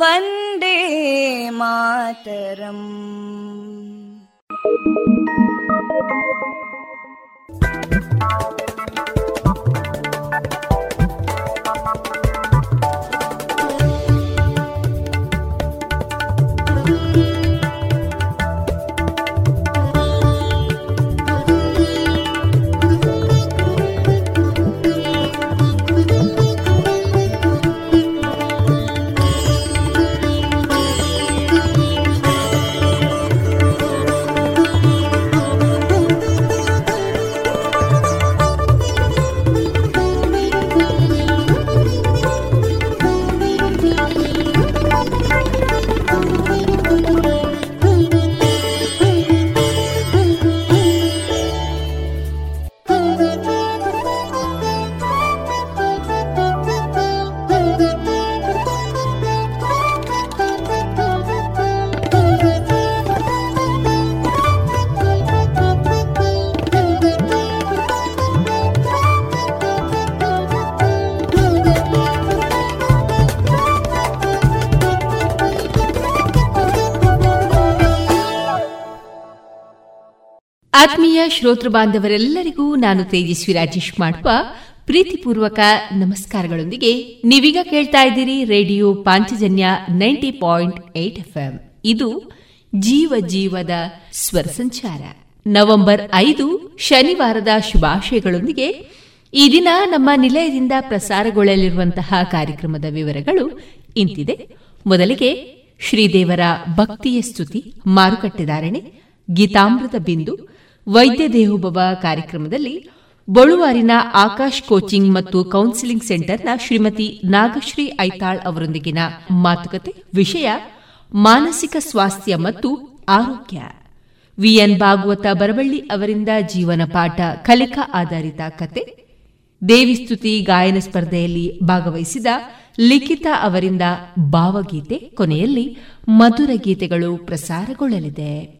वन्दे मातरम् ಆತ್ಮೀಯ ಶ್ರೋತೃ ಬಾಂಧವರೆಲ್ಲರಿಗೂ ನಾನು ತೇಜಸ್ವಿ ರಾಜೇಶ್ ಮಾಡುವ ಪ್ರೀತಿಪೂರ್ವಕ ನಮಸ್ಕಾರಗಳೊಂದಿಗೆ ನೀವೀಗ ಕೇಳ್ತಾ ಇದ್ದೀರಿ radio Panchajanya ninety point eight FM. ಇದು ಜೀವ ಜೀವದ ಸ್ವರ ಸಂಚಾರ. ನವೆಂಬರ್ ಐದು, ಶನಿವಾರದ ಶುಭಾಶಯಗಳೊಂದಿಗೆ ಈ ದಿನ ನಮ್ಮ ನಿಲಯದಿಂದ ಪ್ರಸಾರಗೊಳ್ಳಲಿರುವಂತಹ ಕಾರ್ಯಕ್ರಮದ ವಿವರಗಳು ಇಂತಿದೆ. ಮೊದಲಿಗೆ ಶ್ರೀದೇವರ ಭಕ್ತಿಯ ಸ್ತುತಿ ಮಾರುಕಟ್ಟೆದಾರಣೆ ಗೀತಾಮೃತ ಬಿಂದು ವೈದ್ಯ ದೇಹೋಭವ ಕಾರ್ಯಕ್ರಮದಲ್ಲಿ ಬಳುವಾರಿನ ಆಕಾಶ್ ಕೋಚಿಂಗ್ ಮತ್ತು ಕೌನ್ಸಿಲಿಂಗ್ ಸೆಂಟರ್ನ ಶ್ರೀಮತಿ ನಾಗಶ್ರೀ ಐತಾಳ್ ಅವರೊಂದಿಗಿನ ಮಾತುಕತೆ, ವಿಷಯ, ಮಾನಸಿಕ ಸ್ವಾಸ್ಥ್ಯ ಮತ್ತು ಆರೋಗ್ಯ. ವಿಎನ್ ಭಾಗವತ ಬರವಳ್ಳಿ ಅವರಿಂದ ಜೀವನ ಪಾಠ, ಕಲಿಕಾ ಆಧಾರಿತ ಕತೆ. ದೇವಿಸ್ತುತಿ ಗಾಯನ ಸ್ಪರ್ಧೆಯಲ್ಲಿ ಭಾಗವಹಿಸಿದ ಲಿಖಿತ ಅವರಿಂದ ಭಾವಗೀತೆ, ಕೊನೆಯಲ್ಲಿ ಮಧುರ ಗೀತೆಗಳು ಪ್ರಸಾರಗೊಳ್ಳಲಿದೆ.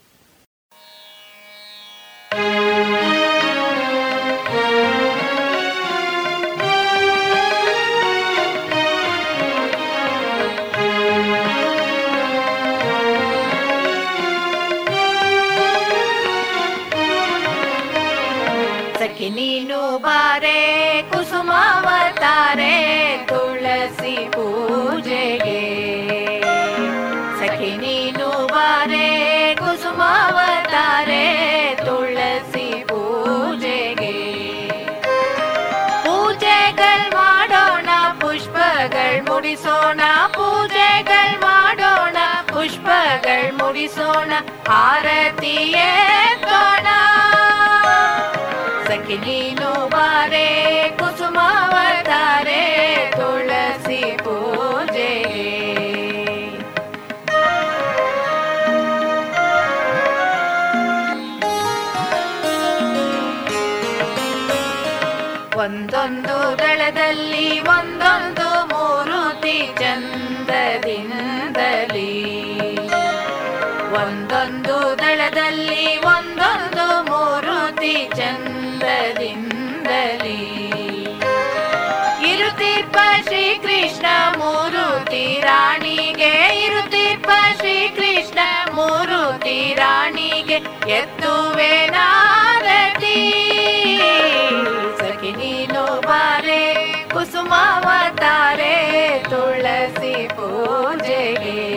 ನೀನು ಬಾರೆ ಕುಸುಮಾವತಾರೆ ತುಳಸಿ ಪೂಜೆಗೆ ಸಖಿ ನೀನು ಬಾರೆ ಕುಸುಮಾವತಾರೆ ತುಳಸಿ ಪೂಜೆಗೆ ಪೂಜೆಗಳು ಮಾಡೋಣ ಪುಷ್ಪಗಳು ಮುಡಿಸೋಣ ಪೂಜೆಗಳು ಮಾಡೋಣ ಪುಷ್ಪಗಳು ಮುಡಿಸೋಣ ಆರತಿಯೇ ಕೃಷ್ಣ ಮೂರುತಿ ರಾಣಿಗೆ ಇರುತಿ ಶ್ರೀ ಕೃಷ್ಣ ಮೂರುತಿ ರಾಣಿಗೆ ಎತ್ತುವೆ ನಾರತಿ. ಸಖಿ ನೀನು ಬಾರೆ, ಕುಸುಮಾವತಾರೆ, ತುಳಸಿ ಪೂಜೆಗೆ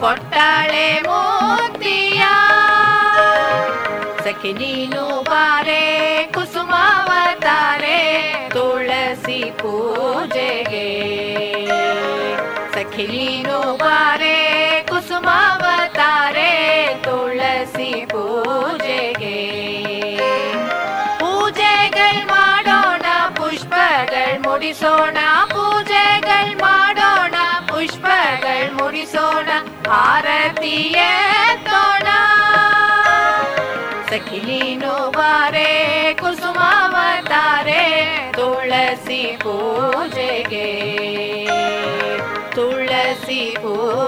ಕೊಟ್ಟಾಳೆ ಮೋತಿಯ. ಸಖಿ ನೀನು ಬಾರೆ ಕುಸುಮಾವತಾರೆ ತುಳಸಿ ಪೂಜೆಗೆ. ಸಖಿ ನೀನು ಬಾರೆ ಕುಸುಮಾವತಾರೆ ತುಳಸಿ ಪೂಜೆಗೆ. ಪೂಜೆಗಳು ಮಾಡೋಣ, ಪುಷ್ಪಗಳು ಮುಡಿಸೋಣ. ಭಾರತೀಯ ತೋಣ. ಸಖಿಲೀನು ಬಾರೆ ಕುಸುಮಾವತಾರೆ ತುಳಸಿ ಪೂಜೆಗೆ ತುಳಸಿ ಪೂಜೆ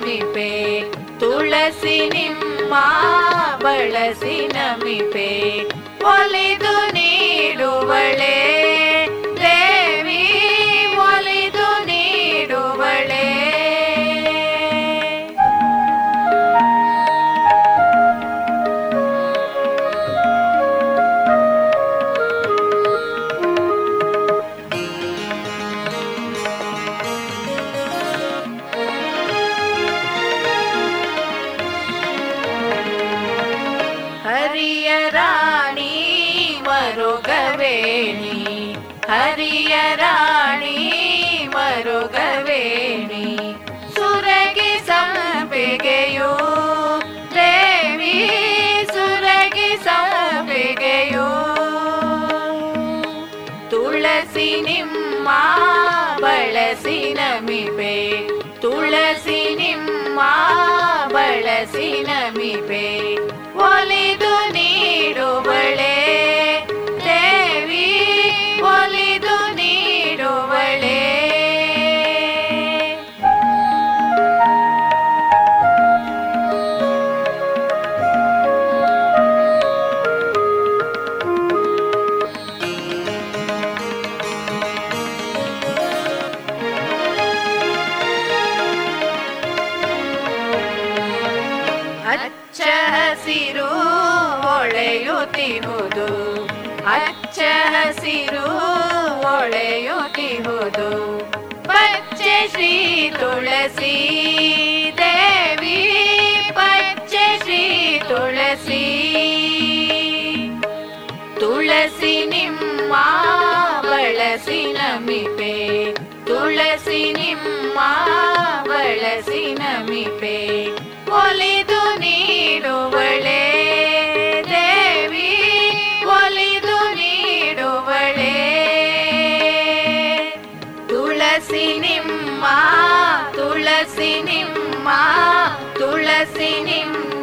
ನಮಿಪೆ ತುಳಸಿ ನಿಮ್ಮ ಬಳಸಿ ನಮಿಪೆ ಒಲಿದು ನೀಡುವಳೆ ನಿಮ್ಮ ಬಳಸಿ ನಮಿಪೆ ಒಲಿದು ನೀಡುವಳೆ ತುಳಸಿ ದೇವಿ ಪಚ್ಚೆ ಶ್ರೀ ತುಳಸಿ. ತುಳಸಿ ನಿಮ್ಮ ಬಳಸಿ ನಮಿಪೆ, ತುಳಸಿ ನಿಮ್ಮ ಬಳಸಿ ನಮಿಪೆ. ಒಲಿದು ನೀಡುವಳೆ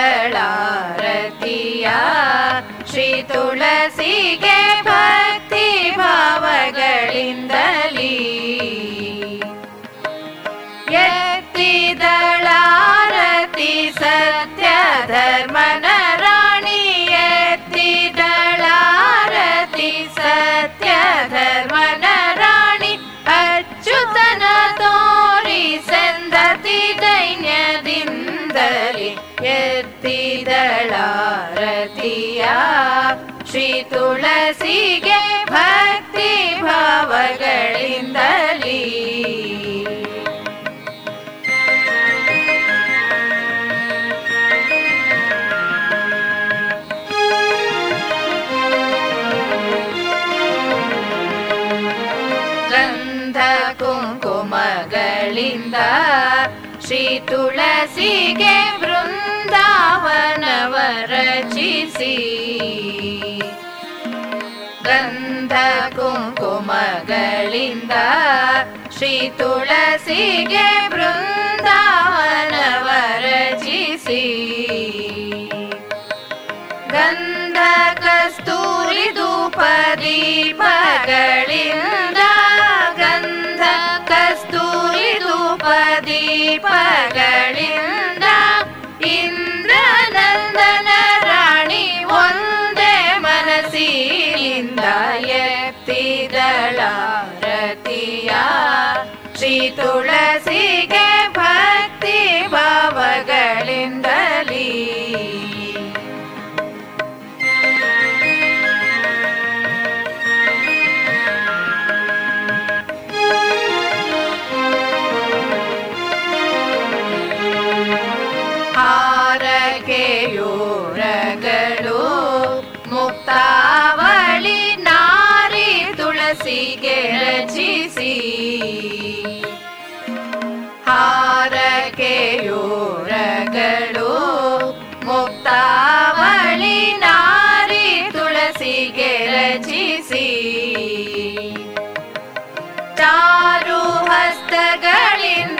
ार श्री तुलसी के भर ದಳಾರತಿಯ ಶ್ರೀ ತುಳಸಿಗೆ ಭಕ್ತಿ ಭಾವಗಳಿಂದಲೀ. ಕುಂಕುಮಗಳಿಂದ ಶ್ರೀ ತುಳಸಿಗೆ ಭಜಿಸಿ ಗಂಧ ಕುಂಕುಮಗಳಿಂದ ಶ್ರೀ ತುಳಸಿಗೆ ಬೃಂದಾವನವ ರಚಿಸಿ ಗಂಧ ಕಸ್ತೂರಿ ಧೂಪ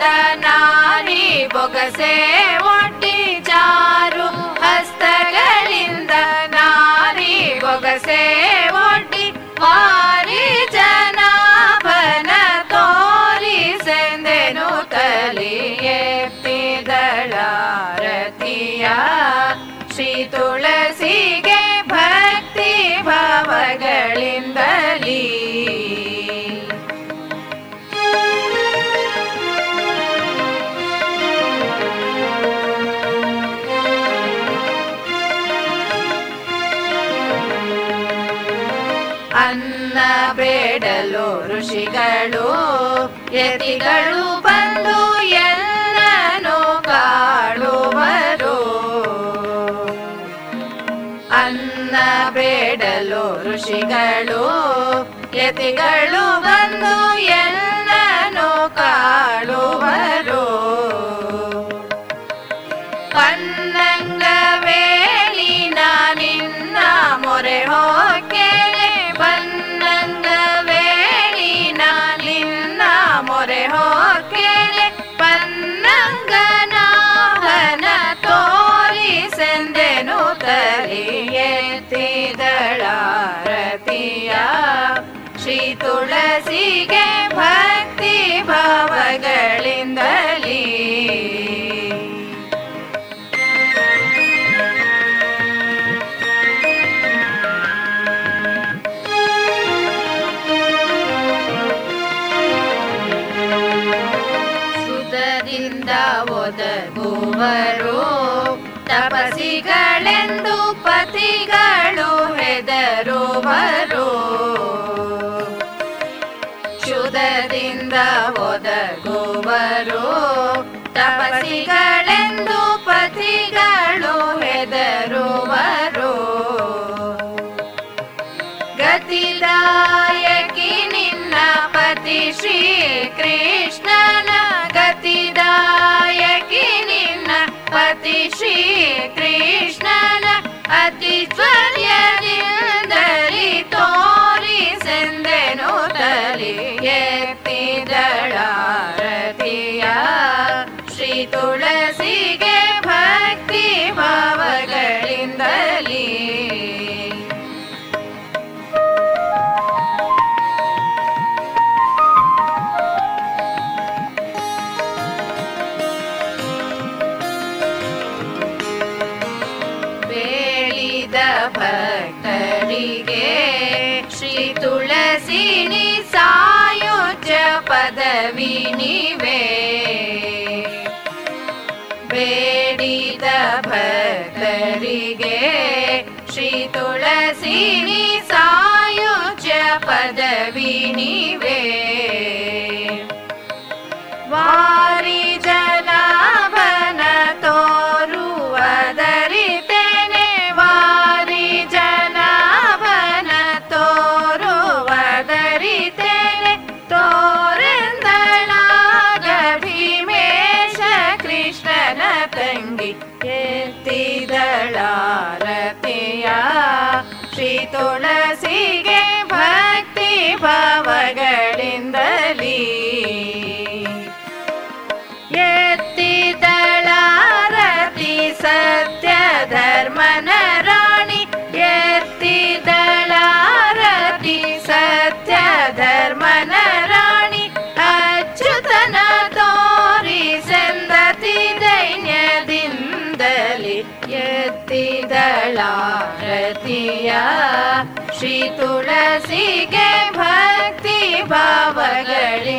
ಚಂದನಾರಿ ಬೊಗಸೆ ಒಟ್ಟಿ ಚಾರು ಹಸ್ತಗಳಿಂದ ನಾರಿ ಬೊಗಸೆ ಯತಿಗಳು ಬಂದು ಎಲ್ಲನೂ ಕಾಡುವರು ಅನ್ನ ಬೇಡಲು ಋಷಿಗಳು ಯತಿಗಳು ಬಂದು ಎಲ್ಲನೂ ಕಾಡುವರು ತುಳಸಿಗೆ ಭಕ್ತಿ ಭಾವಗಳಿಂದಲೇ. ಸುತದಿಂದ ಒದಗುವರು ತಪಸಿಗಳ creer. े बेडित भदरिगे श्री तुलसीनि सायुज पदविनी वे वारि ತುಳಸಿಗೆ ಭಕ್ತಿ ಭಾವಗಳಿಂದಲೀ.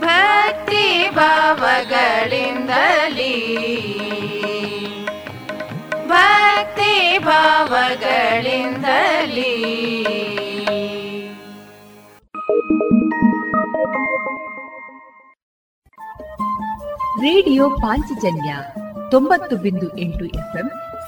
ಭಕ್ತಿ ಭಾವಗಳಿಂದಲೀ. ಭಕ್ತಿ ಭಾವಗಳಿಂದಲೀ. ರೇಡಿಯೋ ಪಾಂಚಜನ್ಯ ತೊಂಬತ್ತು ಬಿಂದು ಎಂಟು ಎಫ್ಎಂ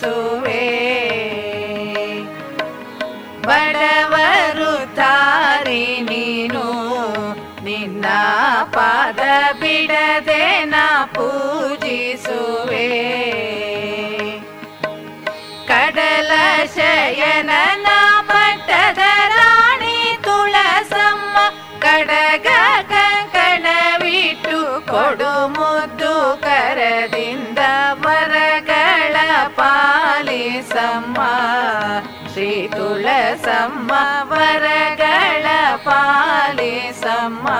ಪೂಜಿಸುವೆ ಬಡವರು ತಾರಿ ನೀನು. ನಿನ್ನ ಪಾದ ಬಿಡದೆ ನಾ ಪೂಜಿಸುವೆ. समा श्रीकुल सम्म वरगळपालि सम्मा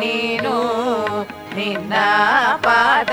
ನೀನು ನಿನ್ನ ಪಾದ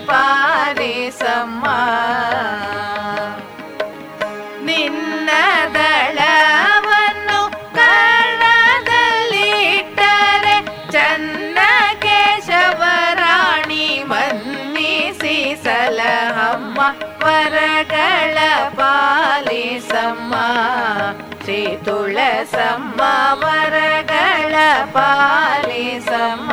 ಪಾಲಿಸಮ್ಮ ನಿನ್ನ ದಳವನ್ನು ಕರ್ಣದಲ್ಲಿಟ್ಟರೆ ಚನ್ನ ಕೇಶವರಾಣಿ ಮನ್ನಿಸಿ ಸಲಹಮ್ಮ ವರಗಳ ಪಾಲಿಸಮ್ಮ ಶ್ರೀ ತುಳಸಮ್ಮ ವರಗಳ ಪಾಲಿಸಮ್ಮ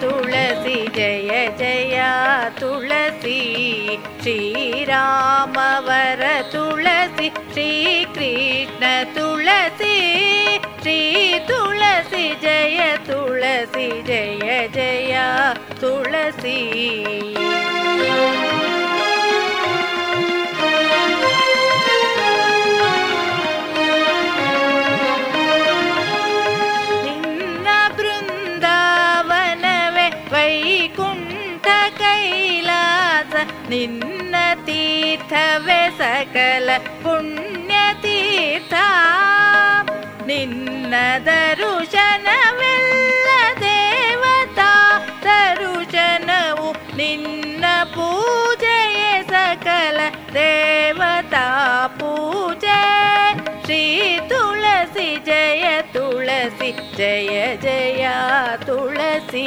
துளசி ஜய ஜயா துளசி. ஸ்ரீராமவர துளசி ஸ்ரீகிருஷ்ண துளசி. श्री तुलसि जय तुलसि जय जया तुलसी निन्न तीर्थवे सकल पुण्यतीर्था ನಿನ್ನ ದರುಶನವೆಲ್ಲ ದೇವತಾ ದರುಶನವು ನಿನ್ನ ಪೂಜೆಯೇ ಸಕಲ ದೇವತಾ ಪೂಜೆ ಶ್ರೀ ತುಳಸಿ ಜಯ ತುಳಸಿ ಜಯ ಜಯ ತುಳಸಿ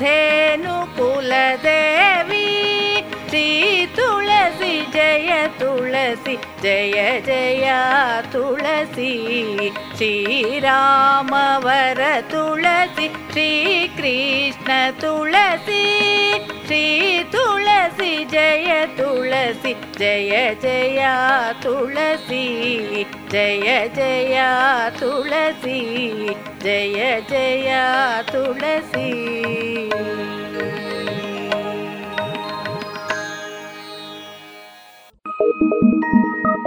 धेनुकुलदेवी श्री तुलसी जय तुलसी जय जय तुलसी श्रीरामवर तुलसी श्रीकृष्ण तुलसी श्री तुलसी जय तुलसी जय जय तुलसी जय जय तुलसी जय जय तुलसी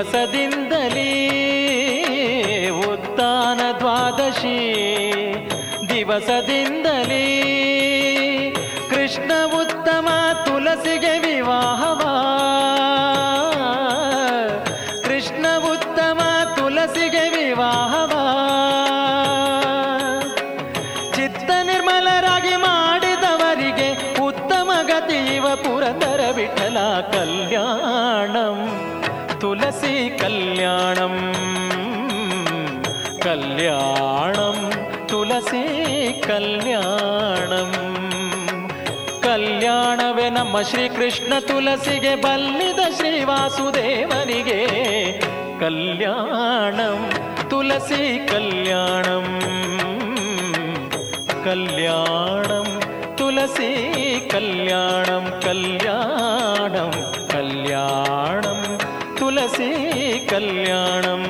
ದಿವಸದಿಂದಲೇ ಉತ್ತಾನ ದ್ವಾದಶಿ. ದಿವಸದಿಂದಲೇ ಶ್ರೀಕೃಷ್ಣ ತುಳಸಿಗೆ ಬಲ್ಲಿದ ಶ್ರೀವಾಸುದೇವನಿಗೆ ಕಲ್ಯಾಣಂ ತುಳಸಿ ಕಲ್ಯಾಣಂ ಕಲ್ಯಾಣಂ ತುಳಸಿ ಕಲ್ಯಾಣಂ ಕಲ್ಯಾಣಂ ಕಲ್ಯಾಣಂ ತುಳಸಿ ಕಲ್ಯಾಣಂ.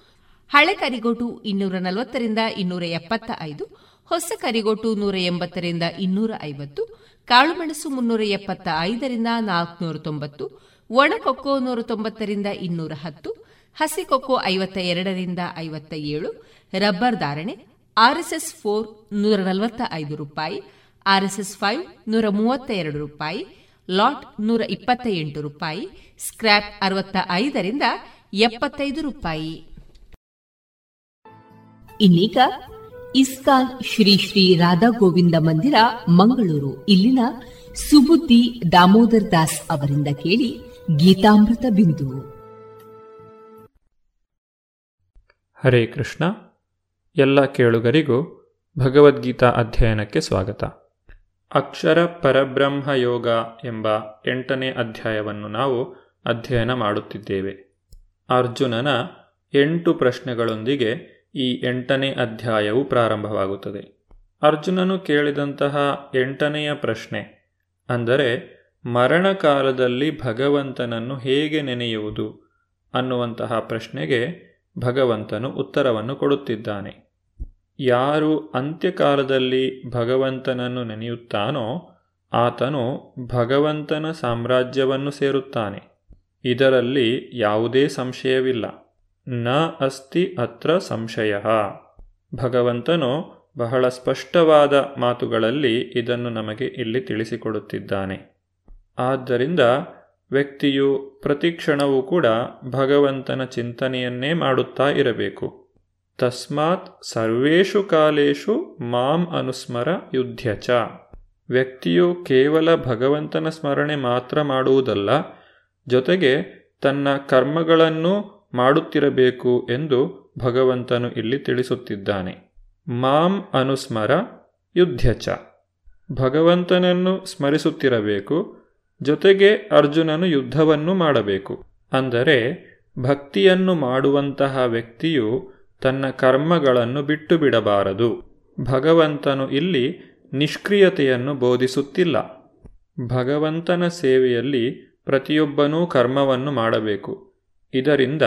ಹಳೆ ಕರಿಗೋಟು ಇನ್ನೂರ ನಲವತ್ತರಿಂದ ಇನ್ನೂರ ಎಪ್ಪತ್ತ ಐದು ಹೊಸ ಕರಿಗೋಟು ನೂರ ಎಂಬತ್ತರಿಂದ ಇನ್ನೂರ ಐವತ್ತು, ಕಾಳುಮೆಣಸು ಮುನ್ನೂರ ಎಪ್ಪತ್ತ ಐದರಿಂದ ನಾಲ್ಕುನೂರ ತೊಂಬತ್ತು ಒಣಕೊಕ್ಕೋ ನೂರ ತೊಂಬತ್ತರಿಂದ ಇನ್ನೂರ ಹತ್ತು, ಹಸಿ ಕೊಕ್ಕೋ ಐವತ್ತ ಎರಡರಿಂದ ಐವತ್ತ ಏಳು, ರಬ್ಬರ್ ಧಾರಣೆ ಆರ್ಎಸ್ಎಸ್ ಫೋರ್ ನೂರ ನಲವತ್ತ ಐದು ರೂಪಾಯಿ, ಆರ್ಎಸ್ಎಸ್ ಫೈವ್ ನೂರ ಮೂವತ್ತ ಎರಡು ರೂಪಾಯಿ, ಲಾಟ್ ನೂರ ಇಪ್ಪತ್ತ ಎಂಟು ರೂಪಾಯಿ, ಸ್ಕ್ರ್ಯಾಪ್ ಅರವತ್ತ ಐದರಿಂದ ಎಪ್ಪತ್ತೈದು ರೂಪಾಯಿ. ಇನ್ನೀಗ ಇಸ್ಕಾನ್ ಶ್ರೀ ಶ್ರೀ ರಾಧಾ ಗೋವಿಂದ ಮಂದಿರ, ಮಂಗಳೂರು. ಇಲ್ಲಿನ ಸುಬುದ್ದಿ ದಾಮೋದರ್ ದಾಸ್ ಅವರಿಂದ ಕೇಳಿ ಗೀತಾಮೃತ ಬಿಂದು. ಹರೇ ಕೃಷ್ಣ. ಎಲ್ಲ ಕೇಳುಗರಿಗೂ ಭಗವದ್ಗೀತಾ ಅಧ್ಯಯನಕ್ಕೆ ಸ್ವಾಗತ. ಅಕ್ಷರ ಪರಬ್ರಹ್ಮ ಯೋಗ ಎಂಬ ಎಂಟನೇ ಅಧ್ಯಾಯವನ್ನು ನಾವು ಅಧ್ಯಯನ ಮಾಡುತ್ತಿದ್ದೇವೆ. ಅರ್ಜುನನ ಎಂಟು ಪ್ರಶ್ನೆಗಳೊಂದಿಗೆ ಈ ಎಂಟನೇ ಅಧ್ಯಾಯವು ಪ್ರಾರಂಭವಾಗುತ್ತದೆ. ಅರ್ಜುನನು ಕೇಳಿದಂತಹ ಎಂಟನೆಯ ಪ್ರಶ್ನೆ, ಅಂದರೆ ಮರಣಕಾಲದಲ್ಲಿ ಭಗವಂತನನ್ನು ಹೇಗೆ ನೆನೆಯುವುದು ಅನ್ನುವಂತಹ ಪ್ರಶ್ನೆಗೆ ಭಗವಂತನು ಉತ್ತರವನ್ನು ಕೊಡುತ್ತಿದ್ದಾನೆ. ಯಾರು ಅಂತ್ಯಕಾಲದಲ್ಲಿ ಭಗವಂತನನ್ನು ನೆನೆಯುತ್ತಾನೋ ಆತನು ಭಗವಂತನ ಸಾಮ್ರಾಜ್ಯವನ್ನು ಸೇರುತ್ತಾನೆ. ಇದರಲ್ಲಿ ಯಾವುದೇ ಸಂಶಯವಿಲ್ಲ. ನ ಅಸ್ತಿ ಅತ್ರ ಸಂಶಯ. ಭಗವಂತನು ಬಹಳ ಸ್ಪಷ್ಟವಾದ ಮಾತುಗಳಲ್ಲಿ ಇದನ್ನು ನಮಗೆ ಇಲ್ಲಿ ತಿಳಿಸಿಕೊಡುತ್ತಿದ್ದಾನೆ. ಆದ್ದರಿಂದ ವ್ಯಕ್ತಿಯು ಪ್ರತಿಕ್ಷಣವೂ ಕೂಡ ಭಗವಂತನ ಚಿಂತನೆಯನ್ನೇ ಮಾಡುತ್ತಾ ಇರಬೇಕು. ತಸ್ಮಾತ್ ಸರ್ವೇಷು ಕಾಲೇಶು ಮಾಂ ಅನುಸ್ಮರ ಯುದ್ಧ ಚ ವ್ಯಕ್ತಿಯು ಕೇವಲ ಭಗವಂತನ ಸ್ಮರಣೆ ಮಾತ್ರ ಮಾಡುವುದಲ್ಲ, ಜೊತೆಗೆ ತನ್ನ ಕರ್ಮಗಳನ್ನು ಮಾಡುತ್ತಿರಬೇಕು ಎಂದು ಭಗವಂತನು ಇಲ್ಲಿ ತಿಳಿಸುತ್ತಿದ್ದಾನೆ. ಮಾಂ ಅನುಸ್ಮರ ಯುದ್ಧ ಚ ಭಗವಂತನನ್ನು ಸ್ಮರಿಸುತ್ತಿರಬೇಕು, ಜೊತೆಗೆ ಅರ್ಜುನನು ಯುದ್ಧವನ್ನು ಮಾಡಬೇಕು. ಅಂದರೆ, ಭಕ್ತಿಯನ್ನು ಮಾಡುವಂತಹ ವ್ಯಕ್ತಿಯು ತನ್ನ ಕರ್ಮಗಳನ್ನು ಬಿಟ್ಟು ಬಿಡಬಾರದು ಭಗವಂತನು ಇಲ್ಲಿ ನಿಷ್ಕ್ರಿಯತೆಯನ್ನು ಬೋಧಿಸುತ್ತಿಲ್ಲ. ಭಗವಂತನ ಸೇವೆಯಲ್ಲಿ ಪ್ರತಿಯೊಬ್ಬನೂ ಕರ್ಮವನ್ನು ಮಾಡಬೇಕು. ಇದರಿಂದ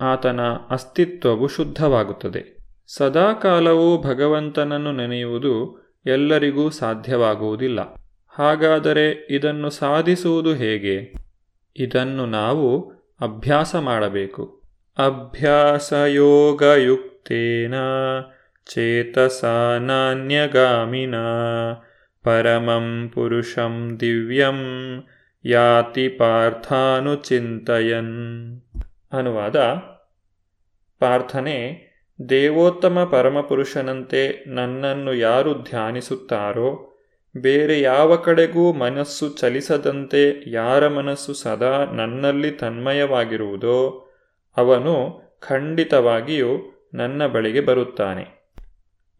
ಆತನ ಅಸ್ತಿತ್ವವು ಶುದ್ಧವಾಗುತ್ತದೆ. ಸದಾಕಾಲವೂ ಭಗವಂತನನ್ನು ನೆನೆಯುವುದು ಎಲ್ಲರಿಗೂ ಸಾಧ್ಯವಾಗುವುದಿಲ್ಲ. ಹಾಗಾದರೆ ಇದನ್ನು ಸಾಧಿಸುವುದು ಹೇಗೆ? ಇದನ್ನು ನಾವು ಅಭ್ಯಾಸ ಮಾಡಬೇಕು. ಅಭ್ಯಾಸಯೋಗಯುಕ್ತೇನ ಚೇತಸ ನಾನ್ಯಗಾಮಿನ ಪರಮಂ ಪುರುಷಂ ದಿವ್ಯಂ ಯಾತಿ ಅನುವಾದ ಪ್ರಾರ್ಥನೆ, ದೇವೋತ್ತಮ ಪರಮಪುರುಷನಂತೆ ನನ್ನನ್ನು ಯಾರು ಧ್ಯಾನಿಸುತ್ತಾರೋ, ಬೇರೆ ಯಾವ ಕಡೆಗೂ ಮನಸ್ಸು ಚಲಿಸದಂತೆ ಯಾರ ಮನಸ್ಸು ಸದಾ ನನ್ನಲ್ಲಿ ತನ್ಮಯವಾಗಿರುವುದೋ, ಅವನು ಖಂಡಿತವಾಗಿಯೂ ನನ್ನ ಬಳಿಗೆ ಬರುತ್ತಾನೆ.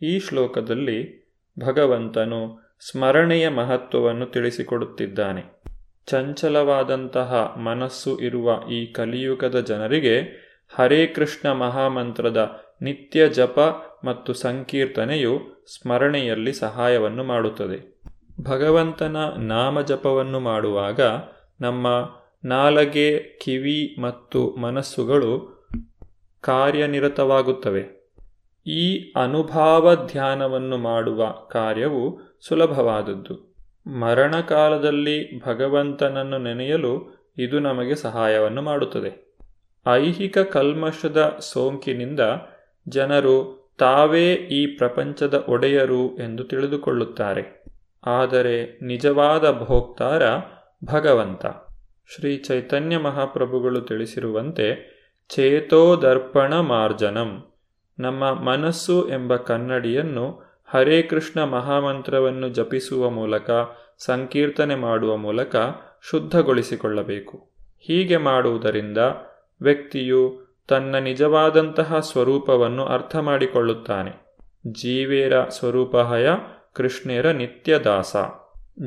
ಈ ಶ್ಲೋಕದಲ್ಲಿ ಭಗವಂತನು ಸ್ಮರಣೆಯ ಮಹತ್ವವನ್ನು ತಿಳಿಸಿಕೊಡುತ್ತಿದ್ದಾನೆ. ಚಂಚಲವಾದಂತಹ ಮನಸ್ಸು ಇರುವ ಈ ಕಲಿಯುಗದ ಜನರಿಗೆ ಹರೇ ಕೃಷ್ಣ ಮಹಾಮಂತ್ರದ ನಿತ್ಯ ಜಪ ಮತ್ತು ಸಂಕೀರ್ತನೆಯು ಸ್ಮರಣೆಯಲ್ಲಿ ಸಹಾಯವನ್ನು ಮಾಡುತ್ತದೆ. ಭಗವಂತನ ನಾಮ ಜಪವನ್ನು ಮಾಡುವಾಗ ನಮ್ಮ ನಾಲಗೆ, ಕಿವಿ ಮತ್ತು ಮನಸ್ಸುಗಳು ಕಾರ್ಯನಿರತವಾಗುತ್ತವೆ. ಈ ಅನುಭಾವ ಧ್ಯಾನವನ್ನು ಮಾಡುವ ಕಾರ್ಯವು ಸುಲಭವಾದದ್ದು. ಮರಣಕಾಲದಲ್ಲಿ ಭಗವಂತನನ್ನು ನೆನೆಯಲು ಇದು ನಮಗೆ ಸಹಾಯವನ್ನು ಮಾಡುತ್ತದೆ. ಐಹಿಕ ಕಲ್ಮಶದ ಸೋಂಕಿನಿಂದ ಜನರು ತಾವೇ ಈ ಪ್ರಪಂಚದ ಒಡೆಯರು ಎಂದು ತಿಳಿದುಕೊಳ್ಳುತ್ತಾರೆ. ಆದರೆ ನಿಜವಾದ ಭೋಕ್ತಾರ ಭಗವಂತ. ಶ್ರೀ ಚೈತನ್ಯ ಮಹಾಪ್ರಭುಗಳು ತಿಳಿಸಿರುವಂತೆ ಚೇತೋದರ್ಪಣ ಮಾರ್ಜನಂ ನಮ್ಮ ಮನಸ್ಸು ಎಂಬ ಕನ್ನಡಿಯನ್ನು ಹರೇ ಕೃಷ್ಣ ಮಹಾಮಂತ್ರವನ್ನು ಜಪಿಸುವ ಮೂಲಕ, ಸಂಕೀರ್ತನೆ ಮಾಡುವ ಮೂಲಕ ಶುದ್ಧಗೊಳಿಸಿಕೊಳ್ಳಬೇಕು. ಹೀಗೆ ಮಾಡುವುದರಿಂದ ವ್ಯಕ್ತಿಯು ತನ್ನ ನಿಜವಾದಂತಹ ಸ್ವರೂಪವನ್ನು ಅರ್ಥ ಮಾಡಿಕೊಳ್ಳುತ್ತಾನೆ. ಜೀವೇರ ಸ್ವರೂಪಹಯ ಕೃಷ್ಣೇರ ನಿತ್ಯದಾಸ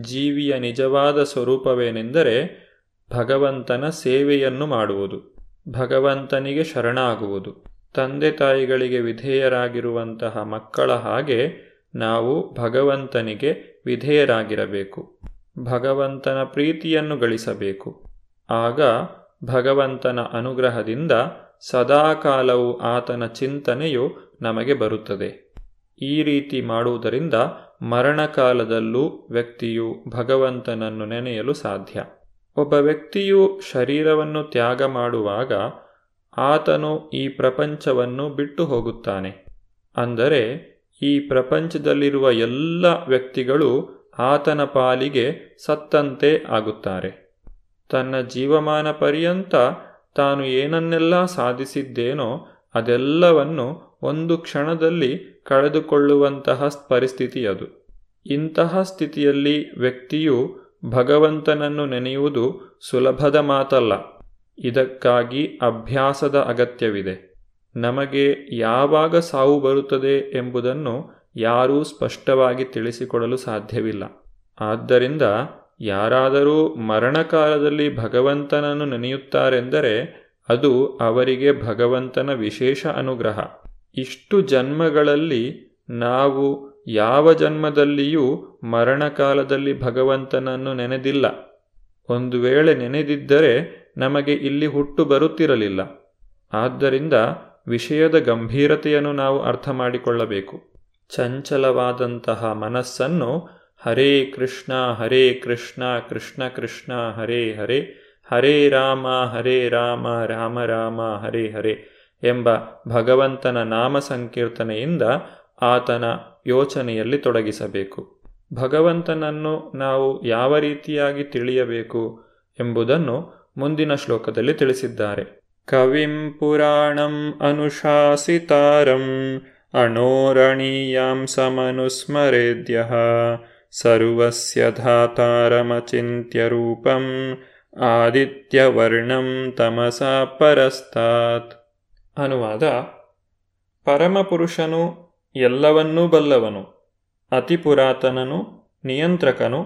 ಜೀವಿಯ ನಿಜವಾದ ಸ್ವರೂಪವೇನೆಂದರೆ ಭಗವಂತನ ಸೇವೆಯನ್ನು ಮಾಡುವುದು, ಭಗವಂತನಿಗೆ ಶರಣಾಗುವುದು. ತಂದೆ ತಾಯಿಗಳಿಗೆ ವಿಧೇಯರಾಗಿರುವಂತಹ ಮಕ್ಕಳ ಹಾಗೆ ನಾವು ಭಗವಂತನಿಗೆ ವಿಧೇಯರಾಗಿರಬೇಕು. ಭಗವಂತನ ಪ್ರೀತಿಯನ್ನು ಗಳಿಸಬೇಕು. ಆಗ ಭಗವಂತನ ಅನುಗ್ರಹದಿಂದ ಸದಾಕಾಲವು ಆತನ ಚಿಂತನೆಯು ನಮಗೆ ಬರುತ್ತದೆ. ಈ ರೀತಿ ಮಾಡುವುದರಿಂದ ಮರಣಕಾಲದಲ್ಲೂ ವ್ಯಕ್ತಿಯು ಭಗವಂತನನ್ನು ನೆನೆಯಲು ಸಾಧ್ಯ. ಒಬ್ಬ ವ್ಯಕ್ತಿಯು ಶರೀರವನ್ನು ತ್ಯಾಗ ಮಾಡುವಾಗ ಆತನು ಈ ಪ್ರಪಂಚವನ್ನು ಬಿಟ್ಟು ಹೋಗುತ್ತಾನೆ. ಅಂದರೆ ಈ ಪ್ರಪಂಚದಲ್ಲಿರುವ ಎಲ್ಲ ವ್ಯಕ್ತಿಗಳು ಆತನ ಪಾಲಿಗೆ ಸತ್ತಂತೆ ಆಗುತ್ತಾರೆ. ತನ್ನ ಜೀವಮಾನ ಪರ್ಯಂತ ತಾನು ಏನನ್ನೆಲ್ಲ ಸಾಧಿಸಿದ್ದೇನೋ ಅದೆಲ್ಲವನ್ನು ಒಂದು ಕ್ಷಣದಲ್ಲಿ ಕಳೆದುಕೊಳ್ಳುವಂತಹ ಪರಿಸ್ಥಿತಿ ಅದು. ಇಂತಹ ಸ್ಥಿತಿಯಲ್ಲಿ ವ್ಯಕ್ತಿಯು ಭಗವಂತನನ್ನು ನೆನೆಯುವುದು ಸುಲಭದ ಮಾತಲ್ಲ. ಇದಕ್ಕಾಗಿ ಅಭ್ಯಾಸದ ಅಗತ್ಯವಿದೆ. ನಮಗೆ ಯಾವಾಗ ಸಾವು ಬರುತ್ತದೆ ಎಂಬುದನ್ನು ಯಾರೂ ಸ್ಪಷ್ಟವಾಗಿ ತಿಳಿಸಿಕೊಡಲು ಸಾಧ್ಯವಿಲ್ಲ. ಆದ್ದರಿಂದ ಯಾರಾದರೂ ಮರಣಕಾಲದಲ್ಲಿ ಭಗವಂತನನ್ನು ನೆನೆಯುತ್ತಾರೆಂದರೆ ಅದು ಅವರಿಗೆ ಭಗವಂತನ ವಿಶೇಷ ಅನುಗ್ರಹ. ಇಷ್ಟು ಜನ್ಮಗಳಲ್ಲಿ ನಾವು ಯಾವ ಜನ್ಮದಲ್ಲಿಯೂ ಮರಣಕಾಲದಲ್ಲಿ ಭಗವಂತನನ್ನು ನೆನೆದಿಲ್ಲ. ಒಂದು ವೇಳೆ ನೆನೆದಿದ್ದರೆ ನಮಗೆ ಇಲ್ಲಿ ಹುಟ್ಟು ಬರುತ್ತಿರಲಿಲ್ಲ. ಆದ್ದರಿಂದ ವಿಷಯದ ಗಂಭೀರತೆಯನ್ನು ನಾವು ಅರ್ಥ ಮಾಡಿಕೊಳ್ಳಬೇಕು. ಚಂಚಲವಾದಂತಹ ಮನಸ್ಸನ್ನು ಹರೇ ಕೃಷ್ಣ ಹರೇ ಕೃಷ್ಣ ಕೃಷ್ಣ ಕೃಷ್ಣ, ಹರೇ ಹರೇ ಹರೇ ರಾಮ ಹರೇ ರಾಮ ರಾಮ ರಾಮ, ಹರೇ ಹರೇ ಎಂಬ ಭಗವಂತನ ನಾಮ ಸಂಕೀರ್ತನೆಯಿಂದ ಆತನ ಯೋಚನೆಯಲ್ಲಿ ತೊಡಗಿಸಬೇಕು. ಭಗವಂತನನ್ನು ನಾವು ಯಾವ ರೀತಿಯಾಗಿ ತಿಳಿಯಬೇಕು ಎಂಬುದನ್ನು ಮುಂದಿನ ಶ್ಲೋಕದಲ್ಲಿ ತಿಳಿಸಿದ್ದಾರೆ. ಪುರಾಣಂ ಅನುಶಾಸಿತಾರಂ ಅಣೋರಣೀಯಾಂ ಸಮನುಸ್ಮರೇದ್ಯ ಸರ್ವಸ್ಯ ಧಾತಾರಮಚಿತ್ಯ ರೂಪಂ ಆದಿತ್ಯವರ್ಣಂ ತಮಸ ಪರಸ್ತಾತ್. ಅನುವಾದ, ಪರಮಪುರುಷನು ಎಲ್ಲವನ್ನೂ ಬಲ್ಲವನು ಅತಿ ಪುರಾತನನು ನಿಯಂತ್ರಕನು,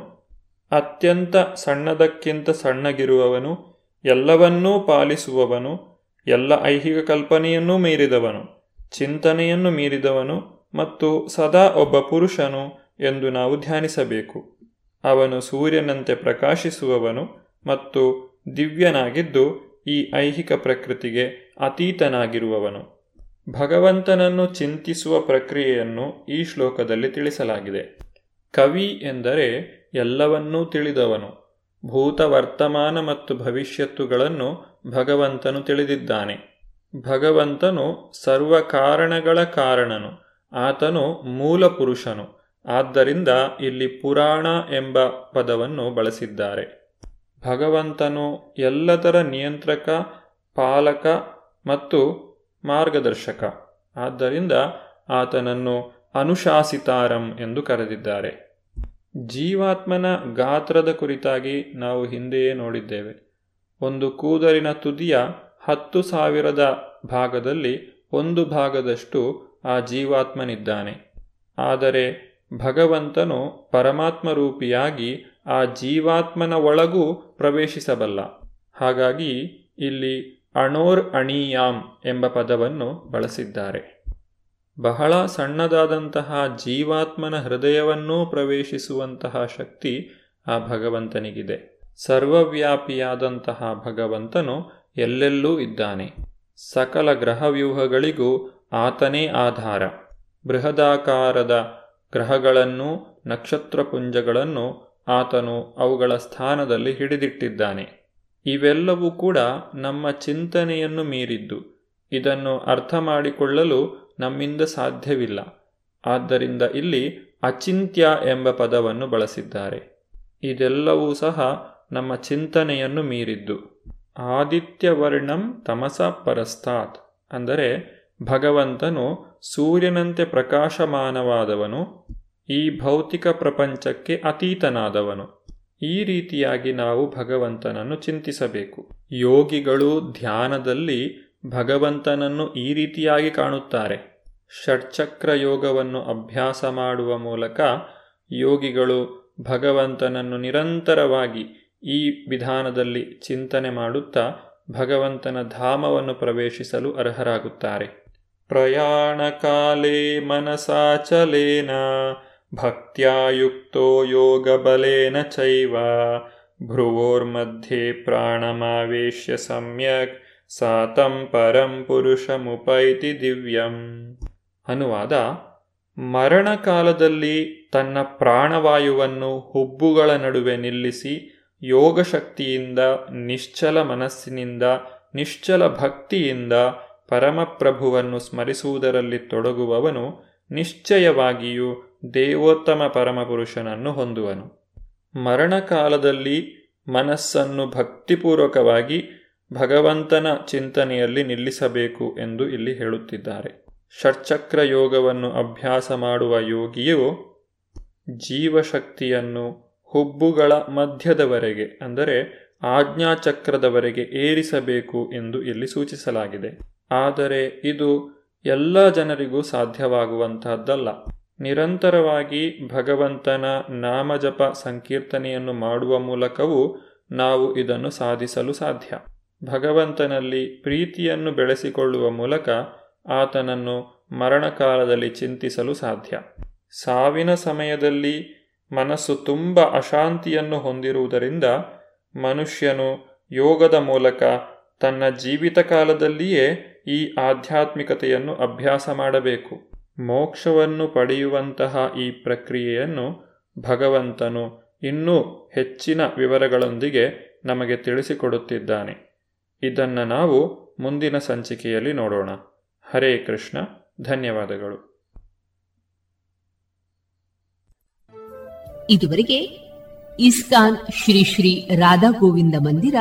ಅತ್ಯಂತ ಸಣ್ಣದಕ್ಕಿಂತ ಸಣ್ಣಗಿರುವವನು ಎಲ್ಲವನ್ನೂ ಪಾಲಿಸುವವನು, ಎಲ್ಲ ಐಹಿಕ ಕಲ್ಪನೆಯನ್ನೂ ಮೀರಿದವನು, ಚಿಂತನೆಯನ್ನು ಮೀರಿದವನು ಮತ್ತು ಸದಾ ಒಬ್ಬ ಪುರುಷನು ಎಂದು ನಾವು ಧ್ಯಾನಿಸಬೇಕು. ಅವನು ಸೂರ್ಯನಂತೆ ಪ್ರಕಾಶಿಸುವವನು ಮತ್ತು ದಿವ್ಯನಾಗಿದ್ದು ಈ ಐಹಿಕ ಪ್ರಕೃತಿಗೆ ಅತೀತನಾಗಿರುವವನು. ಭಗವಂತನನ್ನು ಚಿಂತಿಸುವ ಪ್ರಕ್ರಿಯೆಯನ್ನು ಈ ಶ್ಲೋಕದಲ್ಲಿ ತಿಳಿಸಲಾಗಿದೆ. ಕವಿ ಎಂದರೆ ಎಲ್ಲವನ್ನೂ ತಿಳಿದವನು. ಭೂತ ವರ್ತಮಾನ ಮತ್ತು ಭವಿಷ್ಯತ್ತುಗಳನ್ನು ಭಗವಂತನು ತಿಳಿದಿದ್ದಾನೆ. ಭಗವಂತನು ಸರ್ವ ಕಾರಣಗಳ ಕಾರಣನು, ಆತನು ಮೂಲ ಪುರುಷನು ಆದ್ದರಿಂದ ಇಲ್ಲಿ ಪುರಾಣ ಎಂಬ ಪದವನ್ನು ಬಳಸಿದ್ದಾರೆ. ಭಗವಂತನು ಎಲ್ಲದರ ನಿಯಂತ್ರಕ, ಪಾಲಕ ಮತ್ತು ಮಾರ್ಗದರ್ಶಕ. ಆದ್ದರಿಂದ ಆತನನ್ನು ಅನುಶಾಸಿತಾರಂ ಎಂದು ಕರೆದಿದ್ದಾರೆ. ಜೀವಾತ್ಮನ ಗಾತ್ರದ ಕುರಿತಾಗಿ ನಾವು ಹಿಂದೆಯೇ ನೋಡಿದ್ದೇವೆ. ಒಂದು ಕೂದಲಿನ ತುದಿಯ ಹತ್ತು ಸಾವಿರದ ಭಾಗದಲ್ಲಿ ಒಂದು ಭಾಗದಷ್ಟು ಆ ಜೀವಾತ್ಮನಿದ್ದಾನೆ. ಆದರೆ ಭಗವಂತನು ಪರಮಾತ್ಮ ರೂಪಿಯಾಗಿ ಆ ಜೀವಾತ್ಮನ ಒಳಗೂ ಪ್ರವೇಶಿಸಬಲ್ಲ. ಹಾಗಾಗಿ ಇಲ್ಲಿ ಅಣೋರ್ ಅಣೀಯಾಮ್ ಎಂಬ ಪದವನ್ನು ಬಳಸಿದ್ದಾರೆ. ಬಹಳ ಸಣ್ಣದಾದಂತಹ ಜೀವಾತ್ಮನ ಹೃದಯವನ್ನೂ ಪ್ರವೇಶಿಸುವಂತಹ ಶಕ್ತಿ ಆ ಭಗವಂತನಿಗಿದೆ. ಸರ್ವವ್ಯಾಪಿಯಾದಂತಹ ಭಗವಂತನು ಎಲ್ಲೆಲ್ಲೂ ಇದ್ದಾನೆ. ಸಕಲ ಗ್ರಹವ್ಯೂಹಗಳಿಗೂ ಆತನೇ ಆಧಾರ. ಬೃಹದಾಕಾರದ ಗ್ರಹಗಳನ್ನು ನಕ್ಷತ್ರಪುಂಜಗಳನ್ನು ಆತನು ಅವುಗಳ ಸ್ಥಾನದಲ್ಲಿ ಹಿಡಿದಿಟ್ಟಿದ್ದಾನೆ. ಇವೆಲ್ಲವೂ ಕೂಡ ನಮ್ಮ ಚಿಂತನೆಯನ್ನು ಮೀರಿದ್ದು, ಇದನ್ನು ಅರ್ಥ ಮಾಡಿಕೊಳ್ಳಲು ನಮ್ಮಿಂದ ಸಾಧ್ಯವಿಲ್ಲ. ಆದ್ದರಿಂದ ಇಲ್ಲಿ ಅಚಿಂತ್ಯ ಎಂಬ ಪದವನ್ನು ಬಳಸಿದ್ದಾರೆ. ಇದೆಲ್ಲವೂ ಸಹ ನಮ್ಮ ಚಿಂತನೆಯನ್ನು ಮೀರಿದ್ದು. ಆದಿತ್ಯವರ್ಣಂ ತಮಸ ಪರಸ್ತಾತ್. ಅಂದರೆ ಭಗವಂತನು ಸೂರ್ಯನಂತೆ ಪ್ರಕಾಶಮಾನವಾದವನು, ಈ ಭೌತಿಕ ಪ್ರಪಂಚಕ್ಕೆ ಅತೀತನಾದವನು. ಈ ರೀತಿಯಾಗಿ ನಾವು ಭಗವಂತನನ್ನು ಚಿಂತಿಸಬೇಕು. ಯೋಗಿಗಳು ಧ್ಯಾನದಲ್ಲಿ ಭಗವಂತನನ್ನು ಈ ರೀತಿಯಾಗಿ ಕಾಣುತ್ತಾರೆ. ಷಟ್ಚಕ್ರ ಯೋಗವನ್ನು ಅಭ್ಯಾಸ ಮಾಡುವ ಮೂಲಕ ಯೋಗಿಗಳು ಭಗವಂತನನ್ನು ನಿರಂತರವಾಗಿ ಈ ವಿಧಾನದಲ್ಲಿ ಚಿಂತನೆ ಮಾಡುತ್ತಾ ಭಗವಂತನ ಧಾಮವನ್ನು ಪ್ರವೇಶಿಸಲು ಅರ್ಹರಾಗುತ್ತಾರೆ. ಪ್ರಯಾಣಕಾಲೇ ಮನಸಾಚಲೇನ ಭಕ್ತ್ಯಾಯುಕ್ತೋ ಯೋಗಬಲೇನ ಚೈವ, ಭ್ರುವೋರ್ಮಧ್ಯೆ ಪ್ರಾಣಮಾವೇಶ್ಯ ಸಮ್ಯಕ್ ಸಾತಂ ಪರಂ ಪುರುಷಮುಪೈತಿ ದಿವ್ಯಂ ಅನುವಾದ ಮರಣಕಾಲದಲ್ಲಿ ತನ್ನ ಪ್ರಾಣವಾಯುವನ್ನು ಹುಬ್ಬುಗಳ ನಡುವೆ ನಿಲ್ಲಿಸಿ ಯೋಗಶಕ್ತಿಯಿಂದ ನಿಶ್ಚಲ ಮನಸ್ಸಿನಿಂದ, ನಿಶ್ಚಲ ಭಕ್ತಿಯಿಂದ ಪರಮಪ್ರಭುವನ್ನು ಸ್ಮರಿಸುವುದರಲ್ಲಿ ತೊಡಗುವವನು ನಿಶ್ಚಯವಾಗಿಯೂ ದೇವೋತ್ತಮ ಪರಮಪುರುಷನನ್ನು ಹೊಂದುವನು. ಮರಣಕಾಲದಲ್ಲಿ ಮನಸ್ಸನ್ನು ಭಕ್ತಿಪೂರ್ವಕವಾಗಿ ಭಗವಂತನ ಚಿಂತನೆಯಲ್ಲಿ ನಿಲ್ಲಿಸಬೇಕು ಎಂದು ಇಲ್ಲಿ ಹೇಳುತ್ತಿದ್ದಾರೆ. ಷಟ್ಚಕ್ರ ಯೋಗವನ್ನು ಅಭ್ಯಾಸ ಮಾಡುವ ಯೋಗಿಯು ಜೀವಶಕ್ತಿಯನ್ನು ಹುಬ್ಬುಗಳ ಮಧ್ಯದವರೆಗೆ, ಅಂದರೆ ಆಜ್ಞಾಚಕ್ರದವರೆಗೆ ಏರಿಸಬೇಕು ಎಂದು ಇಲ್ಲಿ ಸೂಚಿಸಲಾಗಿದೆ. ಆದರೆ ಇದು ಎಲ್ಲ ಜನರಿಗೂ ಸಾಧ್ಯವಾಗುವಂತಹದ್ದಲ್ಲ. ನಿರಂತರವಾಗಿ ಭಗವಂತನ ನಾಮಜಪ ಸಂಕೀರ್ತನೆಯನ್ನು ಮಾಡುವ ಮೂಲಕವೂ ನಾವು ಇದನ್ನು ಸಾಧಿಸಲು ಸಾಧ್ಯ. ಭಗವಂತನಲ್ಲಿ ಪ್ರೀತಿಯನ್ನು ಬೆಳೆಸಿಕೊಳ್ಳುವ ಮೂಲಕ ಆತನನ್ನು ಮರಣಕಾಲದಲ್ಲಿ ಚಿಂತಿಸಲು ಸಾಧ್ಯ. ಸಾವಿನ ಸಮಯದಲ್ಲಿ ಮನಸ್ಸು ತುಂಬ ಅಶಾಂತಿಯನ್ನು ಹೊಂದಿರುವುದರಿಂದ ಮನುಷ್ಯನು ಯೋಗದ ಮೂಲಕ ತನ್ನ ಜೀವಿತ ಕಾಲದಲ್ಲಿಯೇ ಈ ಆಧ್ಯಾತ್ಮಿಕತೆಯನ್ನು ಅಭ್ಯಾಸ ಮಾಡಬೇಕು. ಮೋಕ್ಷವನ್ನು ಪಡೆಯುವಂತಹ ಈ ಪ್ರಕ್ರಿಯೆಯನ್ನು ಭಗವಂತನು ಇನ್ನೂ ಹೆಚ್ಚಿನ ವಿವರಗಳೊಂದಿಗೆ ನಮಗೆ ತಿಳಿಸಿಕೊಡುತ್ತಿದ್ದಾನೆ. ಇದನ್ನು ನಾವು ಮುಂದಿನ ಸಂಚಿಕೆಯಲ್ಲಿ ನೋಡೋಣ. ಹರೇ ಕೃಷ್ಣ, ಧನ್ಯವಾದಗಳು. ಇದುವರೆಗೆ ಇಸ್ಕಾನ್ ಶ್ರೀ ಶ್ರೀ ರಾಧಾ ಗೋವಿಂದ ಮಂದಿರ,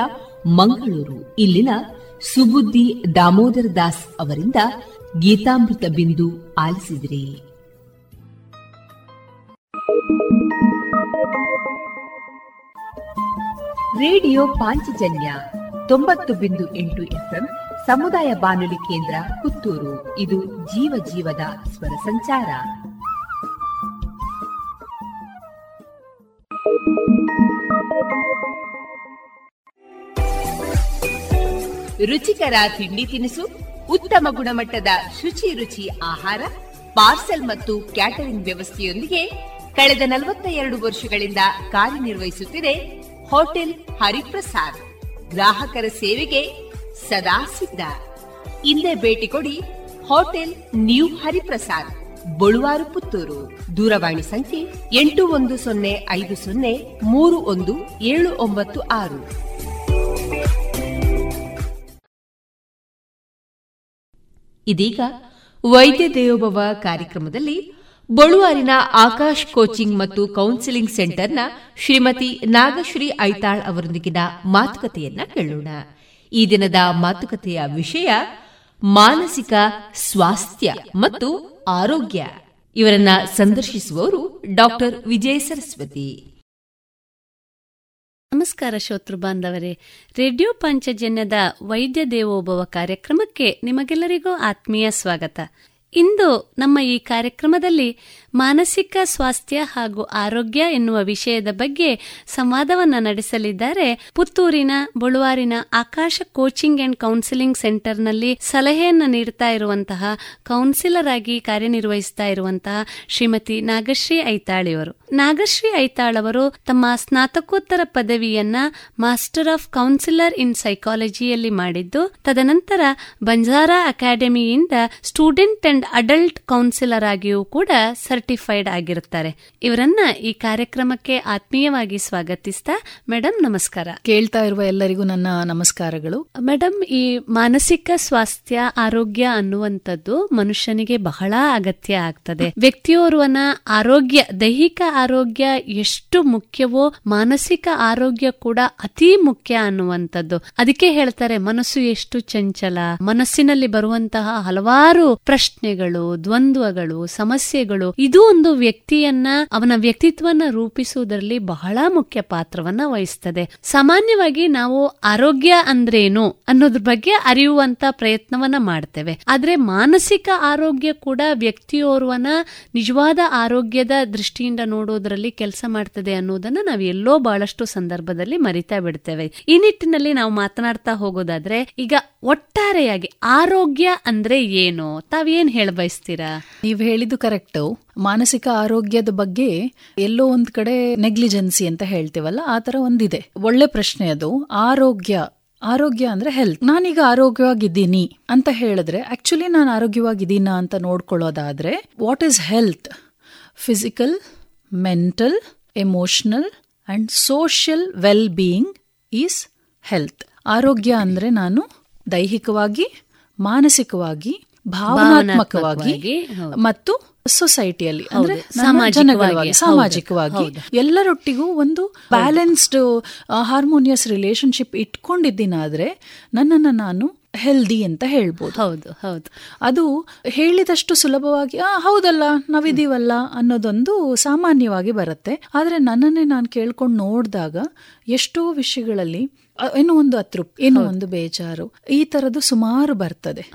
ಮಂಗಳೂರು. ಇಲ್ಲಿನ ಸುಬುದ್ದಿ ದಾಮೋದರ ದಾಸ್ ಅವರಿಂದ ಗೀತಾಮೃತ ಬಿಂದು ಆಲಿಸಿದ್ರಿ. ರೇಡಿಯೋ ಪಾಂಚಜನ್ಯ ತೊಂಬತ್ತು ಬಿಂದು ಎಂಟು ಎಫ್ಎಂ ಸಮುದಾಯ ಬಾನುಲಿ ಕೇಂದ್ರ ಪುತ್ತೂರು. ಇದು ಜೀವ ಜೀವದ ಸ್ವರ ಸಂಚಾರ. ರುಚಿಕರ ತಿಂಡಿ ತಿನಿಸು, ಉತ್ತಮ ಗುಣಮಟ್ಟದ ಶುಚಿ ರುಚಿ ಆಹಾರ, ಪಾರ್ಸೆಲ್ ಮತ್ತು ಕ್ಯಾಟರಿಂಗ್ ವ್ಯವಸ್ಥೆಯೊಂದಿಗೆ ಕಳೆದ ನಲವತ್ತ ಎರಡು ವರ್ಷಗಳಿಂದ ಕಾರ್ಯನಿರ್ವಹಿಸುತ್ತಿದೆ ಹೋಟೆಲ್ ಹರಿಪ್ರಸಾದ್. ಗ್ರಾಹಕರ ಸೇವೆಗೆ ಸದಾ ಸಿದ್ಧ. ಇಂದೇ ಭೇಟಿ ಕೊಡಿ ಹೋಟೆಲ್ ನ್ಯೂ ಹರಿಪ್ರಸಾದ್, ಬಳುವಾರು ಪುತ್ತೂರು. ದೂರವಾಣಿ ಸಂಖ್ಯೆ ಎಂಟು ಒಂದು ಸೊನ್ನೆ ಐದು ಸೊನ್ನೆ ಮೂರು ಒಂದು ಏಳು ಒಂಬತ್ತು ಆರು. ಇದೀಗ ವೈದ್ಯ ದೇವೋಭವ ಕಾರ್ಯಕ್ರಮದಲ್ಲಿ ಬಳುವಾರಿನ ಆಕಾಶ್ ಕೋಚಿಂಗ್ ಮತ್ತು ಕೌನ್ಸಿಲಿಂಗ್ ಸೆಂಟರ್ನ ಶ್ರೀಮತಿ ನಾಗಶ್ರೀ ಐತಾಳ್ ಅವರೊಂದಿಗಿನ ಮಾತುಕತೆಯನ್ನ ಕೇಳೋಣ. ಈ ದಿನದ ಮಾತುಕತೆಯ ವಿಷಯ ಮಾನಸಿಕ ಸ್ವಾಸ್ಥ್ಯ ಮತ್ತು ಆರೋಗ್ಯ. ಇವರನ್ನ ಸಂದರ್ಶಿಸುವವರು ಡಾಕ್ಟರ್ ವಿಜಯ ಸರಸ್ವತಿ. ನಮಸ್ಕಾರ ಶ್ರೋತೃ ಬಾಂಧವರೇ. ರೇಡಿಯೋ ಪಂಚಜನ್ಯದ ವೈದ್ಯ ದೇವೋಭವ ಕಾರ್ಯಕ್ರಮಕ್ಕೆ ನಿಮಗೆಲ್ಲರಿಗೂ ಆತ್ಮೀಯ ಸ್ವಾಗತ. ಇಂದು ನಮ್ಮ ಈ ಕಾರ್ಯಕ್ರಮದಲ್ಲಿ ಮಾನಸಿಕ ಸ್ವಾಸ್ಥ್ಯ ಹಾಗೂ ಆರೋಗ್ಯ ಎನ್ನುವ ವಿಷಯದ ಬಗ್ಗೆ ಸಂವಾದವನ್ನ ನಡೆಸಲಿದ್ದಾರೆ. ಪುತ್ತೂರಿನ ಬಳುವಾರಿನ ಆಕಾಶ ಕೋಚಿಂಗ್ ಅಂಡ್ ಕೌನ್ಸಿಲಿಂಗ್ ಸೆಂಟರ್ನಲ್ಲಿ ಸಲಹೆಯನ್ನ ನೀಡುತ್ತಾ ಇರುವಂತಹ ಕೌನ್ಸಿಲರ್ ಆಗಿ ಕಾರ್ಯನಿರ್ವಹಿಸ್ತಾ ಇರುವಂತಹ ಶ್ರೀಮತಿ ನಾಗಶ್ರೀ ಐತಾಳಿಯವರು ನಾಗಶ್ರೀ ಐತಾಳ್ ಅವರು ತಮ್ಮ ಸ್ನಾತಕೋತ್ತರ ಪದವಿಯನ್ನ ಮಾಸ್ಟರ್ ಆಫ್ ಕೌನ್ಸಿಲರ್ ಇನ್ ಸೈಕಾಲಜಿಯಲ್ಲಿ ಮಾಡಿದ್ದು, ತದನಂತರ ಬಂಜಾರಾ ಅಕಾಡೆಮಿಯಿಂದ ಸ್ಟೂಡೆಂಟ್ ಅಂಡ್ ಅಡಲ್ಟ್ ಕೌನ್ಸಿಲರ್ ಆಗಿಯೂ ಕೂಡ ಸರ್ಟಿಫೈಡ್ ಆಗಿರುತ್ತಾರೆ. ಇವರನ್ನ ಈ ಕಾರ್ಯಕ್ರಮಕ್ಕೆ ಆತ್ಮೀಯವಾಗಿ ಸ್ವಾಗತಿಸ್ತಾ ಮೇಡಮ್ ನಮಸ್ಕಾರ. ಕೇಳ್ತಾ ಇರುವ ಎಲ್ಲರಿಗೂ ನನ್ನ ನಮಸ್ಕಾರಗಳು. ಮೇಡಮ್ ಈ ಮಾನಸಿಕ ಸ್ವಾಸ್ಥ್ಯ ಆರೋಗ್ಯ ಅನ್ನುವಂಥದ್ದು ಮನುಷ್ಯನಿಗೆ ಬಹಳ ಅಗತ್ಯ ಆಗ್ತದೆ. ವ್ಯಕ್ತಿಯೋರ್ವನ ಆರೋಗ್ಯ ದೈಹಿಕ ಆರೋಗ್ಯ ಎಷ್ಟು ಮುಖ್ಯವೋ ಮಾನಸಿಕ ಆರೋಗ್ಯ ಕೂಡ ಅತಿ ಮುಖ್ಯ ಅನ್ನುವಂಥದ್ದು. ಅದಕ್ಕೆ ಹೇಳ್ತಾರೆ ಮನಸ್ಸು ಎಷ್ಟು ಚಂಚಲ. ಮನಸ್ಸಿನಲ್ಲಿ ಬರುವಂತಹ ಹಲವಾರು ಪ್ರಶ್ನೆಗಳು ದ್ವಂದ್ವಗಳು ಸಮಸ್ಯೆಗಳು ಇದು ಒಂದು ವ್ಯಕ್ತಿಯನ್ನ, ಅವನ ವ್ಯಕ್ತಿತ್ವನ ರೂಪಿಸುವುದರಲ್ಲಿ ಬಹಳ ಮುಖ್ಯ ಪಾತ್ರವನ್ನ ವಹಿಸ್ತದೆ. ಸಾಮಾನ್ಯವಾಗಿ ನಾವು ಆರೋಗ್ಯ ಅಂದ್ರೇನು ಅನ್ನೋದ್ರ ಬಗ್ಗೆ ಅರಿಯುವಂತ ಪ್ರಯತ್ನವನ್ನ ಮಾಡ್ತೇವೆ. ಆದ್ರೆ ಮಾನಸಿಕ ಆರೋಗ್ಯ ಕೂಡ ವ್ಯಕ್ತಿಯೋರ್ವನ ನಿಜವಾದ ಆರೋಗ್ಯದ ದೃಷ್ಟಿಯಿಂದ ನೋಡೋದ್ರಲ್ಲಿ ಕೆಲಸ ಮಾಡ್ತದೆ ಅನ್ನೋದನ್ನ ನಾವು ಎಲ್ಲೋ ಬಹಳಷ್ಟು ಸಂದರ್ಭದಲ್ಲಿ ಮರಿತಾ ಬಿಡ್ತೇವೆ. ಈ ನಿಟ್ಟಿನಲ್ಲಿ ನಾವು ಮಾತನಾಡ್ತಾ ಹೋಗೋದಾದ್ರೆ, ಈಗ ಒಟ್ಟಾರೆಯಾಗಿ ಆರೋಗ್ಯ ಅಂದ್ರೆ ಏನು? ತಾವೇನ್ ಹೇಳ ಬಯಸ್ತೀರಾ ನೀವು ಹೇಳಿದ್ದು ಕರೆಕ್ಟ್. ಮಾನಸಿಕ ಆರೋಗ್ಯದ ಬಗ್ಗೆ ಎಲ್ಲೋ ಒಂದ್ ಕಡೆ ನೆಗ್ಲಿಜೆನ್ಸಿ ಅಂತ ಹೇಳ್ತೀವಲ್ಲ ಆ ತರ ಒಂದಿದೆ. ಒಳ್ಳೆ ಪ್ರಶ್ನೆ ಅದು. ಆರೋಗ್ಯ ಆರೋಗ್ಯ ಅಂದ್ರೆ ಹೆಲ್ತ್ ನಾನೀಗ ಆರೋಗ್ಯವಾಗಿದ್ದೀನಿ ಅಂತ ಹೇಳಿದ್ರೆ ಆಕ್ಚುಲಿ ನಾನು ಆರೋಗ್ಯವಾಗಿದ್ದೀನ ಅಂತ ನೋಡ್ಕೊಳ್ಳೋದಾದ್ರೆ what is health physical mental emotional and social well being is health ಆರೋಗ್ಯ ಅಂದ್ರೆ ನಾನು ದೈಹಿಕವಾಗಿ ಮಾನಸಿಕವಾಗಿ ಭಾವನಾತ್ಮಕವಾಗಿ ಮತ್ತು ಸೊಸೈಟಿಯಲ್ಲಿ ಅಂದ್ರೆ ಸಾಮಾಜಿಕವಾಗಿ. ಸಾಮಾಜಿಕವಾಗಿ ಎಲ್ಲರೊಟ್ಟಿಗೂ ಒಂದು ಬ್ಯಾಲೆನ್ಸ್ಡ್ ಹಾರ್ಮೋನಿಯಸ್ ರಿಲೇಶನ್ಶಿಪ್ ಇಟ್ಕೊಂಡಿದ್ದೀನಾದ್ರೆ ನನ್ನನ್ನು ನಾನು ಹೆಲ್ದಿ ಅಂತ ಹೇಳ್ಬೋದು. ಹೌದು ಹೌದು. ಅದು ಹೇಳಿದಷ್ಟು ಸುಲಭವಾಗಿ ಆ ಹೌದಲ್ಲ ನಾವಿದೀವಲ್ಲ ಅನ್ನೋದೊಂದು ಸಾಮಾನ್ಯವಾಗಿ ಬರುತ್ತೆ. ಆದ್ರೆ ನನ್ನನ್ನೇ ನಾನು ಕೇಳ್ಕೊಂಡು ನೋಡಿದಾಗ ಎಷ್ಟೋ ವಿಷಯಗಳಲ್ಲಿ ಏನೋ ಒಂದು ಅತೃಪ್ತಿ ಏನೋ ಒಂದು ಬೇಜಾರು ಈ ತರದ್ದು ಸುಮಾರು ಬರ್ತದೆ.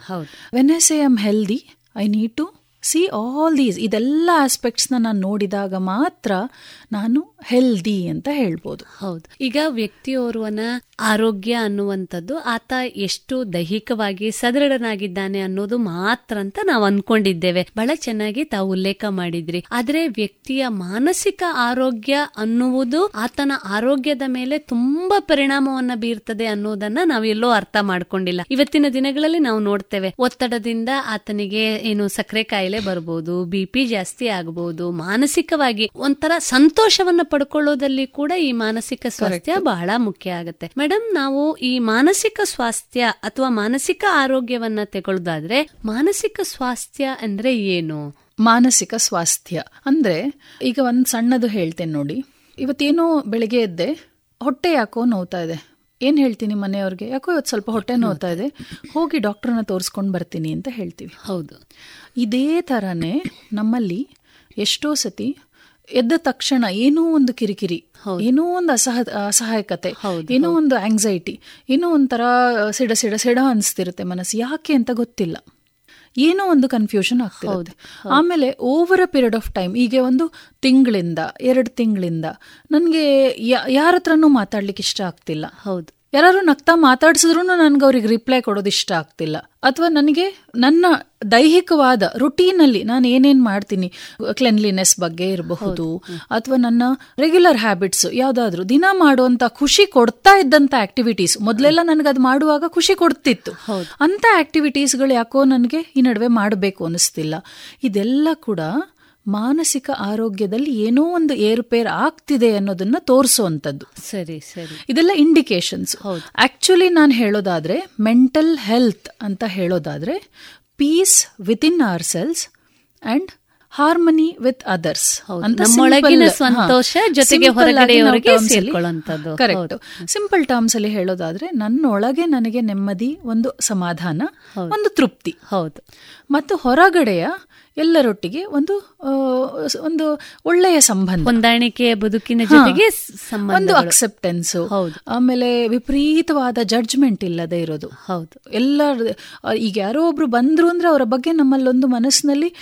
When as say am healthy I need to see all these ಇದೆಲ್ಲ ಆಸ್ಪೆಕ್ಟ್ಸ್ನ ನಾನು ನೋಡಿದಾಗ ಮಾತ್ರ ನಾನು ಹೆಲ್ದಿ ಅಂತ ಹೇಳ್ಬೋದು. ಹೌದು. ಈಗ ವ್ಯಕ್ತಿಯೋರ್ವನ ಆರೋಗ್ಯ ಅನ್ನುವಂಥದ್ದು ಆತ ಎಷ್ಟು ದೈಹಿಕವಾಗಿ ಸದೃಢನಾಗಿದ್ದಾನೆ ಅನ್ನೋದು ಮಾತ್ರ ಅಂತ ನಾವು ಅನ್ಕೊಂಡಿದ್ದೇವೆ. ಬಹಳ ಚೆನ್ನಾಗಿ ತಾವು ಉಲ್ಲೇಖ ಮಾಡಿದ್ರಿ. ಆದ್ರೆ ವ್ಯಕ್ತಿಯ ಮಾನಸಿಕ ಆರೋಗ್ಯ ಅನ್ನುವುದು ಆತನ ಆರೋಗ್ಯದ ಮೇಲೆ ತುಂಬಾ ಪರಿಣಾಮವನ್ನ ಬೀರ್ತದೆ ಅನ್ನೋದನ್ನ ನಾವೆಲ್ಲೋ ಅರ್ಥ ಮಾಡ್ಕೊಂಡಿಲ್ಲ. ಇವತ್ತಿನ ದಿನಗಳಲ್ಲಿ ನಾವು ನೋಡ್ತೇವೆ. ಒತ್ತಡದಿಂದ ಆತನಿಗೆ ಏನು ಸಕ್ಕರೆ ಬರಬಹುದು ಬಿ ಪಿ ಜಾಸ್ತಿ ಆಗಬಹುದು ಮಾನಸಿಕವಾಗಿ ಒಂಥರ ಸಂತೋಷವನ್ನ ಪಡ್ಕೊಳ್ಳೋದಲ್ಲಿ ಕೂಡ ಈ ಮಾನಸಿಕ ಸ್ವಾಸ್ಥ್ಯ ಬಹಳ ಮುಖ್ಯ ಆಗುತ್ತೆ. ಮೇಡಮ್ ನಾವು ಈ ಮಾನಸಿಕ ಸ್ವಾಸ್ಥ್ಯ ಅಥವಾ ಮಾನಸಿಕ ಆರೋಗ್ಯವನ್ನ ತಗೊಳ್ಳೋದಾದ್ರೆ ಮಾನಸಿಕ ಸ್ವಾಸ್ಥ್ಯ ಅಂದ್ರೆ ಏನು? ಮಾನಸಿಕ ಸ್ವಾಸ್ಥ್ಯ ಅಂದ್ರೆ ಈಗ ಒಂದ್ ಸಣ್ಣದು ಹೇಳ್ತೇನೆ ನೋಡಿ. ಇವತ್ತೇನೋ ಬೆಳಿಗ್ಗೆ ಎದ್ದೆ ಹೊಟ್ಟೆ ಯಾಕೋ ನೋವ್ತಾ ಇದೆ. ಏನ್ ಹೇಳ್ತೀನಿ ಮನೆಯವ್ರಿಗೆ? ಯಾಕೋ ಇವತ್ತು ಸ್ವಲ್ಪ ಹೊಟ್ಟೆ ನೋತಾ ಇದೆ. ಹೋಗಿ ಡಾಕ್ಟ್ರನ್ನ ತೋರಿಸ್ಕೊಂಡು ಬರ್ತೀನಿ ಅಂತ ಹೇಳ್ತೀವಿ. ಹೌದು. ಇದೇ ಥರನೇ ನಮ್ಮಲ್ಲಿ ಎಷ್ಟೋ ಸತಿ ಎದ್ದ ತಕ್ಷಣ ಏನೋ ಒಂದು ಕಿರಿಕಿರಿ ಏನೋ ಒಂದು ಅಸಹ ಅಸಹಾಯಕತೆ ಏನೋ ಒಂದು ಆಂಗ್ಸೈಟಿ ಏನೋ ಒಂಥರ ಸಿಡ ಸಿಡ ಸಿಡ ಅನಿಸ್ತಿರುತ್ತೆ ಮನಸ್ಸು. ಯಾಕೆ ಅಂತ ಗೊತ್ತಿಲ್ಲ. ಏನೋ ಒಂದು ಕನ್ಫ್ಯೂಷನ್ ಆಗ್ತಿರುತ್ತೆ. ಆಮೇಲೆ over a period of time ಈಗ ಒಂದು ತಿಂಗಳಿಂದ ಎರಡು ತಿಂಗಳಿಂದ ನನಗೆ ಯಾರ ಹತ್ರನೂ ಮಾತಾಡ್ಲಿಕ್ಕೆ ಇಷ್ಟ ಆಗ್ತಿಲ್ಲ. ಹೌದು. ಯಾರು ನಗ್ತಾ ಮಾತಾಡ್ಸಿದ್ರು ನನ್ಗೆ ಅವ್ರಿಗೆ ರಿಪ್ಲೈ ಕೊಡೋದು ಇಷ್ಟ ಆಗ್ತಿಲ್ಲ. ಅಥವಾ ನನಗೆ ನನ್ನ ದೈಹಿಕವಾದ ರುಟೀನಲ್ಲಿ ನಾನು ಏನೇನ್ ಮಾಡ್ತೀನಿ ಕ್ಲೆನ್ಲಿನೆಸ್ ಬಗ್ಗೆ ಇರಬಹುದು ಅಥವಾ ನನ್ನ ರೆಗ್ಯುಲರ್ ಹ್ಯಾಬಿಟ್ಸ್ ಯಾವುದಾದ್ರೂ ದಿನ ಮಾಡುವಂತ ಖುಷಿ ಕೊಡ್ತಾ ಇದ್ದಂತ ಆಕ್ಟಿವಿಟೀಸ್ ಮೊದಲೆಲ್ಲ ನನಗೆ ಅದು ಮಾಡುವಾಗ ಖುಷಿ ಕೊಡ್ತಿತ್ತು. ಅಂತ ಆಕ್ಟಿವಿಟೀಸ್ಗಳು ಯಾಕೋ ನನಗೆ ಈ ನಡುವೆ ಮಾಡಬೇಕು ಅನಿಸ್ತಿಲ್ಲ. ಇದೆಲ್ಲ ಕೂಡ ಮಾನಸಿಕ ಆರೋಗ್ಯದಲ್ಲಿ ಏನೋ ಒಂದು ಏರುಪೇರು ಆಗ್ತಿದೆ ಅನ್ನೋದನ್ನ ತೋರಿಸುವಂಥದ್ದು. ಸರಿ ಸರಿ. ಇದೆಲ್ಲ ಇಂಡಿಕೇಶನ್ಸ್ ಆಕ್ಚುಲಿ ನಾನು ಹೇಳೋದಾದ್ರೆ ಮೆಂಟಲ್ ಹೆಲ್ತ್ ಅಂತ ಹೇಳೋದಾದ್ರೆ peace within ourselves and harmony with others ಸಂತೋಷ ಜೊತೆಗೆ ಕರೆಕ್ಟ್ ಸಿಂಪಲ್ ಟರ್ಮ್ಸ್ ಅಲ್ಲಿ ಹೇಳೋದಾದ್ರೆ ನನ್ನೊಳಗೆ ನನಗೆ ನೆಮ್ಮದಿ ಒಂದು ಸಮಾಧಾನ ಒಂದು ತೃಪ್ತಿ. ಹೌದು. ಮತ್ತು ಹೊರಗಡೆಯ ಎಲ್ಲರೊಟ್ಟಿಗೆ ಒಂದು ಒಂದು ಒಳ್ಳೆಯ ಸಂಬಂಧ. ಹೊಂದಾಣಿಕೆಯ ಬದುಕಿನ ಜೊತೆಗೆ ಒಂದು ಅಕ್ಸೆಪ್ಟೆನ್ಸ್ ಆಮೇಲೆ ವಿಪರೀತವಾದ ಜಡ್ಜ್ಮೆಂಟ್ ಇಲ್ಲದೆ ಇರೋದು. ಹೌದು. ಎಲ್ಲ ಈಗ ಯಾರೋ ಒಬ್ರು ಬಂದ್ರು ಅಂದ್ರೆ ಅವರ ಬಗ್ಗೆ ನಮ್ಮಲ್ಲೊಂದು ಮನಸ್ಸಿನಲ್ಲಿ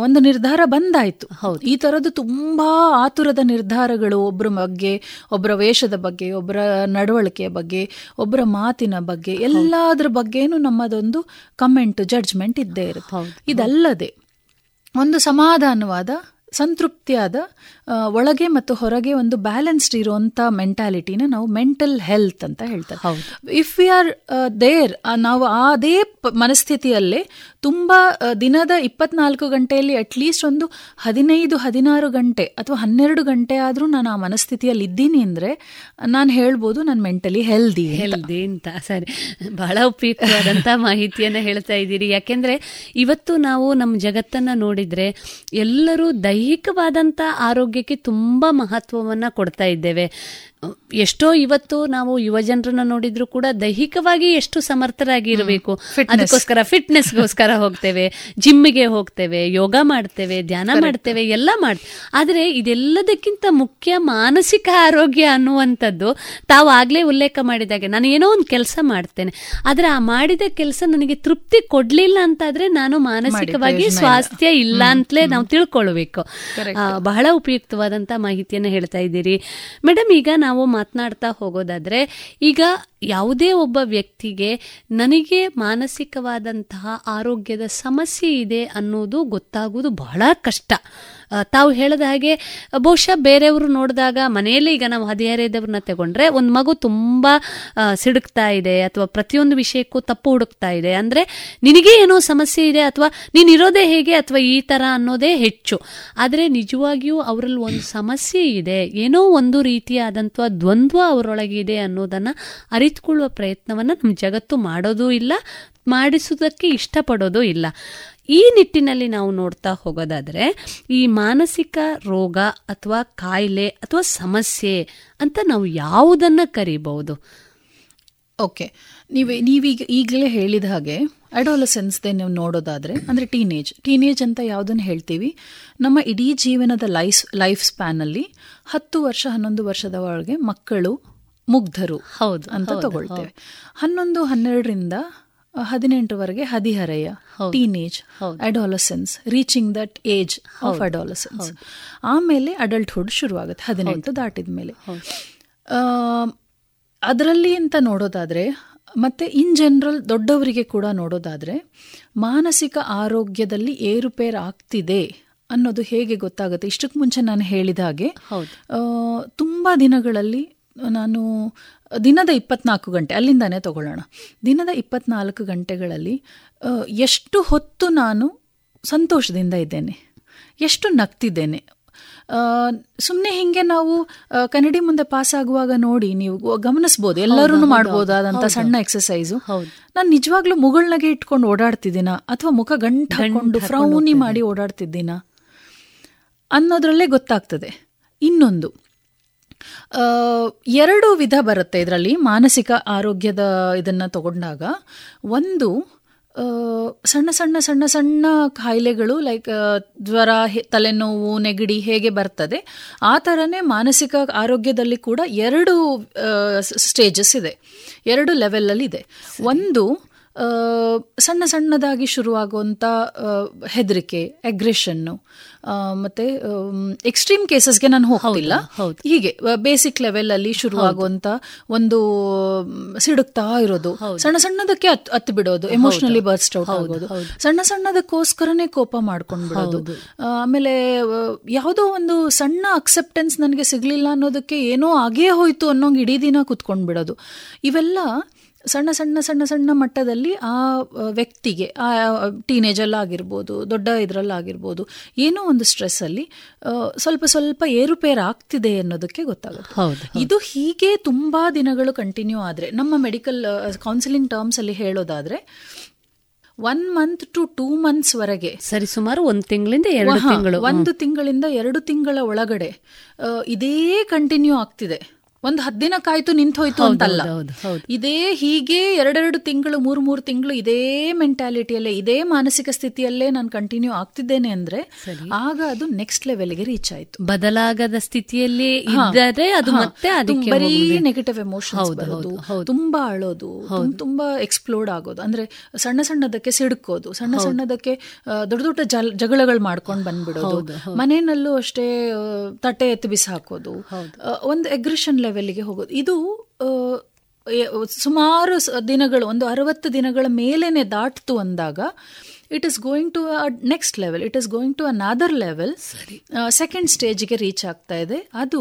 ಒಂದು ನಿರ್ಧಾರ ಬಂದಾಯ್ತು. ಈ ತರದ್ದು ತುಂಬಾ ಆತುರದ ನಿರ್ಧಾರಗಳು ಒಬ್ಬರ ಬಗ್ಗೆ ಒಬ್ಬರ ವೇಷದ ಬಗ್ಗೆ ಒಬ್ಬರ ನಡವಳಿಕೆಯ ಬಗ್ಗೆ ಒಬ್ಬರ ಮಾತಿನ ಬಗ್ಗೆ ಎಲ್ಲಾದ್ರ ಬಗ್ಗೆನೂ ನಮ್ಮದೊಂದು ಕಮೆಂಟ್ ಜಡ್ಜ್ಮೆಂಟ್ ಇದ್ದೇ ಇರುತ್ತೆ. ಇದಲ್ಲದೆ ಒಂದು ಸಮಾಧಾನವಾದ ಸಂತೃಪ್ತಿಯಾದ ಒಳಗೆ ಮತ್ತು ಹೊರಗೆ ಒಂದು ಬ್ಯಾಲೆನ್ಸ್ಡ್ ಇರುವಂತ ಮೆಂಟಾಲಿಟಿನ ನಾವು ಮೆಂಟಲ್ ಹೆಲ್ತ್ ಅಂತ ಹೇಳ್ತಾರೆ ಇಫ್ ವಿ ಆರ್ ದೇರ್ ನಾವು ಅದೇ ಮನಸ್ಥಿತಿಯಲ್ಲೇ ತುಂಬಾ ದಿನದ ಇಪ್ಪತ್ನಾಲ್ಕು ಗಂಟೆಯಲ್ಲಿ ಅಟ್ಲೀಸ್ಟ್ ಒಂದು ಹದಿನೈದು ಹದಿನಾರು ಗಂಟೆ ಅಥವಾ ಹನ್ನೆರಡು ಗಂಟೆ ಆದರೂ ನಾನು ಆ ಮನಸ್ಥಿತಿಯಲ್ಲಿ ಇದ್ದೀನಿ ಅಂದ್ರೆ ನಾನು ಹೇಳ್ಬೋದು ನಾನು ಮೆಂಟಲಿ ಹೆಲ್ದಿ ಹೆಲ್ದಿ ಅಂತ. ಸರಿ. ಬಹಳ ಉಪಯುಕ್ತವಾದಂಥ ಮಾಹಿತಿಯನ್ನ ಹೇಳ್ತಾ ಇದ್ದೀರಿ. ಯಾಕೆಂದರೆ ಇವತ್ತು ನಾವು ನಮ್ಮ ಜಗತ್ತನ್ನ ನೋಡಿದ್ರೆ ಎಲ್ಲರೂ ದೈಹಿಕವಾದಂತ ಆರೋಗ್ಯಕ್ಕೆ ತುಂಬ ಮಹತ್ವವನ್ನು ಕೊಡ್ತಾ ಇದ್ದೇವೆ. ಎಷ್ಟೋ ಇವತ್ತು ನಾವು ಯುವ ಜನರನ್ನ ನೋಡಿದ್ರು ಕೂಡ ದೈಹಿಕವಾಗಿ ಎಷ್ಟು ಸಮರ್ಥರಾಗಿ ಇರಬೇಕು ಅದಕ್ಕೋಸ್ಕರ ಫಿಟ್ನೆಸ್ಗೋಸ್ಕರ ಹೋಗ್ತೇವೆ ಜಿಮ್ಗೆ ಹೋಗ್ತೇವೆ ಯೋಗ ಮಾಡ್ತೇವೆ ಧ್ಯಾನ ಮಾಡ್ತೇವೆ ಎಲ್ಲ ಮಾಡ್ತೇವೆ ಆದ್ರೆ ಇದೆಲ್ಲದಕ್ಕಿಂತ ಮುಖ್ಯ ಮಾನಸಿಕ ಆರೋಗ್ಯ ಅನ್ನುವಂಥದ್ದು ತಾವು ಆಗ್ಲೇ ಉಲ್ಲೇಖ ಮಾಡಿದಾಗೆ. ನಾನು ಏನೋ ಒಂದು ಕೆಲಸ ಮಾಡ್ತೇನೆ. ಆದ್ರೆ ಆ ಮಾಡಿದ ಕೆಲಸ ನನಗೆ ತೃಪ್ತಿ ಕೊಡ್ಲಿಲ್ಲ ಅಂತಾದ್ರೆ ನಾನು ಮಾನಸಿಕವಾಗಿ ಸ್ವಾಸ್ಥ್ಯ ಇಲ್ಲ ಅಂತಲೇ ನಾವು ತಿಳ್ಕೊಳ್ಬೇಕು. ಬಹಳ ಉಪಯುಕ್ತವಾದಂತ ಮಾಹಿತಿಯನ್ನು ಹೇಳ್ತಾ ಇದ್ದೀರಿ. ಮೇಡಮ್ ಈಗ ನಾವು ಮಾತನಾಡ್ತಾ ಹೋಗೋದಾದ್ರೆ, ಈಗ ಯಾವುದೇ ಒಬ್ಬ ವ್ಯಕ್ತಿಗೆ ನನಗೆ ಮಾನಸಿಕವಾದಂತಹ ಆರೋಗ್ಯದ ಸಮಸ್ಯೆ ಇದೆ ಅನ್ನೋದು ಗೊತ್ತಾಗುವುದು ಬಹಳ ಕಷ್ಟ. ತಾವು ಹೇಳದ ಹಾಗೆ, ಬಹುಶಃ ಬೇರೆಯವರು ನೋಡಿದಾಗ ಮನೆಯಲ್ಲಿ ಈಗ ನಾವು ಹದಿಹರೆಯದವ್ರನ್ನ ತಗೊಂಡ್ರೆ ಒಂದು ಮಗು ತುಂಬಾ ಸಿಡುಕ್ತಾ ಇದೆ ಅಥವಾ ಪ್ರತಿಯೊಂದು ವಿಷಯಕ್ಕೂ ತಪ್ಪು ಹುಡುಕ್ತಾ ಇದೆ. ಅಂದ್ರೆ ನಿನಗೆ ಏನೋ ಸಮಸ್ಯೆ ಇದೆ ಅಥವಾ ನೀನ್ ಇರೋದೇ ಹೇಗೆ ಅಥವಾ ಈ ತರ ಅನ್ನೋದೇ ಹೆಚ್ಚು. ಆದರೆ ನಿಜವಾಗಿಯೂ ಅವರಲ್ಲಿ ಒಂದು ಸಮಸ್ಯೆ ಇದೆ. ಏನೋ ಒಂದು ರೀತಿಯಾದಂಥ ದ್ವಂದ್ವ ಅವರೊಳಗಿದೆ ಅನ್ನೋದನ್ನ ಅರಿತುಕೊಳ್ಳುವ ಪ್ರಯತ್ನವನ್ನ ನಮ್ಮ ಜಗತ್ತು ಮಾಡೋದೂ ಇಲ್ಲ, ಮಾಡಿಸುವುದಕ್ಕೆ ಇಷ್ಟಪಡೋದು ಇಲ್ಲ. ಈ ನಿಟ್ಟಿನಲ್ಲಿ ನಾವು ನೋಡ್ತಾ ಹೋಗೋದಾದ್ರೆ ಈ ಮಾನಸಿಕ ರೋಗ ಅಥವಾ ಕಾಯಿಲೆ ಅಥವಾ ಸಮಸ್ಯೆ ಅಂತ ನಾವು ಯಾವುದನ್ನ ಕರಿಬಹುದು? ಓಕೆ. ನೀವು ನೀವೀಗ ಈಗಲೇ ಹೇಳಿದ ಹಾಗೆ ಅಡೋಲಸೆನ್ಸ್ದೆ ನೀವು ನೋಡೋದಾದ್ರೆ ಅಂದ್ರೆ ಟೀನೇಜ್ ಟೀನೇಜ್ ಅಂತ ಯಾವುದನ್ನು ಹೇಳ್ತೀವಿ? ನಮ್ಮ ಇಡೀ ಜೀವನದ ಲೈಫ್ ಲೈಫ್ ಸ್ಪ್ಯಾನಲ್ಲಿ ಹತ್ತು ವರ್ಷ ಹನ್ನೊಂದು ವರ್ಷದ ಒಳಗೆ ಮಕ್ಕಳು ಮುಗ್ಧರು ಹೌದು ಅಂತ ತಗೊಳ್ತೇವೆ. ಹನ್ನೊಂದು ಹನ್ನೆರಡರಿಂದ ಹದಿನೆಂಟರವರೆಗೆ ಹದಿಹರೆಯ teenage adolescence reaching that age of adolescence ಆಮೇಲೆ ಅಡಲ್ಟ್ಹುಡ್ ಶುರುವಾಗುತ್ತೆ ಹದಿನೆಂಟು ದಾಟಿದ ಮೇಲೆ. ಅದರಲ್ಲಿ ಅಂತ ನೋಡೋದಾದ್ರೆ ಮತ್ತೆ ಇನ್ ಜನರಲ್ ದೊಡ್ಡವರಿಗೆ ಕೂಡ ನೋಡೋದಾದ್ರೆ ಮಾನಸಿಕ ಆರೋಗ್ಯದಲ್ಲಿ ಏರುಪೇರು ಆಗ್ತಿದೆ ಅನ್ನೋದು ಹೇಗೆ ಗೊತ್ತಾಗುತ್ತೆ? ಇಷ್ಟಕ್ಕೆ ಮುಂಚೆ ನಾನು ಹೇಳಿದ ಹಾಗೆ ತುಂಬ ದಿನಗಳಲ್ಲಿ ನಾನು ದಿನದ ಇಪ್ಪತ್ನಾಲ್ಕು ಗಂಟೆ ಅಲ್ಲಿಂದಾನೇ ತಗೊಳ್ಳೋಣ. ದಿನದ ಇಪ್ಪತ್ನಾಲ್ಕು ಗಂಟೆಗಳಲ್ಲಿ ಎಷ್ಟು ಹೊತ್ತು ನಾನು ಸಂತೋಷದಿಂದ ಇದ್ದೇನೆ ಎಷ್ಟು ನಗ್ತಿದ್ದೇನೆ. ಸುಮ್ಮನೆ ಹಿಂಗೆ ನಾವು ಕನ್ನಡಿ ಮುಂದೆ ಪಾಸ್ ಆಗುವಾಗ ನೋಡಿ ನೀವು ಗಮನಿಸಬಹುದು ಎಲ್ಲರೂ ಮಾಡಬಹುದಾದಂತ ಸಣ್ಣ ಎಕ್ಸಸೈಸು ನಾನು ನಿಜವಾಗ್ಲೂ ಮುಗುಳ್ನಾಗೆ ಇಟ್ಕೊಂಡು ಓಡಾಡ್ತಿದ್ದೀನ ಅಥವಾ ಮುಖ ಗಂಟು ಹಾಕೊಂಡು ಫ್ರೌನಿ ಮಾಡಿ ಓಡಾಡ್ತಿದ್ದೀನ ಅನ್ನೋದ್ರಲ್ಲೇ ಗೊತ್ತಾಗ್ತದೆ. ಇನ್ನೊಂದು ಎರಡು ವಿಧ ಬರುತ್ತೆ ಇದರಲ್ಲಿ ಮಾನಸಿಕ ಆರೋಗ್ಯದ ಇದನ್ನು ತಗೊಂಡಾಗ. ಒಂದು ಸಣ್ಣ ಸಣ್ಣ ಸಣ್ಣ ಸಣ್ಣ ಕಾಯಿಲೆಗಳು ಲೈಕ್ ಜ್ವರ ತಲೆನೋವು ನೆಗಡಿ ಹೇಗೆ ಬರ್ತದೆ ಆ ಥರನೇ ಮಾನಸಿಕ ಆರೋಗ್ಯದಲ್ಲಿ ಕೂಡ ಎರಡು ಸ್ಟೇಜಸ್ ಇದೆ. ಎರಡು ಲೆವೆಲಲ್ಲಿ ಇದೆ. ಒಂದು ಸಣ್ಣ ಸಣ್ಣದಾಗಿ ಶುರುವಾಗುವಂಥ ಹೆದರಿಕೆ ಅಗ್ರೆಷನ್ನು ಮತ್ತೆ ಎಕ್ಸ್ಟ್ರೀಮ್ ಕೇಸಸ್ಗೆ ನಾನು ಹೋಗ್ತಿಲ್ಲ. ಹೀಗೆ ಬೇಸಿಕ್ ಲೆವೆಲ್ ಅಲ್ಲಿ ಶುರುವಾಗುವಂತ ಒಂದು ಸಿಡುಕ್ತಾ ಇರೋದು. ಸಣ್ಣ ಸಣ್ಣದಕ್ಕೆ ಹತ್ತು ಬಿಡೋದು ಎಮೋಷನಲಿ ಬರ್ಸ್ಟ್ ಔಟ್ ಆಗೋದು. ಸಣ್ಣ ಸಣ್ಣದಕ್ಕೋಸ್ಕರನೇ ಕೋಪ ಮಾಡ್ಕೊಂಡು ಬಿಡೋದು. ಆಮೇಲೆ ಯಾವುದೋ ಒಂದು ಸಣ್ಣ ಅಕ್ಸೆಪ್ಟೆನ್ಸ್ ನನಗೆ ಸಿಗ್ಲಿಲ್ಲ ಅನ್ನೋದಕ್ಕೆ ಏನೋ ಆಗೇ ಹೋಯ್ತು ಅನ್ನೋಂಗೆ ಇಡೀ ದಿನ ಕುತ್ಕೊಂಡ್ ಬಿಡೋದು. ಇವೆಲ್ಲ ಸಣ್ಣ ಸಣ್ಣ ಸಣ್ಣ ಸಣ್ಣ ಮಟ್ಟದಲ್ಲಿ ಆ ವ್ಯಕ್ತಿಗೆ ಆ ಟೀನೇಜಲ್ಲಾಗಿರ್ಬೋದು ದೊಡ್ಡ ಇದರಲ್ಲಾಗಿರ್ಬೋದು ಏನೋ ಒಂದು ಸ್ಟ್ರೆಸ್ಸಲ್ಲಿ ಸ್ವಲ್ಪ ಸ್ವಲ್ಪ ಏರುಪೇರು ಆಗ್ತಿದೆ ಅನ್ನೋದಕ್ಕೆ ಗೊತ್ತಾಗುತ್ತೆ. ಇದು ಹೀಗೆ ತುಂಬಾ ದಿನಗಳು ಕಂಟಿನ್ಯೂ ಆದ್ರೆ ನಮ್ಮ ಮೆಡಿಕಲ್ ಕೌನ್ಸಿಲಿಂಗ್ ಟರ್ಮ್ಸ್ ಅಲ್ಲಿ ಹೇಳೋದಾದ್ರೆ one month to two months ವರೆಗೆ ಸರಿ ಸುಮಾರು ಒಂದು ತಿಂಗಳಿಂದ ಎರಡು ತಿಂಗಳು. ಒಂದು ತಿಂಗಳಿಂದ ಎರಡು ತಿಂಗಳ ಒಳಗಡೆ ಇದೇ ಕಂಟಿನ್ಯೂ ಆಗ್ತಿದೆ. ಒಂದು ಹದ್ದಿನ ಕಾಯ್ತು ನಿಂತು ಹೋಯ್ತು ಅಂತಲ್ಲ. ಇದೇ ಹೀಗೆ ಎರಡೆರಡು ತಿಂಗಳು ಮೂರು ಮೂರು ತಿಂಗಳು ಇದೇ ಮೆಂಟಾಲಿಟಿಯಲ್ಲೇ ಇದೇ ಮಾನಸಿಕ ಸ್ಥಿತಿಯಲ್ಲೇ ನಾನು ಕಂಟಿನ್ಯೂ ಆಗ್ತಿದ್ದೇನೆ ಅಂದ್ರೆ ಆಗ ಅದು ನೆಕ್ಸ್ಟ್ ಲೆವೆಲ್ಗೆ ರೀಚ್ ಆಯ್ತು. ಬದಲಾಗದ ಸ್ಥಿತಿಯಲ್ಲಿ ಇದ್ದರೆ ಅದು ಮತ್ತೆ ಬರೀ ನೆಗೆಟಿವ್ ಎಮೋಷನ್ಸ್ ಬರೋದು ತುಂಬಾ ಅಳೋದು ತುಂಬಾ ಎಕ್ಸ್ಪ್ಲೋರ್ಡ್ ಆಗೋದು. ಅಂದ್ರೆ ಸಣ್ಣ ಸಣ್ಣದಕ್ಕೆ ಸಿಡ್ಕೋದು ಸಣ್ಣ ಸಣ್ಣದಕ್ಕೆ ದೊಡ್ಡ ದೊಡ್ಡ ಜಗಳಗಳು ಮಾಡ್ಕೊಂಡು ಬಂದ್ಬಿಡೋದು. ಮನೆಯಲ್ಲೂ ಅಷ್ಟೇ ತಟ್ಟೆ ಎತ್ತು ಬಿಸಾಕೋದು. ಒಂದು ಎಗ್ರೆಷನ್ ಲೆವೆಲ್ಗೆ ಹೋಗೋದು. ಇದು ಸುಮಾರು ದಿನಗಳು ಒಂದು ಅರವತ್ತು ದಿನಗಳ ಮೇಲೇನೆ ದಾಟ್ತು ಅಂದಾಗ it is going to a next level it is going to another level second ಸ್ಟೇಜ್ಗೆ reach ಆಗ್ತಾ ಇದೆ. ಅದು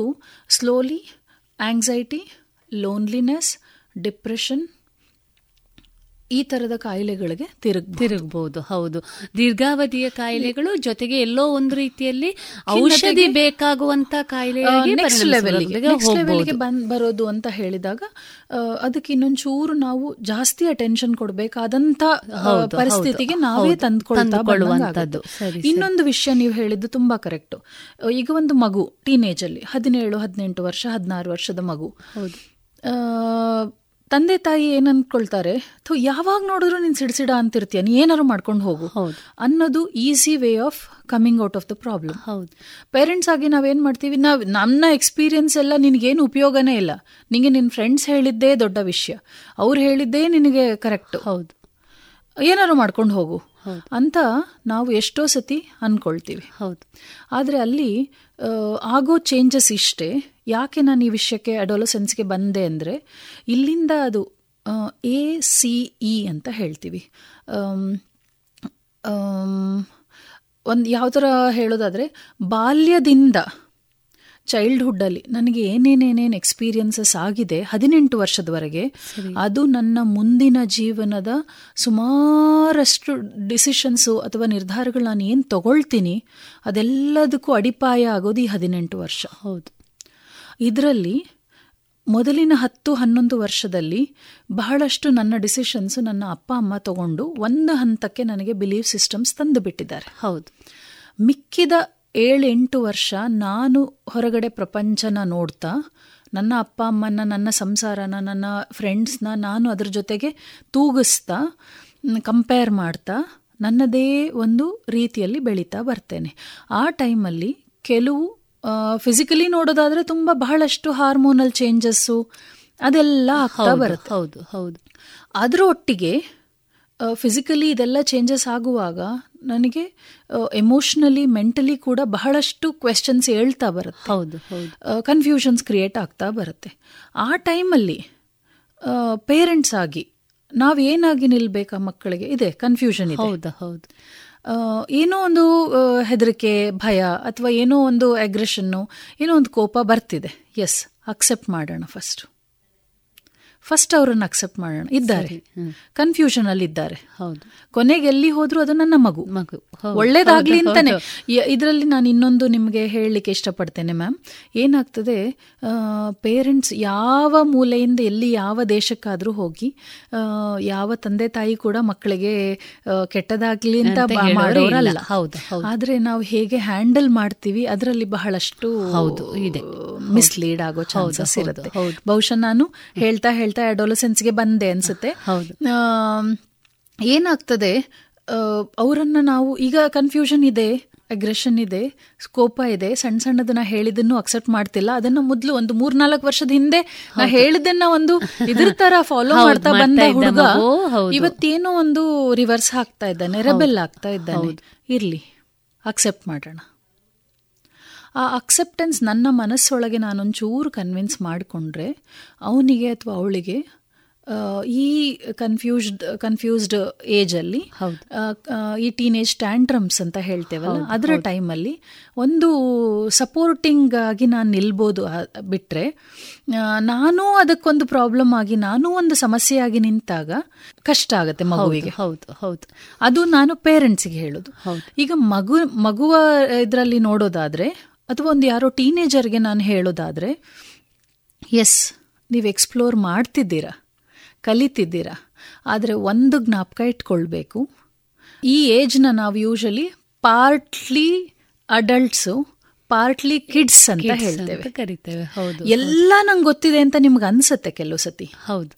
ಸ್ಲೋಲಿ ಆಂಗ್ಸೈಟಿ ಲೋನ್ಲಿನೆಸ್ ಡಿಪ್ರೆಷನ್ ಈ ತರದ ಕಾಯಿಲೆಗಳಿಗೆ ತಿರುಗ್ ತಿರುಗಬಹುದು ಹೌದು. ದೀರ್ಘಾವಧಿಯ ಕಾಯಿಲೆಗಳು ಜೊತೆಗೆ ಎಲ್ಲೋ ಒಂದು ರೀತಿಯಲ್ಲಿ ಔಷಧಿ ಬೇಕಾಗುವಂತ ಕಾಯಿಲೆ ಬರೋದು ಅಂತ ಹೇಳಿದಾಗ ಅದಕ್ಕೆ ಇನ್ನೊಂಚೂರು ನಾವು ಜಾಸ್ತಿ ಅಟೆನ್ಷನ್ ಕೊಡಬೇಕಾದಂತ ಪರಿಸ್ಥಿತಿಗೆ ನಾವೇ ತಂದ್ಕೊಳ್ಳುವಂತದ್ದು ಇನ್ನೊಂದು ವಿಷಯ ನೀವು ಹೇಳಿದ್ದು ತುಂಬಾ ಕರೆಕ್ಟ್ ಈಗ ಒಂದು ಮಗು ಟೀನೇಜ್ ಅಲ್ಲಿ ಹದಿನೇಳು ಹದಿನೆಂಟು ವರ್ಷ ಹದಿನಾರು ವರ್ಷದ ಮಗು. ತಂದೆ ತಾಯಿ ಏನ್ ಅನ್ಕೊಳ್ತಾರೆ ಥೋ ಯಾವಾಗ ನೋಡಿದ್ರು ನೀನ್ ಸಿಡಿಸಿಡ ಅಂತಿರ್ತೀಯ. ನೀ ಏನಾರು ಮಾಡ್ಕೊಂಡು ಹೋಗು. ಅನ್ನೋದು easy way of coming out of the problem. ಹೌದು. ಪೇರೆಂಟ್ಸ್ ಆಗಿ ನಾವೇನ್ ಮಾಡ್ತೀವಿ? ನಾವ್ ನನ್ನ ಎಕ್ಸ್ಪೀರಿಯನ್ಸ್ ಎಲ್ಲ ನಿನ್ಗೇನು ಉಪಯೋಗನೇ ಇಲ್ಲ. ನಿಂಗೆ ನಿನ್ ಫ್ರೆಂಡ್ಸ್ ಹೇಳಿದ್ದೇ ದೊಡ್ಡ ವಿಷಯ. ಅವ್ರು ಹೇಳಿದ್ದೇ ನಿನಗೆ ಕರೆಕ್ಟ್. ಹೌದು. ಏನಾರು ಮಾಡ್ಕೊಂಡು ಹೋಗು. ಅಂತ ನಾವು ಎಷ್ಟೋ ಸತಿ ಅನ್ಕೊಳ್ತೀವಿ. ಹೌದು. ಆದ್ರೆ ಅಲ್ಲಿ ಆಗೋ ಚೇಂಜಸ್ ಇಷ್ಟೇ. ಯಾಕೆ ನಾನು ಈ ವಿಷಯಕ್ಕೆ ಅಡೋಲಸೆನ್ಸ್ಗೆ ಬಂದೆ ಅಂದರೆ ಇಲ್ಲಿಂದ ಅದು ಎ ಸಿ ಇ ಅಂತ ಹೇಳ್ತೀವಿ. ಒಂದು ಯಾವ ಥರ ಹೇಳೋದಾದರೆ ಬಾಲ್ಯದಿಂದ ಚೈಲ್ಡ್ಹುಡ್ಡಲ್ಲಿ ನನಗೆ ಏನೇನೇನೇನು ಎಕ್ಸ್ಪೀರಿಯನ್ಸಸ್ ಆಗಿದೆ ಹದಿನೆಂಟು ವರ್ಷದವರೆಗೆ ಅದು ನನ್ನ ಮುಂದಿನ ಜೀವನದ ಸುಮಾರಷ್ಟು ಡಿಸಿಷನ್ಸು ಅಥವಾ ನಿರ್ಧಾರಗಳು ನಾನು ಏನು ತಗೊಳ್ತೀನಿ ಅದೆಲ್ಲದಕ್ಕೂ ಅಡಿಪಾಯ ಆಗೋದು ಈ ಹದಿನೆಂಟು ವರ್ಷ. ಹೌದು. ಇದರಲ್ಲಿ ಮೊದಲಿನ ಹತ್ತು ಹನ್ನೊಂದು ವರ್ಷದಲ್ಲಿ ಬಹಳಷ್ಟು ನನ್ನ ಡಿಸಿಷನ್ಸ್ ನನ್ನ ಅಪ್ಪ ಅಮ್ಮ ತಗೊಂಡು ಒಂದು ಹಂತಕ್ಕೆ ನನಗೆ ಬಿಲೀಫ್ ಸಿಸ್ಟಮ್ಸ್ ತಂದು ಬಿಟ್ಟಿದ್ದಾರೆ ಹೌದು. ಮಿಕ್ಕಿದ ಏಳೆಂಟು ವರ್ಷ ನಾನು ಹೊರಗಡೆ ಪ್ರಪಂಚನ ನೋಡ್ತಾ ನನ್ನ ಅಪ್ಪ ಅಮ್ಮನ ನನ್ನ ಸಂಸಾರನ ನನ್ನ ಫ್ರೆಂಡ್ಸ್ನ ನಾನು ಅದ್ರ ಜೊತೆಗೆ ತೂಗಿಸ್ತಾ ಕಂಪೇರ್ ಮಾಡ್ತಾ ನನ್ನದೇ ಒಂದು ರೀತಿಯಲ್ಲಿ ಬೆಳೀತಾ ಬರ್ತೇನೆ. ಆ ಟೈಮಲ್ಲಿ ಕೆಲವು ಫಿಸಿಕಲಿ ನೋಡೋದಾದ್ರೆ ತುಂಬಾ ಬಹಳಷ್ಟು ಹಾರ್ಮೋನಲ್ ಚೇಂಜಸ್ಸು ಅದೆಲ್ಲ ಆಗ್ತಾ ಬರುತ್ತೆ. ಹೌದು ಹೌದು. ಅದರ ಒಟ್ಟಿಗೆ ಫಿಸಿಕಲಿ ಇದೆಲ್ಲ ಚೇಂಜಸ್ ಆಗುವಾಗ ನನಗೆ ಎಮೋಷ್ನಲಿ ಮೆಂಟಲಿ ಕೂಡ ಬಹಳಷ್ಟು ಕ್ವೆಶನ್ಸ್ ಹೇಳ್ತಾ ಬರುತ್ತೆ. ಹೌದು ಕನ್ಫ್ಯೂಷನ್ಸ್ ಕ್ರಿಯೇಟ್ ಆಗ್ತಾ ಬರುತ್ತೆ. ಆ ಟೈಮಲ್ಲಿ ಪೇರೆಂಟ್ಸ್ ಆಗಿ ನಾವೇನಾಗಿ ನಿಲ್ಬೇಕಾ ಮಕ್ಕಳಿಗೆ? ಇದೆ ಕನ್ಫ್ಯೂಷನ್ ಇದೆ. ಹೌದು ಹೌದು. ಏನೋ ಒಂದು ಹೆದರಿಕೆ, ಭಯ ಅಥವಾ ಏನೋ ಒಂದು ಅಗ್ರೆಷನ್ನು ಏನೋ ಒಂದು ಕೋಪ ಬರ್ತಿದೆ. ಎಸ್ ಅಕ್ಸೆಪ್ಟ್ ಮಾಡೋಣ ಫಸ್ಟ್ ಫಸ್ಟ್ ಅವರನ್ನು ಅಕ್ಸೆಪ್ಟ್ ಮಾಡೋಣ. ಇದ್ದಾರೆ. ಕನ್ಫ್ಯೂಷನ್ ಅಲ್ಲಿ ಇದ್ದಾರೆ. ಹೌದು. ಕೊನೆಗೆ ಎಲ್ಲಿ ಹೋದ್ರು ಅದು ನನ್ನ ಮಗು. ಮಗು. ಒಳ್ಳೇದಾಗ್ಲಿ ಅಂತಾನೆ. ಇದರಲ್ಲಿ ನಾನು ಇನ್ನೊಂದು ನಿಮಗೆ ಹೇಳಲಿಕ್ಕೆ ಇಷ್ಟಪಡ್ತೇನೆ ಮ್ಯಾಮ್ ಏನಾಗ್ತದೆ ಪೇರೆಂಟ್ಸ್ ಯಾವ ಮೂಲೆಯಿಂದ ಎಲ್ಲಿ ಯಾವ ದೇಶಕ್ಕಾದ್ರೂ ಹೋಗಿ ಯಾವ ತಂದೆ ತಾಯಿ ಕೂಡ ಮಕ್ಕಳಿಗೆ ಕೆಟ್ಟದಾಗ್ಲಿ ಅಂತ ಮಾಡೋರಲ್ಲ. ಹೌದು. ಆದ್ರೆ ನಾವು ಹೇಗೆ ಹ್ಯಾಂಡಲ್ ಮಾಡ್ತೀವಿ ಅದರಲ್ಲಿ ಬಹಳಷ್ಟು ಹೌದು, ಇದೆ. ಮಿಸ್ಲೀಡ್ ಆಗೋ ಚಾನ್ಸಸ್ ಇರುತ್ತೆ. ಬಹುಶಃ ನಾನು ಹೇಳ್ತಾ ಹೇಳ್ತಾ ಅಡೋಲಸೆನ್ಸ್ಗೆ ಬಂದೆ ಅನ್ಸುತ್ತೆ. ಏನಾಗ್ತದೆ ಅವರನ್ನ ನಾವು ಈಗ ಕನ್ಫ್ಯೂಷನ್ ಇದೆ ಅಗ್ರೆಷನ್ ಇದೆ ಸ್ಕೋಪ ಇದೆ ಸಣ್ಣ ಸಣ್ಣದನ್ನ ಹೇಳಿದನ್ನು ಅಕ್ಸೆಪ್ಟ್ ಮಾಡ್ತಿಲ್ಲ. ಅದನ್ನ ಮೊದಲು ಒಂದು ಮೂರ್ನಾಲ್ಕು ವರ್ಷದ ಹಿಂದೆ ನಾ ಹೇಳಿದ್ದನ್ನ ಒಂದು ಇದ್ರ ತರ ಫಾಲೋ ಮಾಡ್ತಾ ಮಾಡ್ತಾ ಬಂದ ಹುಡುಗ ಇವತ್ತೇನೋ ಒಂದು ರಿವರ್ಸ್ ಆಗ್ತಾ ಇದ್ದಾನೆ ರೆಬೆಲ್ ಆಗ್ತಾ ಇದ್ದಾನೆ. ಇರ್ಲಿ ಅಕ್ಸೆಪ್ಟ್ ಮಾಡೋಣ. ಆ ಅಕ್ಸೆಪ್ಟೆನ್ಸ್ ನನ್ನ ಮನಸ್ಸೊಳಗೆ ನಾನೊಂಚೂರು ಕನ್ವಿನ್ಸ್ ಮಾಡಿಕೊಂಡ್ರೆ ಅವನಿಗೆ ಅಥವಾ ಅವಳಿಗೆ ಈ ಕನ್ಫ್ಯೂಸ್ಡ್ ಕನ್ಫ್ಯೂಸ್ಡ್ ಏಜಲ್ಲಿ ಈ ಟೀನೇಜ್ ಟ್ಯಾಂಟ್ರಮ್ಸ್ ಅಂತ ಹೇಳ್ತೇವಲ್ಲ ಅದರ ಟೈಮಲ್ಲಿ ಒಂದು ಸಪೋರ್ಟಿಂಗ್ ಆಗಿ ನಾನು ನಿಲ್ಬೋದು ಬಿಟ್ಟರೆ ನಾನೂ ಅದಕ್ಕೊಂದು ಪ್ರಾಬ್ಲಮ್ ಆಗಿ ನಾನೂ ಒಂದು ಸಮಸ್ಯೆಯಾಗಿ ನಿಂತಾಗ ಕಷ್ಟ ಆಗುತ್ತೆ ಮಗುವಿಗೆ. ಹೌದು ಹೌದು. ಅದು ನಾನು ಪೇರೆಂಟ್ಸಿಗೆ ಹೇಳೋದು. ಈಗ ಮಗು ಮಗುವ ಇದರಲ್ಲಿ ನೋಡೋದಾದ್ರೆ ಅಥವಾ ಒಂದು ಯಾರೋ ಟೀನೇಜರ್ಗೆ ನಾನು ಹೇಳೋದಾದ್ರೆ ಎಸ್ ನೀವು ಎಕ್ಸ್ಪ್ಲೋರ್ ಮಾಡ್ತಿದ್ದೀರಾ ಕಲಿತಿದ್ದೀರಾ ಆದರೆ ಒಂದು ಜ್ಞಾಪಕ ಇಟ್ಕೊಳ್ಬೇಕು. ಈ ಏಜ್ನ ನಾವು usually partly adults partly kids ಅಂತ ಹೇಳ್ತೇವೆ. ಕರಿತೇವೆ ಹೌದು ಎಲ್ಲ ನಂಗೆ ಗೊತ್ತಿದೆ ಅಂತ ನಿಮ್ಗೆ ಅನ್ಸುತ್ತೆ ಕೆಲವು ಸತಿ. ಹೌದು.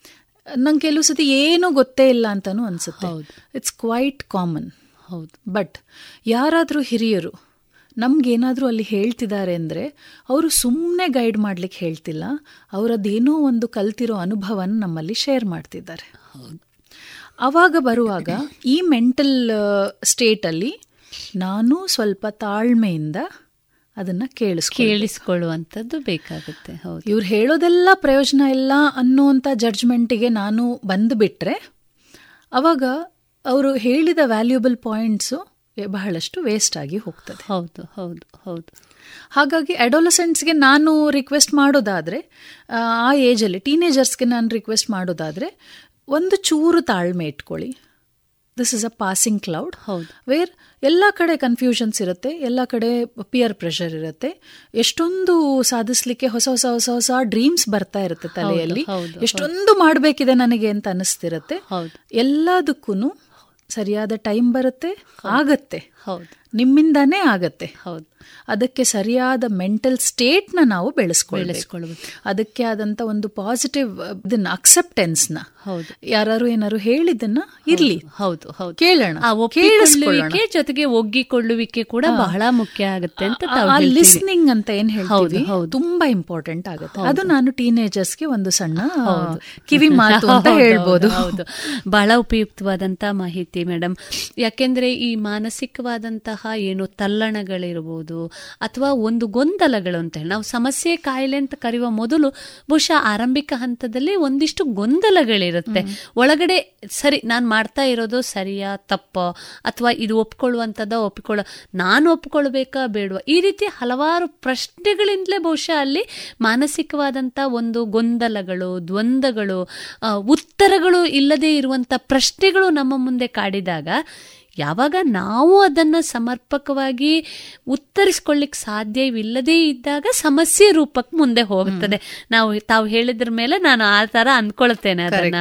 ನಂಗೆ ಕೆಲವು ಸತಿ ಏನೂ ಗೊತ್ತೇ ಇಲ್ಲ ಅಂತಾನೂ ಅನ್ಸುತ್ತೆ. ಇಟ್ಸ್ ಕ್ವೈಟ್ ಕಾಮನ್ ಹೌದು. ಬಟ್ ಯಾರಾದರೂ ಹಿರಿಯರು ನಮ್ಗೇನಾದರೂ ಅಲ್ಲಿ ಹೇಳ್ತಿದ್ದಾರೆ ಅಂದರೆ ಅವರು ಸುಮ್ಮನೆ ಗೈಡ್ ಮಾಡ್ಲಿಕ್ಕೆ ಹೇಳ್ತಿಲ್ಲ. ಅವರದ್ದೇನೋ ಒಂದು ಕಲ್ತಿರೋ ಅನುಭವನ ನಮ್ಮಲ್ಲಿ ಶೇರ್ ಮಾಡ್ತಿದ್ದಾರೆ. ಆವಾಗ ಬರುವಾಗ ಈ ಮೆಂಟಲ್ ಸ್ಟೇಟಲ್ಲಿ ನಾನು ಸ್ವಲ್ಪ ತಾಳ್ಮೆಯಿಂದ ಅದನ್ನು ಕೇಳಿಸ್ ಕೇಳಿಸ್ಕೊಳ್ಳುವಂಥದ್ದು ಬೇಕಾಗುತ್ತೆ. ಹೌದು. ಇವ್ರು ಹೇಳೋದೆಲ್ಲ ಪ್ರಯೋಜನ ಇಲ್ಲ ಅನ್ನುವಂಥ ಜಡ್ಜ್ಮೆಂಟಿಗೆ ನಾನು ಬಂದುಬಿಟ್ರೆ ಅವಾಗ ಅವರು ಹೇಳಿದ ವ್ಯಾಲ್ಯೂಬಲ್ ಪಾಯಿಂಟ್ಸು ಬಹಳಷ್ಟು ವೇಸ್ಟ್ ಆಗಿ ಹೋಗ್ತದೆ. ಹೌದು ಹೌದು ಹೌದು. ಹಾಗಾಗಿ ಅಡೋಲಸೆಂಟ್ಸ್ಗೆ ನಾನು ರಿಕ್ವೆಸ್ಟ್ ಮಾಡೋದಾದರೆ ಆ ಏಜಲ್ಲಿ ಟೀನೇಜರ್ಸ್ಗೆ ನಾನು ರಿಕ್ವೆಸ್ಟ್ ಮಾಡೋದಾದರೆ ಒಂದು ಚೂರು ತಾಳ್ಮೆ ಇಟ್ಕೊಳ್ಳಿ. This is a passing cloud ಹೌದು. ವೇರ್ ಎಲ್ಲ ಕಡೆ ಕನ್ಫ್ಯೂಷನ್ಸ್ ಇರುತ್ತೆ ಎಲ್ಲ ಕಡೆ ಪಿಯರ್ ಪ್ರೆಷರ್ ಇರುತ್ತೆ. ಎಷ್ಟೊಂದು ಸಾಧಿಸ್ಲಿಕ್ಕೆ ಹೊಸ ಹೊಸ ಹೊಸ ಹೊಸ ಡ್ರೀಮ್ಸ್ ಬರ್ತಾ ಇರುತ್ತೆ ತಲೆಯಲ್ಲಿ. ಎಷ್ಟೊಂದು ಮಾಡಬೇಕಿದೆ ನನಗೆ ಅಂತ ಅನಿಸ್ತಿರುತ್ತೆ. ಹೌದು. ಎಲ್ಲದಕ್ಕೂ ಸರಿಯಾದ ಟೈಮ್ ಬರುತ್ತೆ ಆಗತ್ತೆ. ಹೌದು. ನಿಮ್ಮಿಂದಾನೇ ಆಗತ್ತೆ. ಹೌದು. ಅದಕ್ಕೆ ಸರಿಯಾದ ಮೆಂಟಲ್ ಸ್ಟೇಟ್ನ ನಾವು ಬೆಳೆಸ್ಕೊಳ್ಬೇಕು. ಅದಕ್ಕೆ ಆದಂತ ಒಂದು ಪಾಸಿಟಿವ್ ಇದನ್ನ ಅಕ್ಸೆಪ್ಟೆನ್ಸ್ನ ಹೌದು. ಯಾರು ಏನಾರು ಹೇಳಿದನ್ನ ಇರ್ಲಿ. ಹೌದು ಹೌದು ಕೇಳೋಣ ಜೊತೆಗೆ ಒಗ್ಗಿಕೊಳ್ಳುವಿಕೆ ಕೂಡ ಬಹಳ ಮುಖ್ಯ ಆಗುತ್ತೆ ಅಂತ ಲಿಸ್ನಿಂಗ್ ಅಂತ ಏನ್ ಹೇಳ್ತೀವಿ. ತುಂಬಾ ಇಂಪಾರ್ಟೆಂಟ್ ಆಗುತ್ತೆ. ಅದು ನಾನು ಟೀನೇಜರ್ಸ್ಗೆ ಒಂದು ಸಣ್ಣ ಕಿವಿ ಮಾತು ಅಂತ ಹೇಳ್ಬೋದು. ಹೌದು. ಬಹಳ ಉಪಯುಕ್ತವಾದಂತ ಮಾಹಿತಿ ಮೇಡಮ್ ಯಾಕೆಂದ್ರೆ ಈ ಮಾನಸಿಕವಾದಂತಹ ಏನು ತಲ್ಲಣಗಳಿರ್ಬೋದು ಅಥವಾ ಒಂದು ಗೊಂದಲಗಳು ಅಂತ ಹೇಳಿ. ನಾವು ಸಮಸ್ಯೆ ಕಾಯಿಲೆ ಅಂತ ಕರೆಯುವ ಮೊದಲು ಬಹುಶಃ ಆರಂಭಿಕ ಹಂತದಲ್ಲಿ ಒಂದಿಷ್ಟು ಗೊಂದಲಗಳಿರುತ್ತೆ. ಒಳಗಡೆ ಸರಿ ನಾನು ಮಾಡ್ತಾ ಇರೋದು ಸರಿಯಾ ತಪ್ಪ ಅಥವಾ ಇದು ಒಪ್ಕೊಳ್ಳುವಂಥದ್ದ ಒಪ್ಕೊಳ್ಳ ನಾನು ಒಪ್ಕೊಳ್ಬೇಕಾ ಬೇಡವಾ? ಈ ರೀತಿ ಹಲವಾರು ಪ್ರಶ್ನೆಗಳಿಂದಲೇ ಬಹುಶಃ ಅಲ್ಲಿ ಮಾನಸಿಕವಾದಂಥ ಒಂದು ಗೊಂದಲಗಳು ದ್ವಂದ್ವಗಳು ಉತ್ತರಗಳು ಇಲ್ಲದೆ ಇರುವಂಥ ಪ್ರಶ್ನೆಗಳು ನಮ್ಮ ಮುಂದೆ ಕಾಡಿದಾಗ ಯಾವಾಗ ನಾವು ಅದನ್ನು ಸಮರ್ಪಕವಾಗಿ ಉತ್ತರಿಸ್ಕೊಳ್ಳಿಕ್ ಸಾಧ್ಯವಿಲ್ಲದೇ ಇದ್ದಾಗ ಸಮಸ್ಯೆ ರೂಪಕ್ಕೆ ಮುಂದೆ ಹೋಗುತ್ತದೆ ನಾವು ತಾವು ಹೇಳಿದ್ರ ಮೇಲೆ ನಾನು ಆ ತರ ಅಂದ್ಕೊಳ್ತೇನೆ ಅದನ್ನ.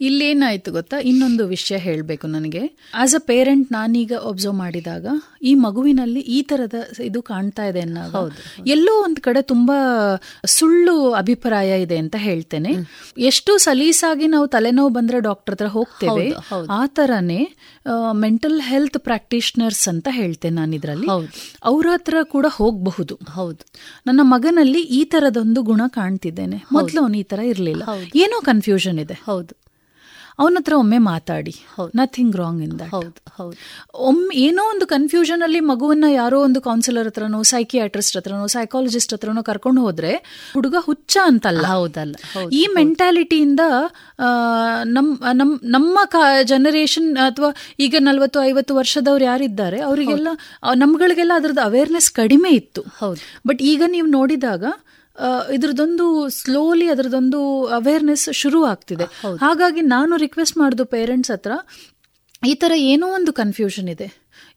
ಇಲ್ಲೇನಾಯ್ತು ಗೊತ್ತಾ? ಇನ್ನೊಂದು ವಿಷಯ ಹೇಳಬೇಕು ನನಗೆ. ಆಸ್ ಅ ಪೇರೆಂಟ್ ನಾನೀಗ ಒಬ್ಸರ್ವ್ ಮಾಡಿದಾಗ ಈ ಮಗುವಿನಲ್ಲಿ ಈ ತರದ ಇದು ಕಾಣ್ತಾ ಇದೆ ಹೌದು ಎಲ್ಲೋ ಒಂದ್ ಕಡೆ ತುಂಬಾ ಸುಳ್ಳು ಅಭಿಪ್ರಾಯ ಇದೆ ಅಂತ ಹೇಳ್ತೇನೆ. ಎಷ್ಟು ಸಲೀಸಾಗಿ ನಾವು ತಲೆನೋವು ಬಂದ್ರೆ ಡಾಕ್ಟರ್ ಹತ್ರ ಹೋಗ್ತೇವೆ. ಆ ತರನೇ ಮೆಂಟಲ್ ಹೆಲ್ತ್ ಪ್ರಾಕ್ಟೀಷನರ್ಸ್ ಅಂತ ಹೇಳ್ತೇನೆ ನಾನು ಇದರಲ್ಲಿ. ಅವ್ರ ಹತ್ರ ಕೂಡ ಹೋಗಬಹುದು. ಹೌದು. ನನ್ನ ಮಗನಲ್ಲಿ ಈ ತರದೊಂದು ಗುಣ ಕಾಣ್ತಿದ್ದೇನೆ. ಮೊದಲು ಅವನು ಈ ತರ ಇರ್ಲಿಲ್ಲ. ಏನೋ ಕನ್ಫ್ಯೂಷನ್ ಇದೆ. ಹೌದು. ಅವನ ಹತ್ರ ಒಮ್ಮೆ ಮಾತಾಡಿ. ನಥಿಂಗ್ ರಾಂಗ್ ಇನ್ ಹೌದು ಹೌದು. ಒಮ್ಮೆ ಏನೋ ಒಂದು ಕನ್ಫ್ಯೂಷನ್ ಅಲ್ಲಿ ಮಗುವನ್ನ ಯಾರೋ ಒಂದು ಕೌನ್ಸಿಲರ್ ಹತ್ರನೋ ಸೈಕಿಯಾಟ್ರಿಸ್ಟ್ ಹತ್ರನೋ ಸೈಕಾಲಜಿಸ್ಟ್ ಹತ್ರನೋ ಕರ್ಕೊಂಡು ಹೋದ್ರೆ ಹುಡುಗ ಹುಚ್ಚ ಅಂತಲ್ಲ. ಹೌದಲ್ಲ ಈ ಮೆಂಟಾಲಿಟಿಯಿಂದ ನಮ್ ನಮ್ ನಮ್ಮ ಜನರೇಷನ್ ಅಥವಾ ಈಗ ನಲ್ವತ್ತು ಐವತ್ತು ವರ್ಷದವ್ರು ಯಾರಿದ್ದಾರೆ ಅವರಿಗೆಲ್ಲ ನಮ್ಗಳಿಗೆಲ್ಲ ಅದ್ರದ್ದು ಅವೇರ್ನೆಸ್ ಕಡಿಮೆ ಇತ್ತು. ಬಟ್ ಈಗ ನೀವು ನೋಡಿದಾಗ ಇದ್ರದೊಂದು ಸ್ಲೋಲಿ ಅದರದೊಂದು ಅವೇರ್ನೆಸ್ ಶುರು ಆಗ್ತಿದೆ ಹಾಗಾಗಿ ನಾನು ರಿಕ್ವೆಸ್ಟ್ ಮಾಡುದು ಪೇರೆಂಟ್ಸ್ ಹತ್ರ ಈ ತರ ಏನೋ ಒಂದು ಕನ್ಫ್ಯೂಷನ್ ಇದೆ.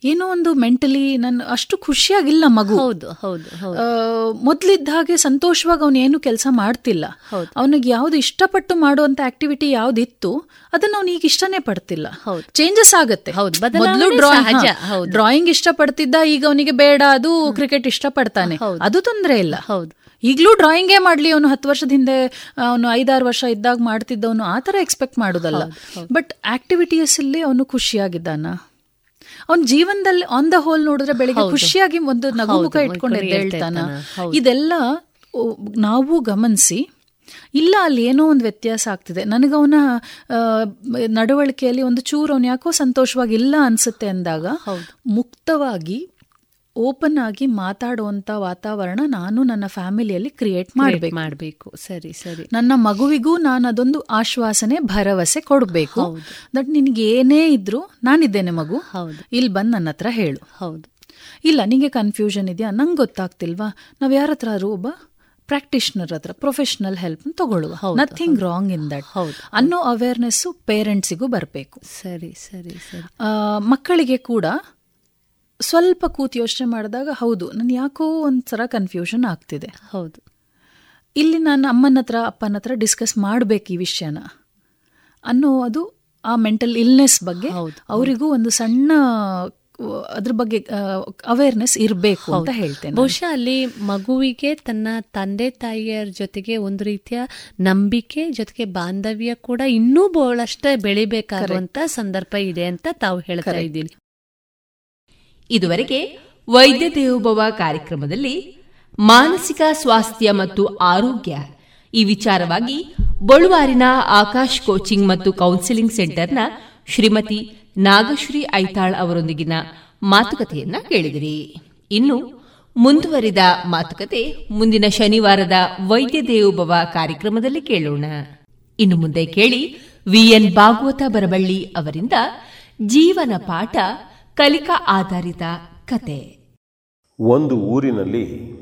ಏನೋ ಒಂದು ಮೆಂಟಲಿ ನನ್ನ ಅಷ್ಟು ಖುಷಿಯಾಗಿಲ್ಲ ಮಗು. ಹೌದು ಹೌದು ಮೊದ್ಲಿದ್ದ ಹಾಗೆ ಸಂತೋಷವಾಗಿ ಅವನು ಏನು ಕೆಲಸ ಮಾಡ್ತಿಲ್ಲ. ಅವನಿಗೆ ಯಾವ್ದು ಇಷ್ಟಪಟ್ಟು ಮಾಡುವಂತ ಆಕ್ಟಿವಿಟಿ ಯಾವ್ದಿತ್ತು ಅದನ್ನ ಅವ್ನು ಈಗ ಇಷ್ಟನೇ ಪಡ್ತಿಲ್ಲ. ಚೇಂಜಸ್ ಆಗುತ್ತೆ. ಮೊದಲು ಡ್ರಾಯಿಂಗ್ ಡ್ರಾಯಿಂಗ್ ಇಷ್ಟಪಡ್ತಿದ್ದ ಈಗ ಅವನಿಗೆ ಬೇಡ ಅದು ಕ್ರಿಕೆಟ್ ಇಷ್ಟಪಡ್ತಾನೆ. ಅದು ತೊಂದರೆ ಇಲ್ಲ. ಹೌದು. ಈಗಲೂ ಡ್ರಾಯಿಂಗೇ ಮಾಡ್ಲಿ ಅವನು ಹತ್ತು ವರ್ಷದ ಹಿಂದೆ ಅವನು ಐದಾರು ವರ್ಷ ಇದ್ದಾಗ ಮಾಡ್ತಿದ್ದವನು ಆ ಥರ ಎಕ್ಸ್ಪೆಕ್ಟ್ ಮಾಡೋದಲ್ಲ. ಬಟ್ ಆಕ್ಟಿವಿಟೀಸ್ ಅಲ್ಲಿ ಅವನು ಖುಷಿಯಾಗಿದ್ದಾನ. ಅವನ ಜೀವನದಲ್ಲಿ ಆನ್ ದ ಹೋಲ್ ನೋಡಿದ್ರೆ ಬೆಳಿಗ್ಗೆ ಖುಷಿಯಾಗಿ ಒಂದು ನಗುಮುಖ ಇಟ್ಕೊಂಡು ಹೇಳ್ತಾನ ಇದೆಲ್ಲ ನಾವು ಗಮನಿಸಿ ಇಲ್ಲ ಅಲ್ಲಿ ಏನೋ ಒಂದು ವ್ಯತ್ಯಾಸ ಆಗ್ತಿದೆ. ನನಗವನ ನಡವಳಿಕೆಯಲ್ಲಿ ಒಂದು ಚೂರು ಅವನು ಯಾಕೋ ಸಂತೋಷವಾಗಿ ಇಲ್ಲ ಅನ್ಸುತ್ತೆ ಅಂದಾಗ ಮುಕ್ತವಾಗಿ ಓಪನ್ ಆಗಿ ಮಾತಾಡುವಂತ ವಾತಾವರಣ ನಾನು ನನ್ನ ಫ್ಯಾಮಿಲಿಯಲ್ಲಿ ಕ್ರಿಯೇಟ್ ಮಾಡಬೇಕು. ಮಾಡಬೇಕು. ಸರಿ ಸರಿ. ನನ್ನ ಮಗುವಿಗೂ ನಾನು ಅದೊಂದು ಆಶ್ವಾಸನೆ ಭರವಸೆ ಕೊಡಬೇಕು. ದಟ್ ನಿನ್ಗೆ ಏನೇ ಇದ್ರು ನಾನಿದ್ದೇನೆ ಮಗು. ಇಲ್ಲಿ ಬಂದು ನನ್ನ ಹತ್ರ ಹೇಳು. ಹೌದು. ಇಲ್ಲ ನಿಂಗೆ ಕನ್ಫ್ಯೂಷನ್ ಇದೆಯಾ? ನಂಗೆ ಗೊತ್ತಾಗ್ತಿಲ್ವಾ? ನಾವು ಯಾರ ಹತ್ರ ಒಬ್ಬ ಪ್ರಾಕ್ಟಿಷನರ್ ಹತ್ರ ಪ್ರೊಫೆಷನಲ್ ಹೆಲ್ಪ್ ತಗೊಳ್ಳುವ. ನಥಿಂಗ್ ರಾಂಗ್ ಇನ್ ದಟ್ ಅನ್ನೋ ಅವೇರ್ನೆಸ್ಸು ಪೇರೆಂಟ್ಸಿಗೂ ಬರಬೇಕು. ಸರಿ ಸರಿ ಸರಿ. ಮಕ್ಕಳಿಗೆ ಕೂಡ ಸ್ವಲ್ಪ ಕೂತ್ ಯೋಚನೆ ಮಾಡಿದಾಗ ಹೌದು ನನ್ ಯಾಕೋ ಒಂಥರ ಕನ್ಫ್ಯೂಷನ್ ಆಗ್ತಿದೆ. ಹೌದು. ಇಲ್ಲಿ ನಾನು ಅಮ್ಮನ ಹತ್ರ ಅಪ್ಪನ ಹತ್ರ ಡಿಸ್ಕಸ್ ಮಾಡಬೇಕು ಈ ವಿಷಯನ ಅನ್ನೋ ಅದು ಆ ಮೆಂಟಲ್ ಇಲ್ನೆಸ್ ಬಗ್ಗೆ ಅವರಿಗೂ ಒಂದು ಸಣ್ಣ ಅದ್ರ ಬಗ್ಗೆ ಅವೇರ್ನೆಸ್ ಇರಬೇಕು ಅಂತ ಹೇಳ್ತೇನೆ ಬಹುಶಃ ಅಲ್ಲಿ ಮಗುವಿಗೆ ತನ್ನ ತಂದೆ ತಾಯಿಯರ ಜೊತೆಗೆ ಒಂದು ರೀತಿಯ ನಂಬಿಕೆ ಜೊತೆಗೆ ಬಾಂಧವ್ಯ ಕೂಡ ಇನ್ನೂ ಬಹಳಷ್ಟೇ ಬೆಳಿಬೇಕಾಗುವಂತ ಸಂದರ್ಭ ಇದೆ ಅಂತ ತಾವು ಹೇಳ್ತಾ ಇದ್ದೀನಿ ಇದುವರೆಗೆ ವೈದ್ಯ ದೇವೋಭವ ಕಾರ್ಯಕ್ರಮದಲ್ಲಿ ಮಾನಸಿಕ ಸ್ವಾಸ್ಥ್ಯ ಮತ್ತು ಆರೋಗ್ಯ ಈ ವಿಚಾರವಾಗಿ ಬಳುವಾರಿನ ಆಕಾಶ್ ಕೋಚಿಂಗ್ ಮತ್ತು ಕೌನ್ಸಿಲಿಂಗ್ ಸೆಂಟರ್ನ ಶ್ರೀಮತಿ ನಾಗಶ್ರೀ ಐತಾಳ್ ಅವರೊಂದಿಗಿನ ಮಾತುಕತೆಯನ್ನ ಕೇಳಿದಿರಿ. ಇನ್ನು ಮುಂದುವರಿದ ಮಾತುಕತೆ ಮುಂದಿನ ಶನಿವಾರದ ವೈದ್ಯ ದೇವೋಭವ ಕಾರ್ಯಕ್ರಮದಲ್ಲಿ ಕೇಳೋಣ. ಇನ್ನು ಮುಂದೆ ಕೇಳಿ ವಿಎನ್ ಭಾಗವತ ಬರಬಳ್ಳಿ ಅವರಿಂದ ಜೀವನ ಪಾಠ ಕಲಿಕಾ ಆಧಾರಿತ ಕತೆ. ಒಂದು ಊರಿನಲ್ಲಿ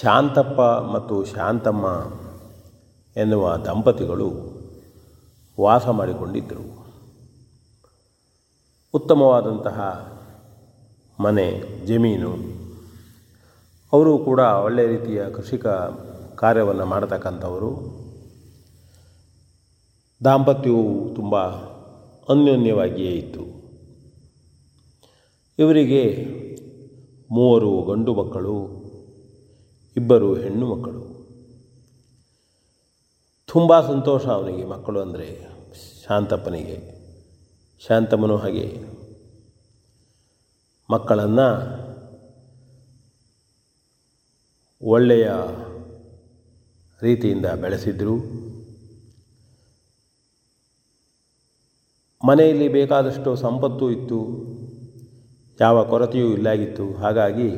ಶಾಂತಪ್ಪ ಮತ್ತು ಶಾಂತಮ್ಮ ಎನ್ನುವ ದಂಪತಿಗಳು ವಾಸ ಮಾಡಿಕೊಂಡಿದ್ದರು ಉತ್ತಮವಾದಂತಹ ಮನೆ, ಜಮೀನು. ಅವರು ಕೂಡ ಒಳ್ಳೆಯ ರೀತಿಯ ಕೃಷಿಕ ಕಾರ್ಯವನ್ನು ಮಾಡತಕ್ಕಂಥವರು. ದಾಂಪತ್ಯವು ತುಂಬ ಅನ್ಯೋನ್ಯವಾಗಿಯೇ ಇತ್ತು. ಇವರಿಗೆ ಮೂವರು ಗಂಡು ಮಕ್ಕಳು, ಇಬ್ಬರು ಹೆಣ್ಣು ಮಕ್ಕಳು. ತುಂಬ ಸಂತೋಷ ಅವನಿಗೆ ಮಕ್ಕಳು ಅಂದರೆ ಶಾಂತಪ್ಪನಿಗೆ, ಶಾಂತಮ್ಮನೂ ಹಾಗೆ. ಮಕ್ಕಳನ್ನು ಒಳ್ಳೆಯ ರೀತಿಯಿಂದ ಬೆಳೆಸಿದ್ರು. ಮನೆಯಲ್ಲಿ ಬೇಕಾದಷ್ಟು ಸಂಪತ್ತು ಇತ್ತು. ಯಾವ ಕೊರತೆಯೂ ಇಲ್ಲಾಗಿತ್ತು. ಹಾಗಾಗಿ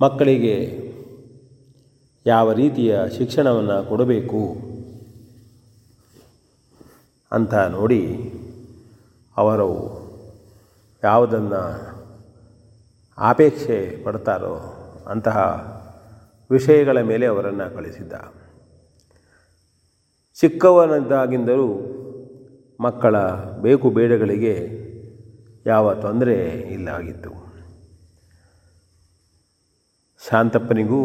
ಮಕ್ಕಳಿಗೆ ಯಾವ ರೀತಿಯ ಶಿಕ್ಷಣವನ್ನು ಕೊಡಬೇಕು ಅಂತ ನೋಡಿ ಅವರು ಯಾವುದನ್ನು ಆಪೇಕ್ಷೆ ಪಡ್ತಾರೋ ಅಂತಹ ವಿಷಯಗಳ ಮೇಲೆ ಅವರನ್ನು ಕಳಿಸಿದ್ದ. ಚಿಕ್ಕವನಿದ್ದಾಗಿಂದಲೂ ಮಕ್ಕಳ ಬೇಕು ಬೇಡಗಳಿಗೆ ಯಾವ ತೊಂದರೆ ಇಲ್ಲಾಗಿತ್ತು ಶಾಂತಪ್ಪನಿಗೂ,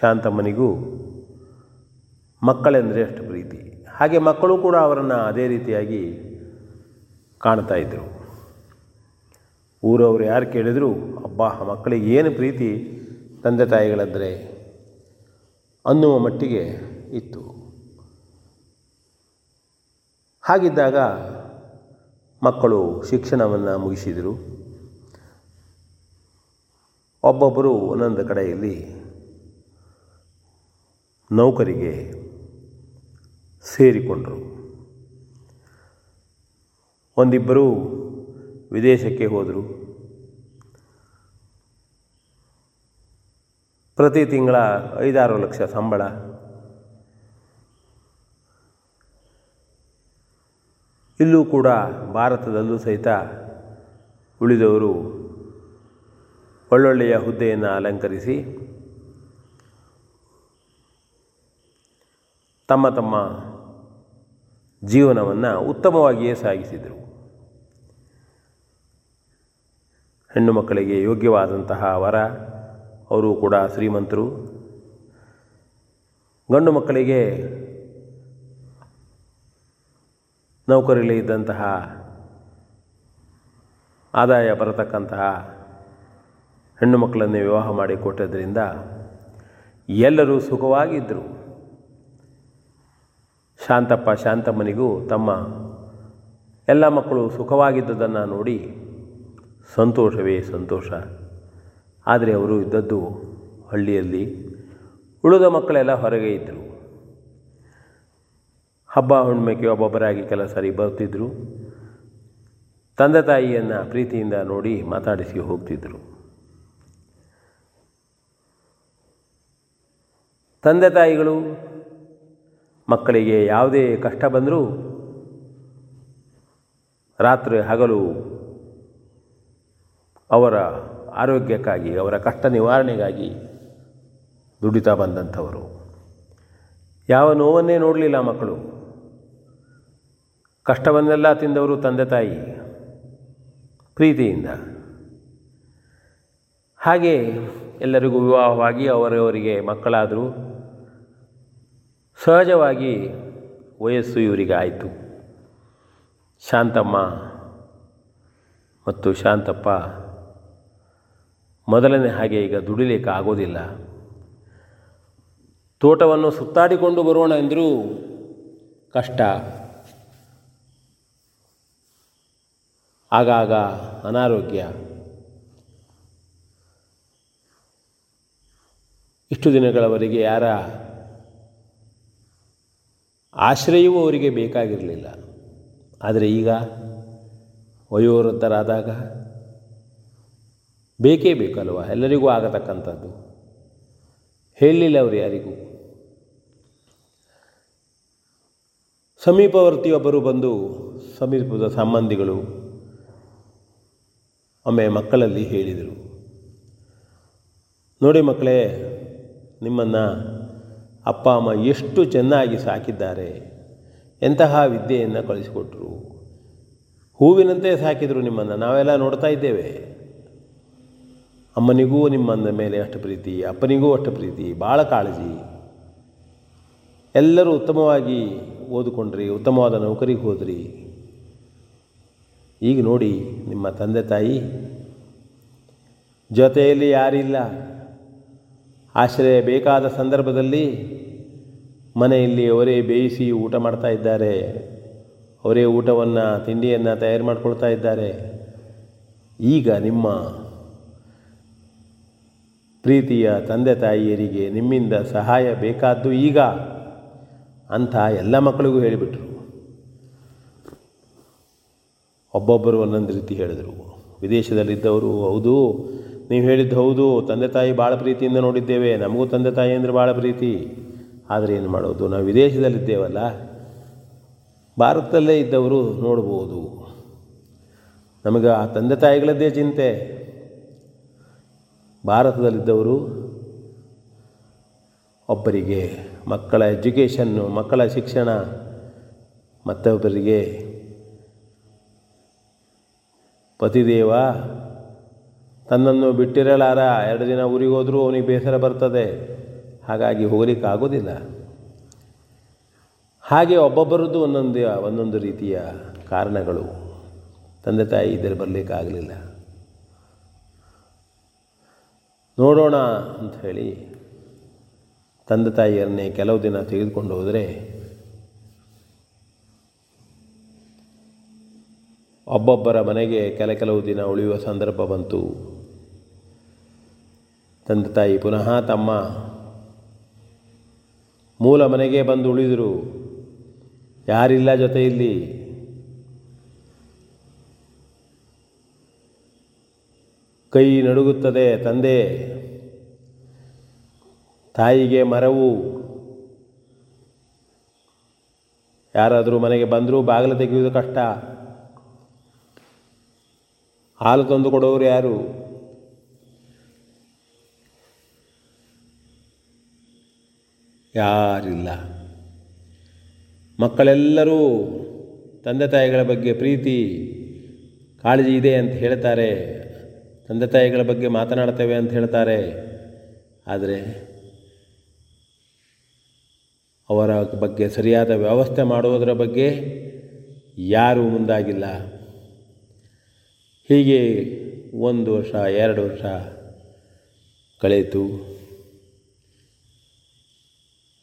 ಶಾಂತಮ್ಮನಿಗೂ ಮಕ್ಕಳೆಂದರೆ ಅಷ್ಟು ಪ್ರೀತಿ. ಹಾಗೆ ಮಕ್ಕಳು ಕೂಡ ಅವರನ್ನು ಅದೇ ರೀತಿಯಾಗಿ ಕಾಣ್ತಾ ಇದ್ದರು ಊರವರು ಯಾರು ಕೇಳಿದರೂ, ಅಬ್ಬಾ ಮಕ್ಕಳಿಗೆ ಏನು ಪ್ರೀತಿ ತಂದೆ ತಾಯಿಗಳಂದರೆ? ಅನ್ನುವ ಮಟ್ಟಿಗೆ ಇತ್ತು. ಹಾಗಿದ್ದಾಗ ಮಕ್ಕಳು ಶಿಕ್ಷಣವನ್ನು ಮುಗಿಸಿದರು. ಒಬ್ಬೊಬ್ಬರು ಒಂದೊಂದು ಕಡೆಯಲ್ಲಿ ನೌಕರಿಗೆ ಸೇರಿಕೊಂಡರು. ಒಂದಿಬ್ಬರು ವಿದೇಶಕ್ಕೆ ಹೋದರು. ಪ್ರತಿ ತಿಂಗಳ ಐದಾರು ಲಕ್ಷ ಸಂಬಳ. ಇಲ್ಲೂ ಕೂಡ ಭಾರತದಲ್ಲೂ ಸಹಿತ ಉಳಿದವರು ಒಳ್ಳೊಳ್ಳೆಯ ಹುದ್ದೆಯನ್ನು ಅಲಂಕರಿಸಿ ತಮ್ಮ ತಮ್ಮ ಜೀವನವನ್ನು ಉತ್ತಮವಾಗಿಯೇ ಸಾಗಿಸಿದರು. ಹೆಣ್ಣು ಮಕ್ಕಳಿಗೆ ಯೋಗ್ಯವಾದಂತಹ ವರ, ಅವರು ಕೂಡ ಶ್ರೀಮಂತರು. ಗಂಡು ಮಕ್ಕಳಿಗೆ ನೌಕರಿಯಲ್ಲಿ ಇದ್ದಂತಹ ಆದಾಯ ಬರತಕ್ಕಂತಹ ಹೆಣ್ಣು ಮಕ್ಕಳನ್ನೇ ವಿವಾಹ ಮಾಡಿ ಕೊಟ್ಟದ್ರಿಂದ ಎಲ್ಲರೂ ಸುಖವಾಗಿದ್ದರು ಶಾಂತಪ್ಪ ಶಾಂತಮ್ಮನಿಗೂ ತಮ್ಮ ಎಲ್ಲ ಮಕ್ಕಳು ಸುಖವಾಗಿದ್ದುದನ್ನು ನೋಡಿ ಸಂತೋಷವೇ ಸಂತೋಷ. ಆದರೆ ಅವರು ಇದ್ದದ್ದು ಹಳ್ಳಿಯಲ್ಲಿ ಉಳಿದ ಮಕ್ಕಳೆಲ್ಲ ಹೊರಗೆ ಇದ್ದರು ಹಬ್ಬ ಹುಣ್ಣಿಮೆಗೆ ಒಬ್ಬೊಬ್ಬರಾಗಿ ಕೆಲವು ಸಾರಿ ಬರ್ತಿದ್ದರು ತಂದೆ ತಾಯಿಯನ್ನು ಪ್ರೀತಿಯಿಂದ ನೋಡಿ ಮಾತಾಡಿಸಿ ಹೋಗ್ತಿದ್ದರು ತಂದೆ ತಾಯಿಗಳು ಮಕ್ಕಳಿಗೆ ಯಾವುದೇ ಕಷ್ಟ ಬಂದರೂ ರಾತ್ರಿ ಹಗಲು ಅವರ ಆರೋಗ್ಯಕ್ಕಾಗಿ, ಅವರ ಕಷ್ಟ ನಿವಾರಣೆಗಾಗಿ ದುಡಿತಾ ಬಂದಂಥವರು. ಯಾವ ನೋವನ್ನೇ ನೋಡಲಿಲ್ಲ ಮಕ್ಕಳು. ಕಷ್ಟವನ್ನೆಲ್ಲ ತಿಂದವರು ತಂದೆ ತಾಯಿ ಪ್ರೀತಿಯಿಂದ. ಹಾಗೆ ಎಲ್ಲರಿಗೂ ವಿವಾಹವಾಗಿ ಅವರವರಿಗೆ ಮಕ್ಕಳಾದರೂ. ಸಹಜವಾಗಿ ವಯಸ್ಸು ಇವರಿಗೆ ಆಯಿತು ಶಾಂತಮ್ಮ ಮತ್ತು ಶಾಂತಪ್ಪ ಮೊದಲನೇ ಹಾಗೆ ಈಗ ದುಡಿಲಿಕ್ಕೆ ಆಗೋದಿಲ್ಲ. ತೋಟವನ್ನು ಸುತ್ತಾಡಿಕೊಂಡು ಬರೋಣ ಎಂದರೂ ಕಷ್ಟ. ಆಗಾಗ ಅನಾರೋಗ್ಯ. ಇಷ್ಟು ದಿನಗಳವರೆಗೆ ಯಾರ ಆಶ್ರಯವೂ ಅವರಿಗೆ ಬೇಕಾಗಿರಲಿಲ್ಲ. ಆದರೆ ಈಗ ವಯೋವೃದ್ಧರಾದಾಗ ಬೇಕೇ ಬೇಕಲ್ವ? ಎಲ್ಲರಿಗೂ ಆಗತಕ್ಕಂಥದ್ದು. ಹೇಳಲಿಲ್ಲ ಅವರು ಯಾರಿಗೂ. ಸಮೀಪವರ್ತಿಯೊಬ್ಬರು ಬಂದು ಸಮೀಪದ ಸಂಬಂಧಿಗಳು ಒಮ್ಮೆ ಮಕ್ಕಳಲ್ಲಿ ಹೇಳಿದರು, ನೋಡಿ ಮಕ್ಕಳೇ, ನಿಮ್ಮನ್ನು ಅಪ್ಪ, ಅಮ್ಮ ಎಷ್ಟು ಚೆನ್ನಾಗಿ ಸಾಕಿದ್ದಾರೆ, ಎಂತಹ ವಿದ್ಯೆಯನ್ನು ಕಳಿಸಿಕೊಟ್ರು, ಹೂವಿನಂತೆ ಸಾಕಿದರು ನಿಮ್ಮನ್ನು, ನಾವೆಲ್ಲ ನೋಡ್ತಾ ಇದ್ದೇವೆ. ಅಮ್ಮನಿಗೂ ನಿಮ್ಮನ್ನ ಮೇಲೆ ಅಷ್ಟು ಪ್ರೀತಿ, ಅಪ್ಪನಿಗೂ ಅಷ್ಟು ಪ್ರೀತಿ, ಭಾಳ ಕಾಳಜಿ. ಎಲ್ಲರೂ ಉತ್ತಮವಾಗಿ ಓದಿಕೊಂಡ್ರಿ, ಉತ್ತಮವಾದ ನೌಕರಿಗೆ ಹೋದ್ರಿ. ಈಗ ನೋಡಿ ನಿಮ್ಮ ತಂದೆ ತಾಯಿ. ಜೊತೆಯಲ್ಲಿ ಯಾರಿಲ್ಲ. ಆಶ್ರಯ ಬೇಕಾದ ಸಂದರ್ಭದಲ್ಲಿ ಮನೆಯಲ್ಲಿ ಅವರೇ ಬೇಯಿಸಿ ಊಟ ಮಾಡ್ತಾ ಇದ್ದಾರೆ. ಅವರೇ ಊಟವನ್ನು, ತಿಂಡಿಯನ್ನು ತಯಾರು ಮಾಡಿಕೊಳ್ತಾ ಇದ್ದಾರೆ. ಈಗ ನಿಮ್ಮ ಪ್ರೀತಿಯ ತಂದೆ ತಾಯಿಯರಿಗೆ ನಿಮ್ಮಿಂದ ಸಹಾಯ ಬೇಕಾದ್ದು ಈಗ. ಅಂತ ಎಲ್ಲ ಮಕ್ಕಳಿಗೂ ಹೇಳಿಬಿಟ್ರು. ಒಬ್ಬೊಬ್ಬರು ಒಂದೊಂದು ರೀತಿ ಹೇಳಿದರು. ವಿದೇಶದಲ್ಲಿದ್ದವರು, ಹೌದು, ನೀವು ಹೇಳಿದ್ದು ಹೌದು, ತಂದೆ ತಾಯಿ ಭಾಳ ಪ್ರೀತಿಯಿಂದ ನೋಡಿದ್ದೇವೆ, ನಮಗೂ ತಂದೆ ತಾಯಿ ಅಂದರೆ ಭಾಳ ಪ್ರೀತಿ. ಆದರೆ ಏನು ಮಾಡೋದು, ನಾವು ವಿದೇಶದಲ್ಲಿದ್ದೇವಲ್ಲ, ಭಾರತದಲ್ಲೇ ಇದ್ದವರು ನೋಡ್ಬೋದು. ನಮಗೆ ಆ ತಂದೆ ತಾಯಿಗಳದ್ದೇ ಚಿಂತೆ. ಭಾರತದಲ್ಲಿದ್ದವರು ಒಬ್ಬರಿಗೆ ಮಕ್ಕಳ ಎಜುಕೇಷನ್ನು, ಮಕ್ಕಳ ಶಿಕ್ಷಣ, ಮತ್ತೊಬ್ಬರಿಗೆ ಪತಿದೇವ, ತನ್ನನ್ನು ಬಿಟ್ಟಿರಲಾರ, ಎರಡು ದಿನ ಊರಿಗೆ ಹೋದರೂ ಅವನಿಗೆ ಬೇಸರ ಬರ್ತದೆ. ಹಾಗಾಗಿ ಹೋಗಲಿಕ್ಕಾಗೋದಿಲ್ಲ ಹಾಗೆ ಒಬ್ಬೊಬ್ಬರದ್ದು ಒಂದೊಂದು ಒಂದೊಂದು ರೀತಿಯ ಕಾರಣಗಳು. ತಂದೆ ತಾಯಿ ಇದ್ದರೆ ಬರಲಿಕ್ಕಾಗಲಿಲ್ಲ. ನೋಡೋಣ ಅಂತ ಹೇಳಿ ತಂದೆ ತಾಯಿಯನ್ನೇ ಕೆಲವು ದಿನ ತೆಗೆದುಕೊಂಡು ಹೋದರೆ ಒಬ್ಬೊಬ್ಬರ ಮನೆಗೆ ಕೆಲ ಕೆಲವು ದಿನ ಉಳಿಯುವ ಸಂದರ್ಭ ಬಂತು. ತಂದೆ ತಾಯಿ ಪುನಃ ತಮ್ಮ ಮೂಲ ಮನೆಗೆ ಬಂದು ಉಳಿದರು. ಯಾರಿಲ್ಲ ಜೊತೆಯಲ್ಲಿ ಕೈ ನಡುಗುತ್ತದೆ ತಂದೆ. ತಾಯಿಗೆ ಮರವು. ಯಾರಾದರೂ ಮನೆಗೆ ಬಂದರೂ ಬಾಗಿಲು ತೆಗೆಯುವುದು ಕಷ್ಟ. ಹಾಲು ತಂದು ಕೊಡೋರು ಯಾರು? ಯಾರಿಲ್ಲ. ಮಕ್ಕಳೆಲ್ಲರೂ ತಂದೆ ತಾಯಿಗಳ ಬಗ್ಗೆ ಪ್ರೀತಿ, ಕಾಳಜಿ ಇದೆ ಅಂತ ಹೇಳ್ತಾರೆ. ತಂದೆ ತಾಯಿಗಳ ಬಗ್ಗೆ ಮಾತನಾಡ್ತೇವೆ ಅಂತ ಹೇಳ್ತಾರೆ. ಆದರೆ ಅವರ ಬಗ್ಗೆ ಸರಿಯಾದ ವ್ಯವಸ್ಥೆ ಮಾಡುವುದರ ಬಗ್ಗೆ ಯಾರೂ ಮುಂದಾಗಿಲ್ಲ. ಹೀಗೆ ಒಂದು ವರ್ಷ, ಎರಡು ವರ್ಷ ಕಳೆಯಿತು.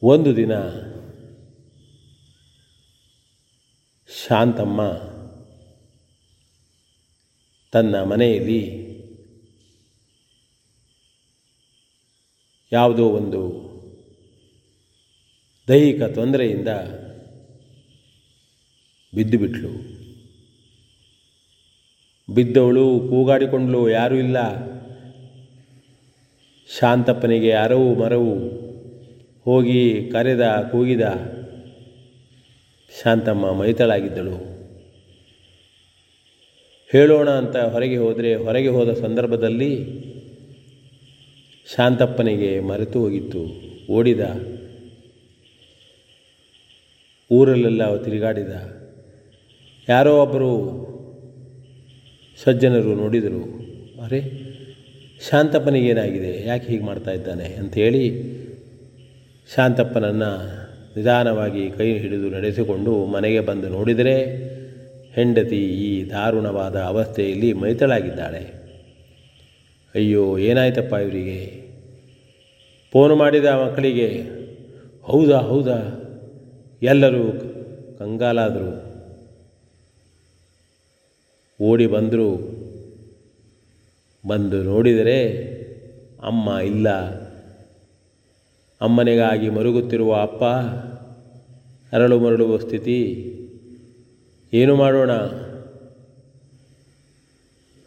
ಒಂದು ದಿನ ಶಾಂತಮ್ಮ ತನ್ನ ಮನೆಯಲ್ಲಿ ಯಾವುದೋ ಒಂದು ದೈಹಿಕ ತೊಂದರೆಯಿಂದ ಬಿದ್ದು ಬಿಟ್ಲು ಬಿದ್ದವಳು, ಕೂಗಾಡಿಕೊಂಡಳು, ಯಾರೂ ಇಲ್ಲ. ಶಾಂತಪ್ಪನಿಗೆ ಅರವು ಮರವು. ಹೋಗಿ ಕರೆದ, ಕೂಗಿದ. ಶಾಂತಮ್ಮ ಮೈತಳಾಗಿದ್ದಳು. ಹೇಳೋಣ ಅಂತ ಹೊರಗೆ ಹೋದರೆ, ಹೊರಗೆ ಹೋದ ಸಂದರ್ಭದಲ್ಲಿ ಶಾಂತಪ್ಪನಿಗೆ ಮರೆತು ಹೋಗಿತ್ತು. ಓಡಿದ. ಊರಲ್ಲೆಲ್ಲ ತಿರುಗಾಡಿದ. ಯಾರೋ ಒಬ್ಬರು ಸಜ್ಜನರು ನೋಡಿದರು. ಅರೆ ಶಾಂತಪ್ಪನಿಗೇನಾಗಿದೆ ಯಾಕೆ ಹೀಗೆ ಮಾಡ್ತಾ ಇದ್ದಾನೆ? ಅಂಥೇಳಿ ಶಾಂತಪ್ಪನನ್ನು ನಿಧಾನವಾಗಿ ಕೈ ಹಿಡಿದು ನಡೆಸಿಕೊಂಡು ಮನೆಗೆ ಬಂದು ನೋಡಿದರೆ ಹೆಂಡತಿ ಈ ದಾರುಣವಾದ ಅವಸ್ಥೆಯಲ್ಲಿ ಮೈತಳಾಗಿದ್ದಾಳೆ. ಅಯ್ಯೋ, ಏನಾಯ್ತಪ್ಪ ಇವರಿಗೆ? ಫೋನ್ ಮಾಡಿದ ಮಕ್ಕಳಿಗೆ, ಹೌದಾ ಹೌದಾ? ಎಲ್ಲರೂ ಕಂಗಾಲಾದರು. ಓಡಿ ಬಂದರು. ಬಂದು ನೋಡಿದರೆ ಅಮ್ಮ ಇಲ್ಲ. ಅಮ್ಮನಿಗಾಗಿ ಮರುಗುತ್ತಿರುವ ಅಪ್ಪ, ಅರಳು ಮರಳುವ ಸ್ಥಿತಿ. ಏನು ಮಾಡೋಣ?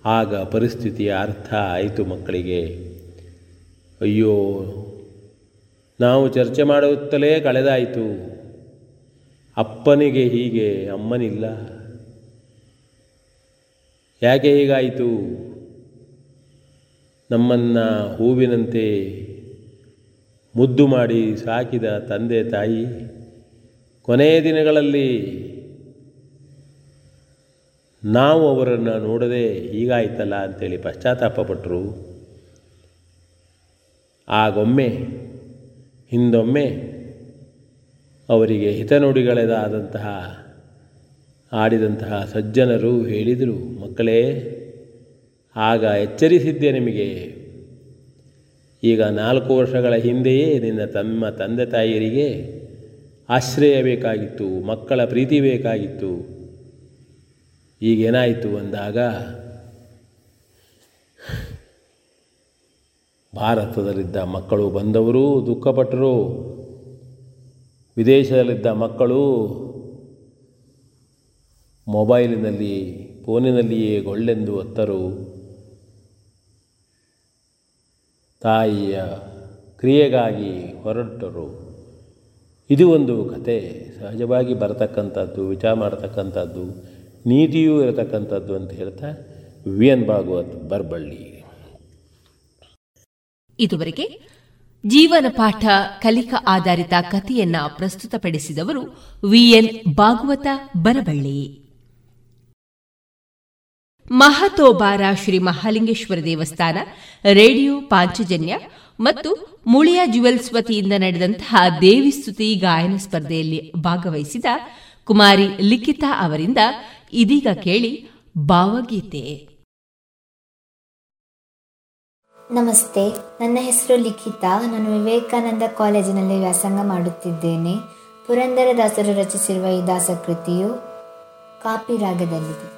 ಆಗ ಪರಿಸ್ಥಿತಿಯ ಅರ್ಥ ಆಯಿತು ಮಕ್ಕಳಿಗೆ. ಅಯ್ಯೋ, ನಾವು ಚರ್ಚೆ ಮಾಡುತ್ತಲೇ ಕಳೆದಾಯಿತು. ಅಪ್ಪನಿಗೆ ಹೀಗೆ, ಅಮ್ಮನಿಲ್ಲ. ಯಾಕೆ ಹೀಗಾಯಿತು? ನಮ್ಮನ್ನು ಹೂವಿನಂತೆ ಮುದ್ದು ಮಾಡಿ ಸಾಕಿದ ತಂದೆ ತಾಯಿ ಕೊನೆಯ ದಿನಗಳಲ್ಲಿ ನಾವು ಅವರನ್ನು ನೋಡದೆ ಹೀಗಾಯ್ತಲ್ಲ ಅಂತೇಳಿ ಪಶ್ಚಾತ್ತಾಪಪಟ್ಟರು ಆಗೊಮ್ಮೆ, ಹಿಂದೊಮ್ಮೆ ಅವರಿಗೆ ಹಿತನುಡಿಗಳದಾದಂತಹ ಆಡಿದಂತಹ ಸಜ್ಜನರು ಹೇಳಿದರು, ಮಕ್ಕಳೇ, ಆಗ ಎಚ್ಚರಿಸಿದ್ದೆ ನಿಮಗೆ. ಈಗ ನಾಲ್ಕು ವರ್ಷಗಳ ಹಿಂದೆಯೇ ನಿನ್ನ ತಮ್ಮ ತಂದೆ ತಾಯಿಯರಿಗೆ ಆಶ್ರಯ ಬೇಕಾಗಿತ್ತು, ಮಕ್ಕಳ ಪ್ರೀತಿ ಬೇಕಾಗಿತ್ತು. ಈಗೇನಾಯಿತು ಅಂದಾಗ, ಭಾರತದಲ್ಲಿದ್ದ ಮಕ್ಕಳು ಬಂದವರು, ದುಃಖಪಟ್ಟರು, ವಿದೇಶದಲ್ಲಿದ್ದ ಮಕ್ಕಳು ಮೊಬೈಲಿನಲ್ಲಿ, ಫೋನಿನಲ್ಲಿಯೇ ಗೊಳ್ಳೆಂದು ಒತ್ತರು. ತಾಯಿಯ ಕ್ರಿಯೆಗಾಗಿ ಹೊರಟರು. ಇದು ಒಂದು ಕತೆ. ಸಹಜವಾಗಿ ಬರತಕ್ಕಂಥದ್ದು, ವಿಚಾರ ಮಾಡತಕ್ಕಂಥದ್ದು, ನೀತಿಯೂ ಇರತಕ್ಕಂಥದ್ದು ಅಂತ ಹೇಳ್ತಾ ವಿ ಎನ್ ಭಾಗವತ್ ಬರ್ಬಳ್ಳಿ. ಇದುವರೆಗೆ ಜೀವನ ಪಾಠ ಕಲಿಕಾ ಆಧಾರಿತ ಕಥೆಯನ್ನ ಪ್ರಸ್ತುತಪಡಿಸಿದವರು ವಿಎನ್ ಭಾಗವತ ಬರಬಳ್ಳಿ. ಮಹತೋಬಾರ ಶ್ರೀ ಮಹಾಲಿಂಗೇಶ್ವರ ದೇವಸ್ಥಾನ, ರೇಡಿಯೋ ಪಾಂಚಜನ್ಯ ಮತ್ತು ಮುಳಿಯ ಜುವೆಲ್ಸ್ ವತಿಯಿಂದ ನಡೆದಂತಹ ದೇವಿಸ್ತುತಿ ಗಾಯನ ಸ್ಪರ್ಧೆಯಲ್ಲಿ ಭಾಗವಹಿಸಿದ ಕುಮಾರಿ ಲಿಖಿತಾ ಅವರಿಂದ ಇದೀಗ ಕೇಳಿ ಭಾವಗೀತೆ. ನಮಸ್ತೆ, ನನ್ನ ಹೆಸರು ಲಿಖಿತಾ. ನಾನು ವಿವೇಕಾನಂದ ಕಾಲೇಜಿನಲ್ಲಿ ವ್ಯಾಸಂಗ ಮಾಡುತ್ತಿದ್ದೇನೆ. ಪುರಂದರದಾಸರು ರಚಿಸಿರುವ ಈ ದಾಸಕೃತಿಯು ಕಾಪಿ ರಾಗದಲ್ಲಿದೆ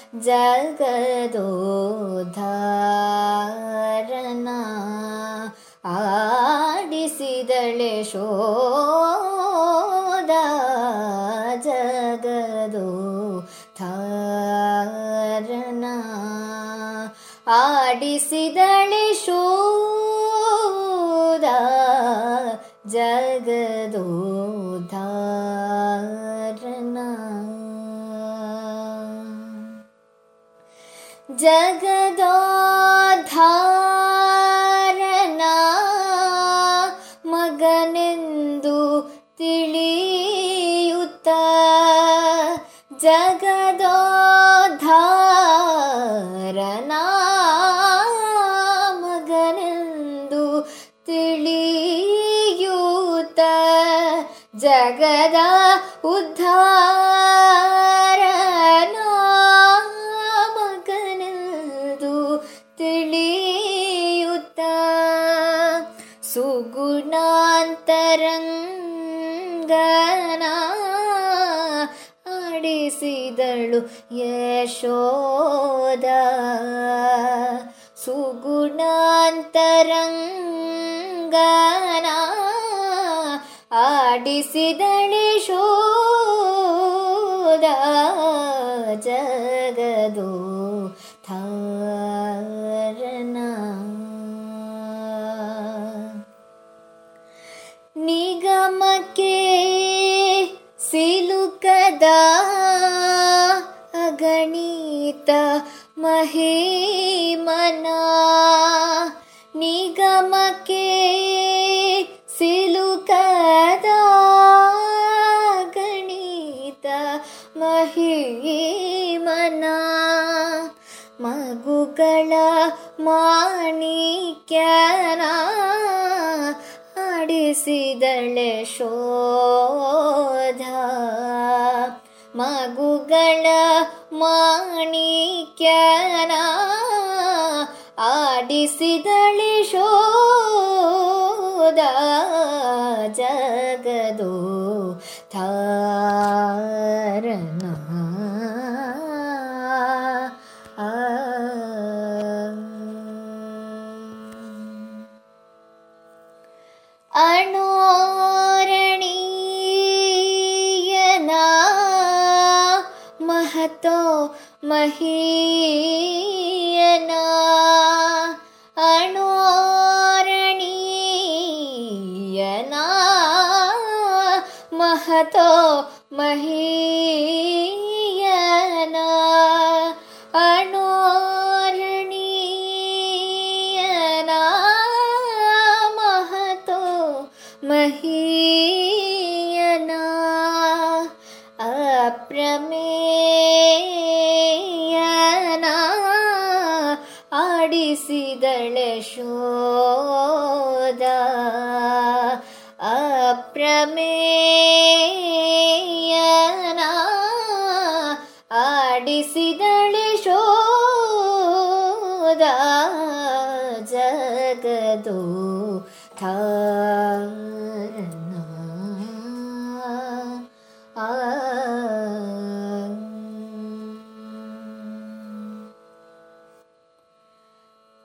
ಜಗದೋಧಾರನ ಆಡಿಸಿದಳೆ ಶೋದ ಜಗದೋ ಧಾರನ ಆಡಿಸಿದಳೆ ಶೋದ ಜಗದೋ 这个多疼。ಆಡಿಸಿದಳು ಯಶೋದ ಸುಗುಣಾಂತರಂಗನ ಆಡಿಸಿದಳೆ ಶೋದ ಜಗದು ಥಾರನ ನಿಗಮಕ್ಕೆ ಸಿಲುಕದ ಅಗಣಿತ ಮಹಿಮನ ನಿಗಮಕ್ಕೆ ಸಿಲುಕದ ಗಣಿತ ಮಹಿಮನ ಮಗುಗಳ ಮಾಣಿಕ್ಯನ ಆಡಿಸಿದಳೆ ಶೋಧ. ಮಗುಗಳ ಮಾಣಿಕ್ಯನ ಆಡಿಸಿದಳೆ ಶೋಧ ಜಗದೋ ಥಾರನ ಮಹೀಯನ ಅಣೋರಣೀಯನ ಮಹತೋ ಮಹೀಯನ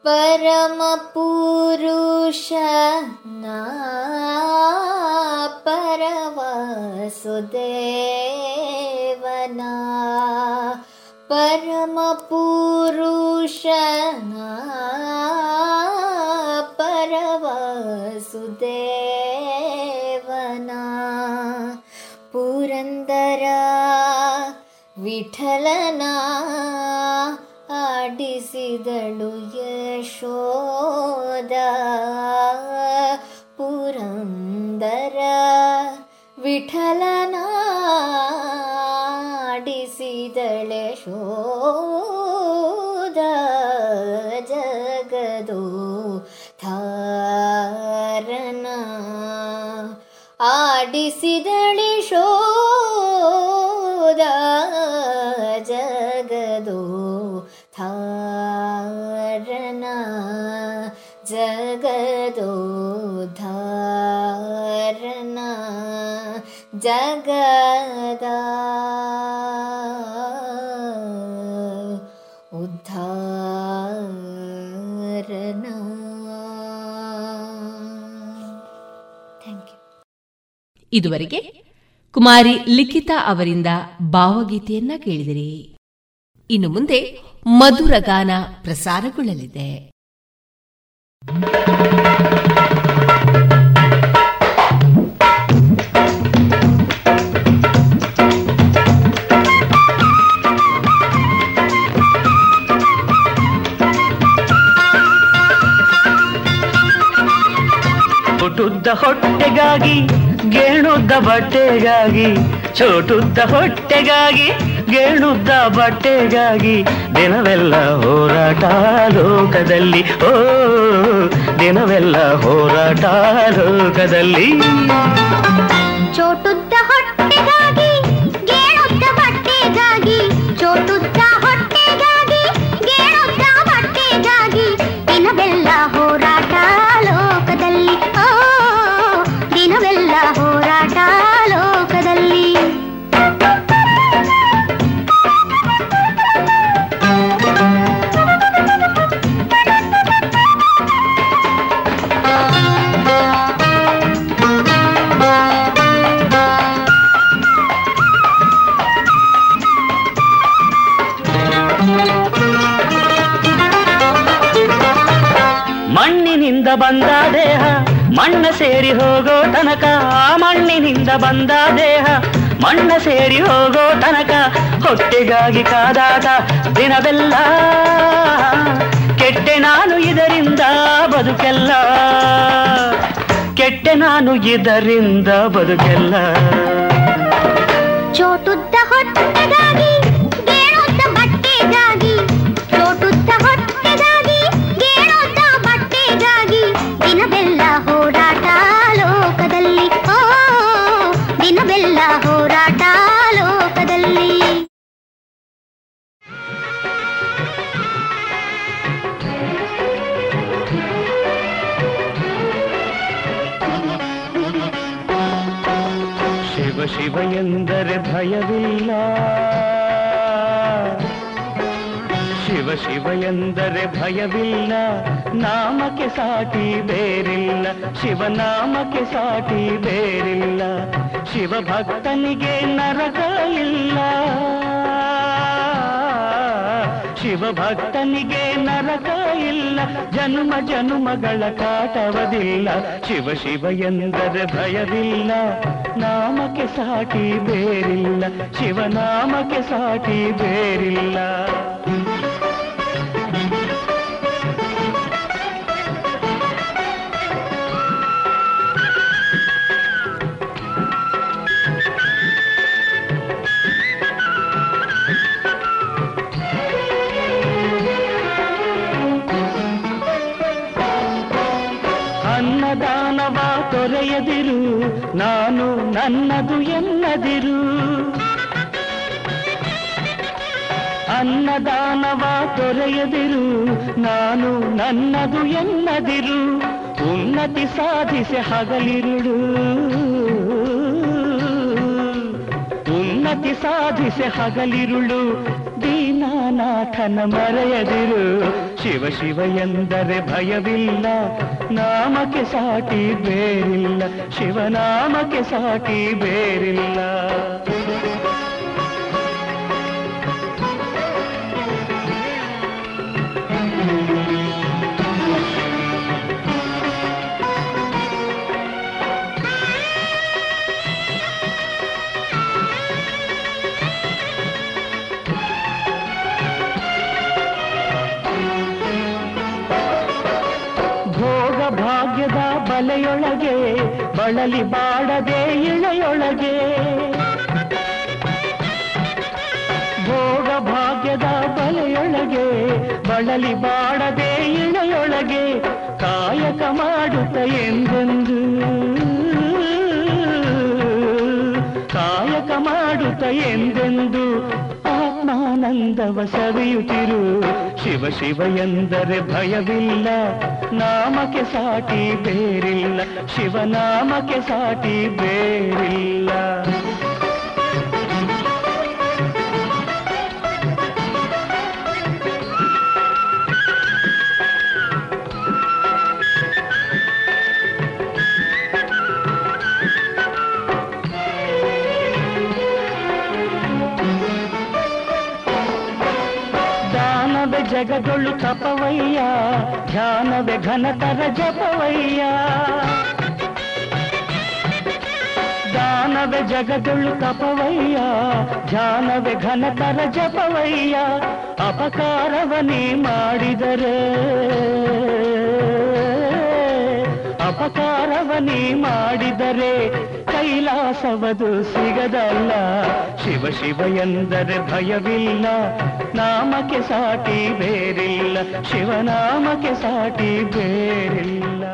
परमपुरुष परवासुदेवना परमपुरुष परवासुदेवना पुरन्दरा विठलना ಆಡಿಸಿದಳು ಯಶೋದ ಪುರಂದರ ವಿಠಲನ ಡಿಸಿದಳೆ ಶೋದ ಜಗದೋ ಥರನ ಆಡಿಸಿದಳೆ ಶೋದ ಜಗದೋ ಧಾರನ ಜಗದ ಉದ್ಧಾರನ. ಥ್ಯಾಂಕ್ ಯು ಇದುವರೆಗೆ ಕುಮಾರಿ ಲಿಖಿತಾ ಅವರಿಂದ ಭಾವಗೀತೆಯನ್ನ ಕೇಳಿದಿರಿ. ಇನ್ನು ಮುಂದೆ ಮಧುರ ಗಾನ ಪ್ರಸಾರಗೊಳ್ಳಲಿದೆ. ಚೋಟುದ್ದ ಹೊಟ್ಟೆಗಾಗಿ, ಗೇಣುದ್ದ ಬಟ್ಟೆಗಾಗಿ, ಚೋಟುದ್ದ ಹೊಟ್ಟೆಗಾಗಿ, ಗೇಣುದ್ದ ಬಟ್ಟೆಗಾಗಿ, ದಿನವೆಲ್ಲ ಹೋರಾಟ ಲೋಕದಲ್ಲಿ. ಓ, ದಿನವೆಲ್ಲ ಹೋರಾಟ ಲೋಕದಲ್ಲಿ. ಚೋಟುದ್ದ ಹೊಟ್ಟೆಗಾಗಿ, ಗೇಣುದ್ದ ಬಟ್ಟೆಗಾಗಿ, ಚೋಟುದ್ದ ಹೊಟ್ಟೆಗಾಗಿ ಕಾದಾಟ ದಿನವೆಲ್ಲ. ಕೆಟ್ಟೆ ನಾನು ಇದರಿಂದ ಬದುಕೆಲ್ಲ. ಕೆಟ್ಟೆ ನಾನು ಇದರಿಂದ ಬದುಕೆಲ್ಲ. ಜನ್ಮ ಜನುಮಗಳ ಕಾಟವದಿಲ್ಲ. ಶಿವ ಶಿವ ಎಂದರೆ ಭಯವಿಲ್ಲ. ನಾಮಕ್ಕೆ ಸಾಟಿ ಬೇರಿಲ್ಲ. ಶಿವನಾಮಕ್ಕೆ ಸಾಟಿ ಬೇರಿಲ್ಲ. ಎನ್ನದಿರು ಅನ್ನದಾನವ ತೊರೆಯದಿರು, ನಾನು ನನ್ನದು ಎನ್ನದಿರು. ಉನ್ನತಿ ಸಾಧಿಸಿ ಹಗಲಿರುಳು. ಉನ್ನತಿ ಸಾಧಿಸಿ ಹಗಲಿರುಳು, ದೀನಾನಾಥನ ಮರೆಯದಿರು. ಶಿವ ಶಿವ ಎಂದರೆ ಭಯವಿಲ್ಲ, ನಾಮಕ್ಕೆ ಸಾಟಿ ಬೇರಿಲ್ಲ. ಶಿವನಾಮಕ್ಕೆ ಸಾಟಿ ಬೇರಿಲ್ಲ. ಬಳಲಿ ಬಾಡದೆ ಇಳೆಯೊಳಗೆ. ಭೋಗ ಭಾಗ್ಯದ ಬಲೆಯೊಳಗೆ, ಬಳಲಿ ಬಾಡದೆ ಇಳೆಯೊಳಗೆ ಕಾಯಕ ಮಾಡುತ್ತ ಎಂದೆಂದು. ಕಾಯಕ ಮಾಡುತ್ತ ಎಂದೆಂದು ಆನಂದವ ಸವಿಯುತ್ತಿರು ಶಿವ ಶಿವ ಎಂದರೆ ಭಯವಿಲ್ಲ. ನಾಮಕ್ಕೆ ಸಾಟಿ ಬೇರಿಲ್ಲ. ಶಿವನಾಮಕ್ಕೆ ಸಾಟಿ ಬೇರಿಲ್ಲ. ಜಗದೊಳು ತಪವಯ್ಯ ಧ್ಯಾನವೇ ಘನತರ ಜಪವಯ್ಯ ದಾನವೇ ಜಗದೊಳು ತಪವಯ್ಯ ಧ್ಯಾನವೇ ಘನತರ ಜಪವಯ್ಯ ಅಪಕಾರವನೇ ಮಾಡಿದರೆ ಅಪಕಾರವನೇ ಮಾಡಿದರೆ ಕೈಲಾಸವದು ಸಿಗದಲ್ಲ. ಶಿವ ಶಿವ ಎಂದರೆ ಭಯವಿಲ್ಲ ನಾಮಕ್ಕೆ ಸಾಟಿ ಬೇರಿಲ್ಲ ಶಿವನಾಮಕ್ಕೆ ಸಾಟಿ ಬೇರಿಲ್ಲ.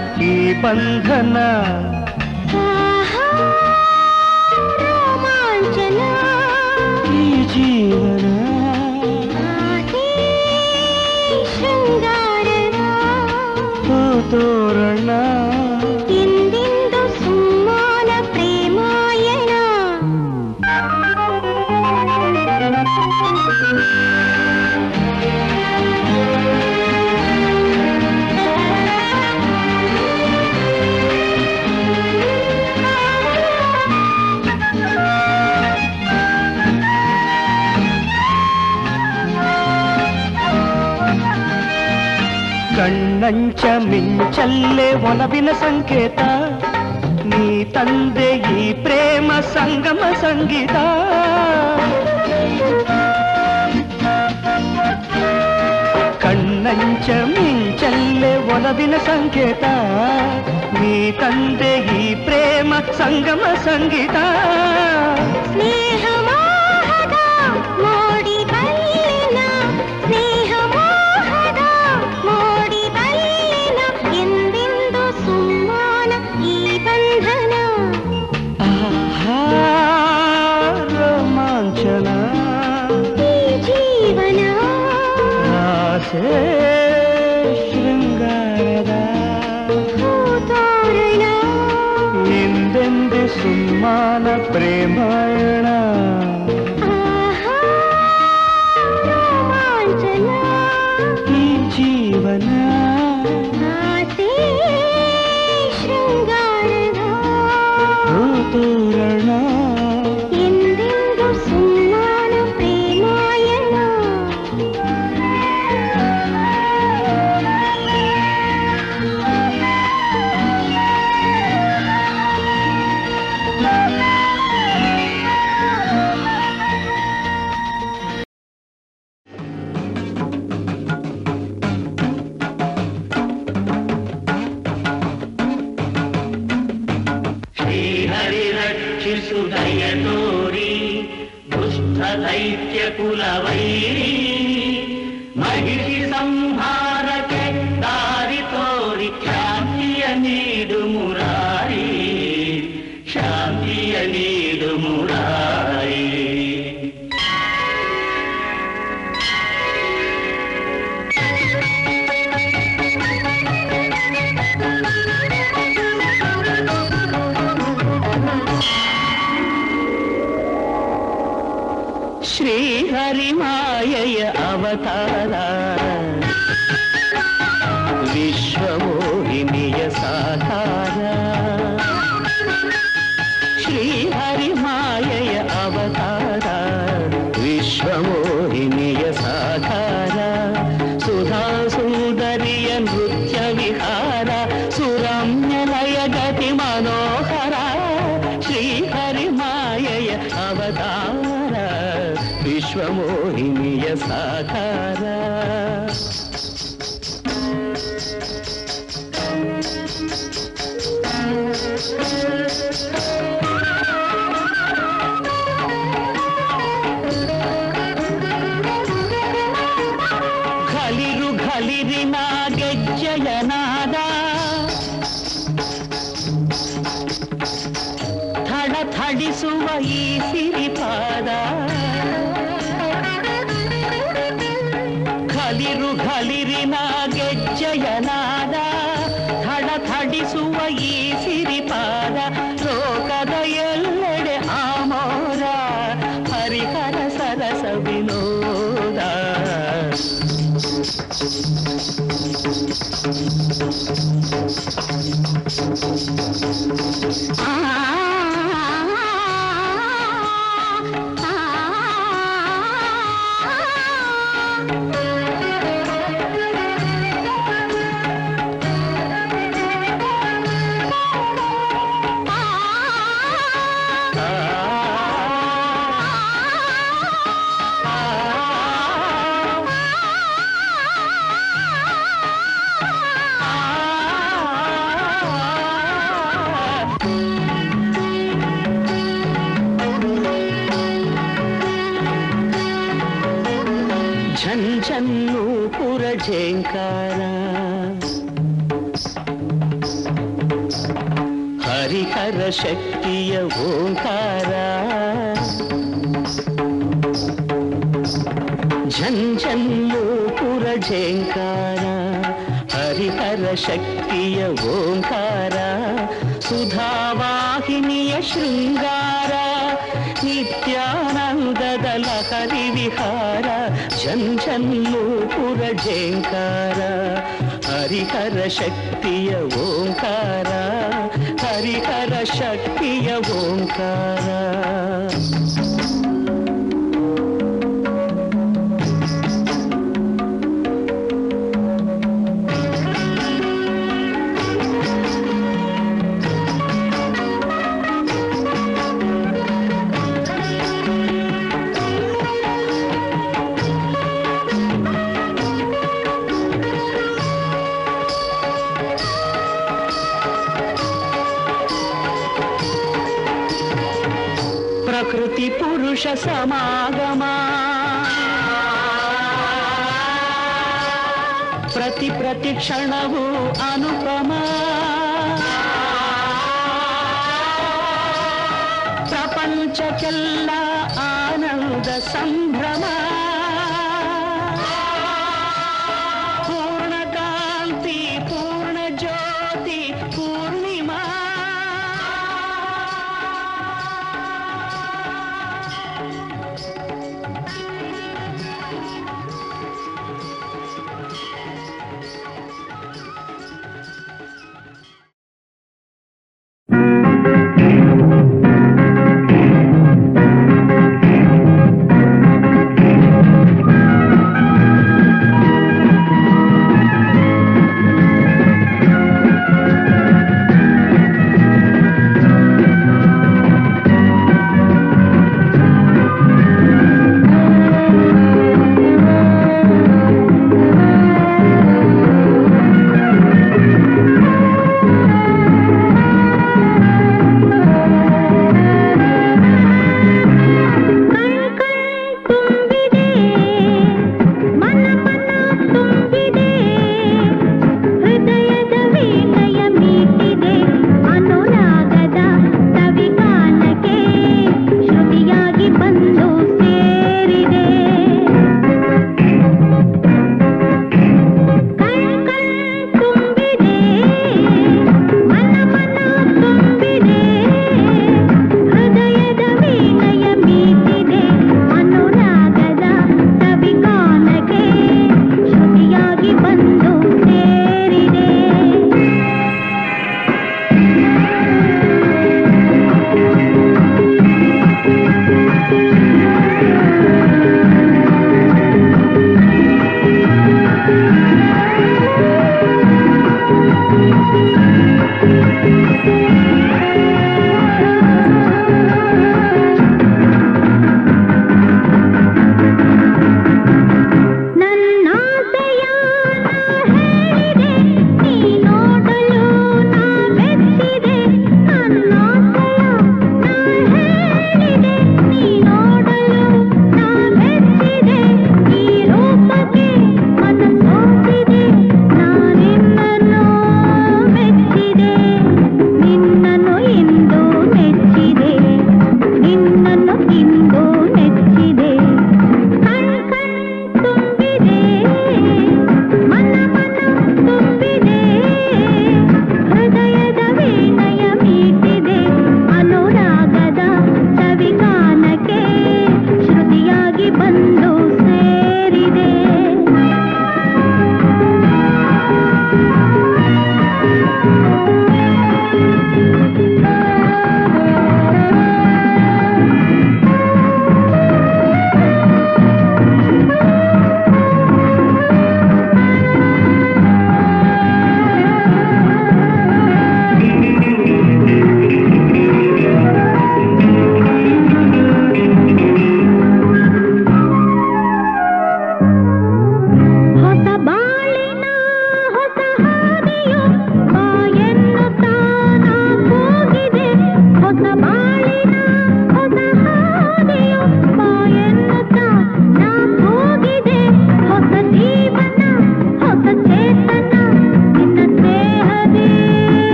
ಸುಮ್ಮಾನ ಈ ಕಣ್ಣಂಚ ಮಿಂಚಲ್ಲೇ ಒಲವಿನ ಸಂಕೇತ ನೀ ತಂದೆ ಈ ಪ್ರೇಮ ಸಂಗಮ ಸಂಗೀತ ಕಣ್ಣಂಚ ಮಿಂಚಲ್ಲೇ ಒಲವಿನ ಸಂಕೇತ ನೀ ತಂದೆ ಈ ಪ್ರೇಮ ಸಂಗಮ ಸಂಗೀತ ಸ್ನೇಹ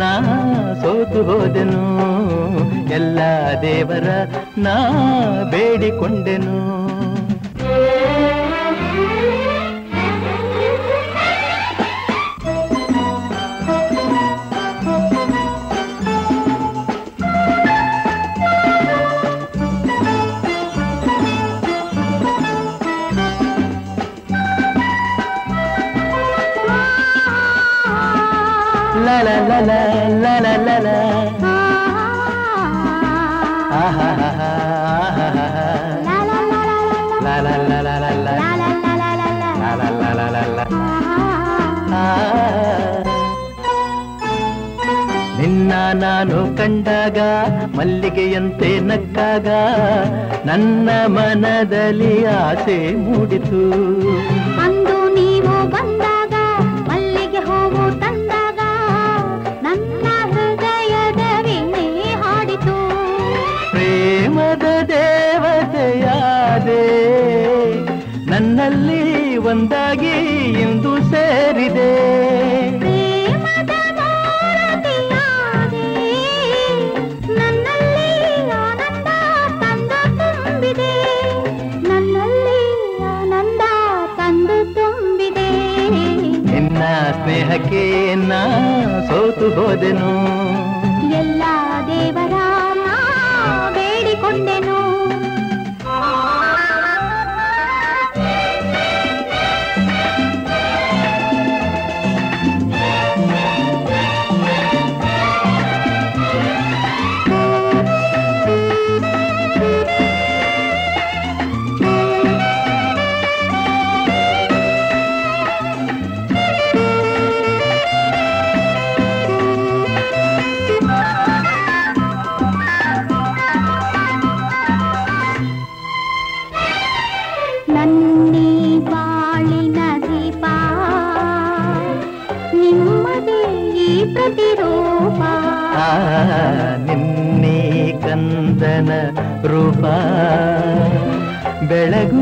ನಾ ಸೋತು ಹೋದೆನು ಎಲ್ಲ ದೇವರ ನಾ ಬೇಡಿಕೊಂಡೆನು. ಕಂಡಾಗ ಮಲ್ಲಿಗೆಯಂತೆ ನಕ್ಕಾಗ ನನ್ನ ಮನದಲ್ಲಿ ಆಸೆ ಮೂಡಿತು. ಅಂದು ನೀವು ಬಂದಾಗ ಮಲ್ಲಿಗೆ ಹೋಗು ತಂದಾಗ ನನ್ನ ಹೃದಯದ ವೀಣೆ ಹಾಡಿತು. ಪ್ರೇಮದ ದೇವತೆಯಾದೆ ನನ್ನಲ್ಲಿ ಒಂದಾಗಿ ಎಂದು ಸೇರಿದೆ. ಹೊತ್ತು ಹೋದೆನೋ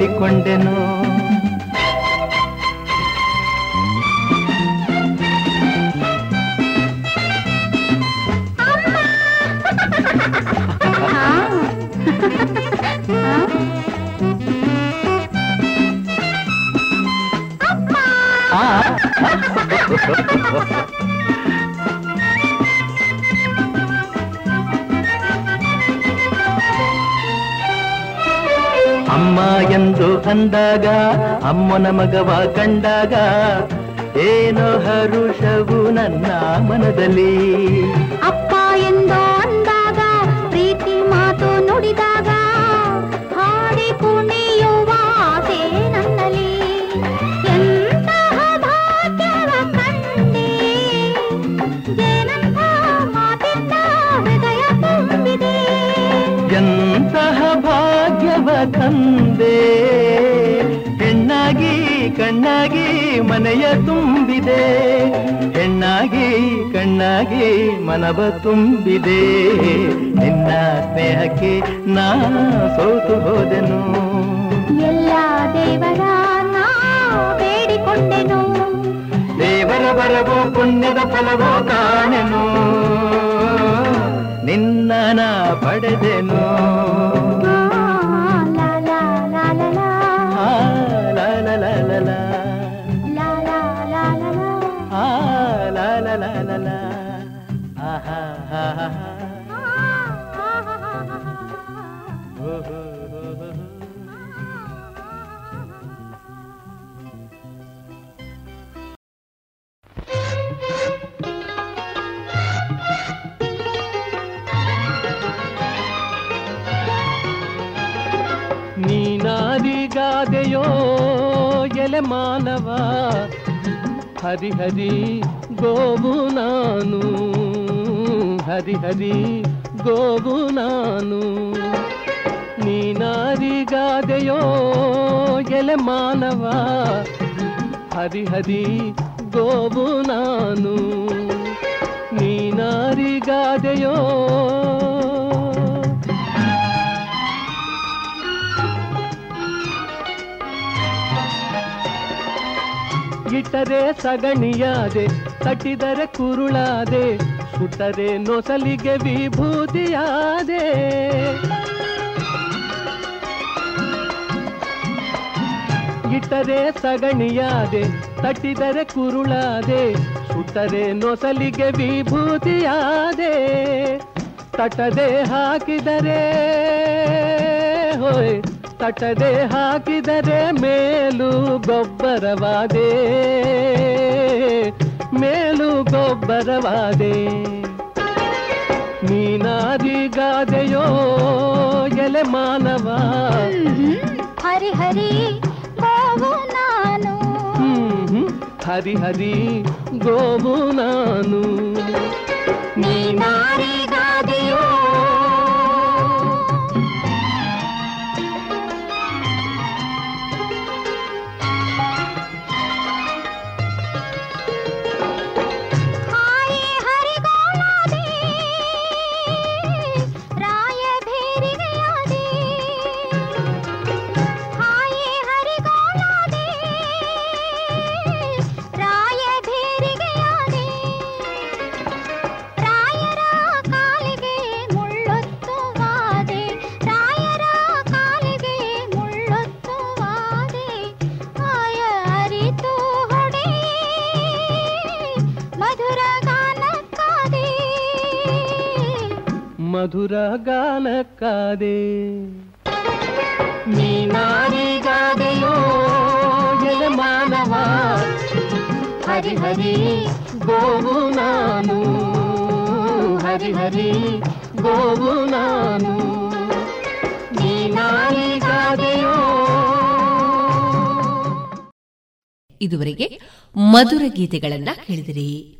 వేడికొండెను Ha ha! ಅಮ್ಮ ಎಂದು ಅಂದಾಗ, ಅಮ್ಮನ ಮಗವ ಕಂಡಾಗ, ಏನೋ ಹರುಷವು ನನ್ನ ಮನದಲ್ಲಿ? ಅಪ್ಪ ಎಂದು ಅಂದಾಗ, ಪ್ರೀತಿ ಮಾತು ನುಡಿದಾಗ ತಂದೆ. ಹೆಣ್ಣಾಗಿ ಕಣ್ಣಾಗಿ ಮನೆಯ ತುಂಬಿದೆ. ಹೆಣ್ಣಾಗಿ ಕಣ್ಣಾಗಿ ಮನವ ತುಂಬಿದೆ. ನಿನ್ನ ಸ್ನೇಹಕ್ಕೆ ನಾ ಸೋತು ಹೋದೆನು. ಎಲ್ಲ ದೇವರ ನಾ ಬೇಡಿಕೊಂಡೆನು. ದೇವರ ಬರವೋ ಪುಣ್ಯದ ಫಲವೋ ಕಾಣೆನು. ನಿನ್ನ ಪಡೆದೆನು. ಹರಿಹರಿ ಗೋವು ನಾನು ಹರಿಹರಿ ಗೋವು ನಾನು ನೀನಾರಿಗಾದೆಯೋ ಎಲೆ ಮಾನವ ಹರಿಹರಿ ಗೋವು ನಾನು ನೀನಾರಿಗಾದೆಯೋ ಇಟ್ಟರೆ ಸಗಣಿಯಾದೆ, ತಟ್ಟಿದರೆ ಕುರುಳಾದೆ, ಸುಟ್ಟರೆ ನೊಸಲಿಗೆ ವಿಭೂತಿಯಾದೆ. ಇಟ್ಟರೆ ಸಗಣಿಯಾದೆ, ತಟ್ಟಿದರೆ ಕುರುಳಾದೆ, ಸುಟ್ಟರೆ ನೊಸಲಿಗೆ ವಿಭೂತಿಯಾದೆ. ತಟದೆ ಹಾಕಿದರೆ, ಹೋಯ್ ತಟದೆ ಹಾಕಿದರೆ ಮೇಲು ಗೊಬ್ಬರವಾದೆ ಮೇಲು ಗೊಬ್ಬರವಾದೆ ನೀನಾದಿಗಾದೆಯೋ ಎಲೆ ಮಾನವ ಹರಿ ಹರಿ ಗೋವು ನಾನು ಹರಿ ಹರಿ ಗೋವು ನಾನು ನೀನಾರಿಗಾದೆಯೋ ಮಧುರ ಗಾನಕ್ಕಾದೆ ನೀನಾರಿಗಾದೆಯೋ ಎಲ್ಲ ಮಾನವ. ಹರಿ ಹರಿ ಗೋವು ನಾನು. ಹರಿ ಹರಿ ಗೋವು ನಾನು. ನೀನಾರಿಗಾದೆಯೋ ಇದುವರೆಗೆ ಮಧುರ ಗೀತೆಗಳನ್ನ ಕೇಳಿದಿರಿ.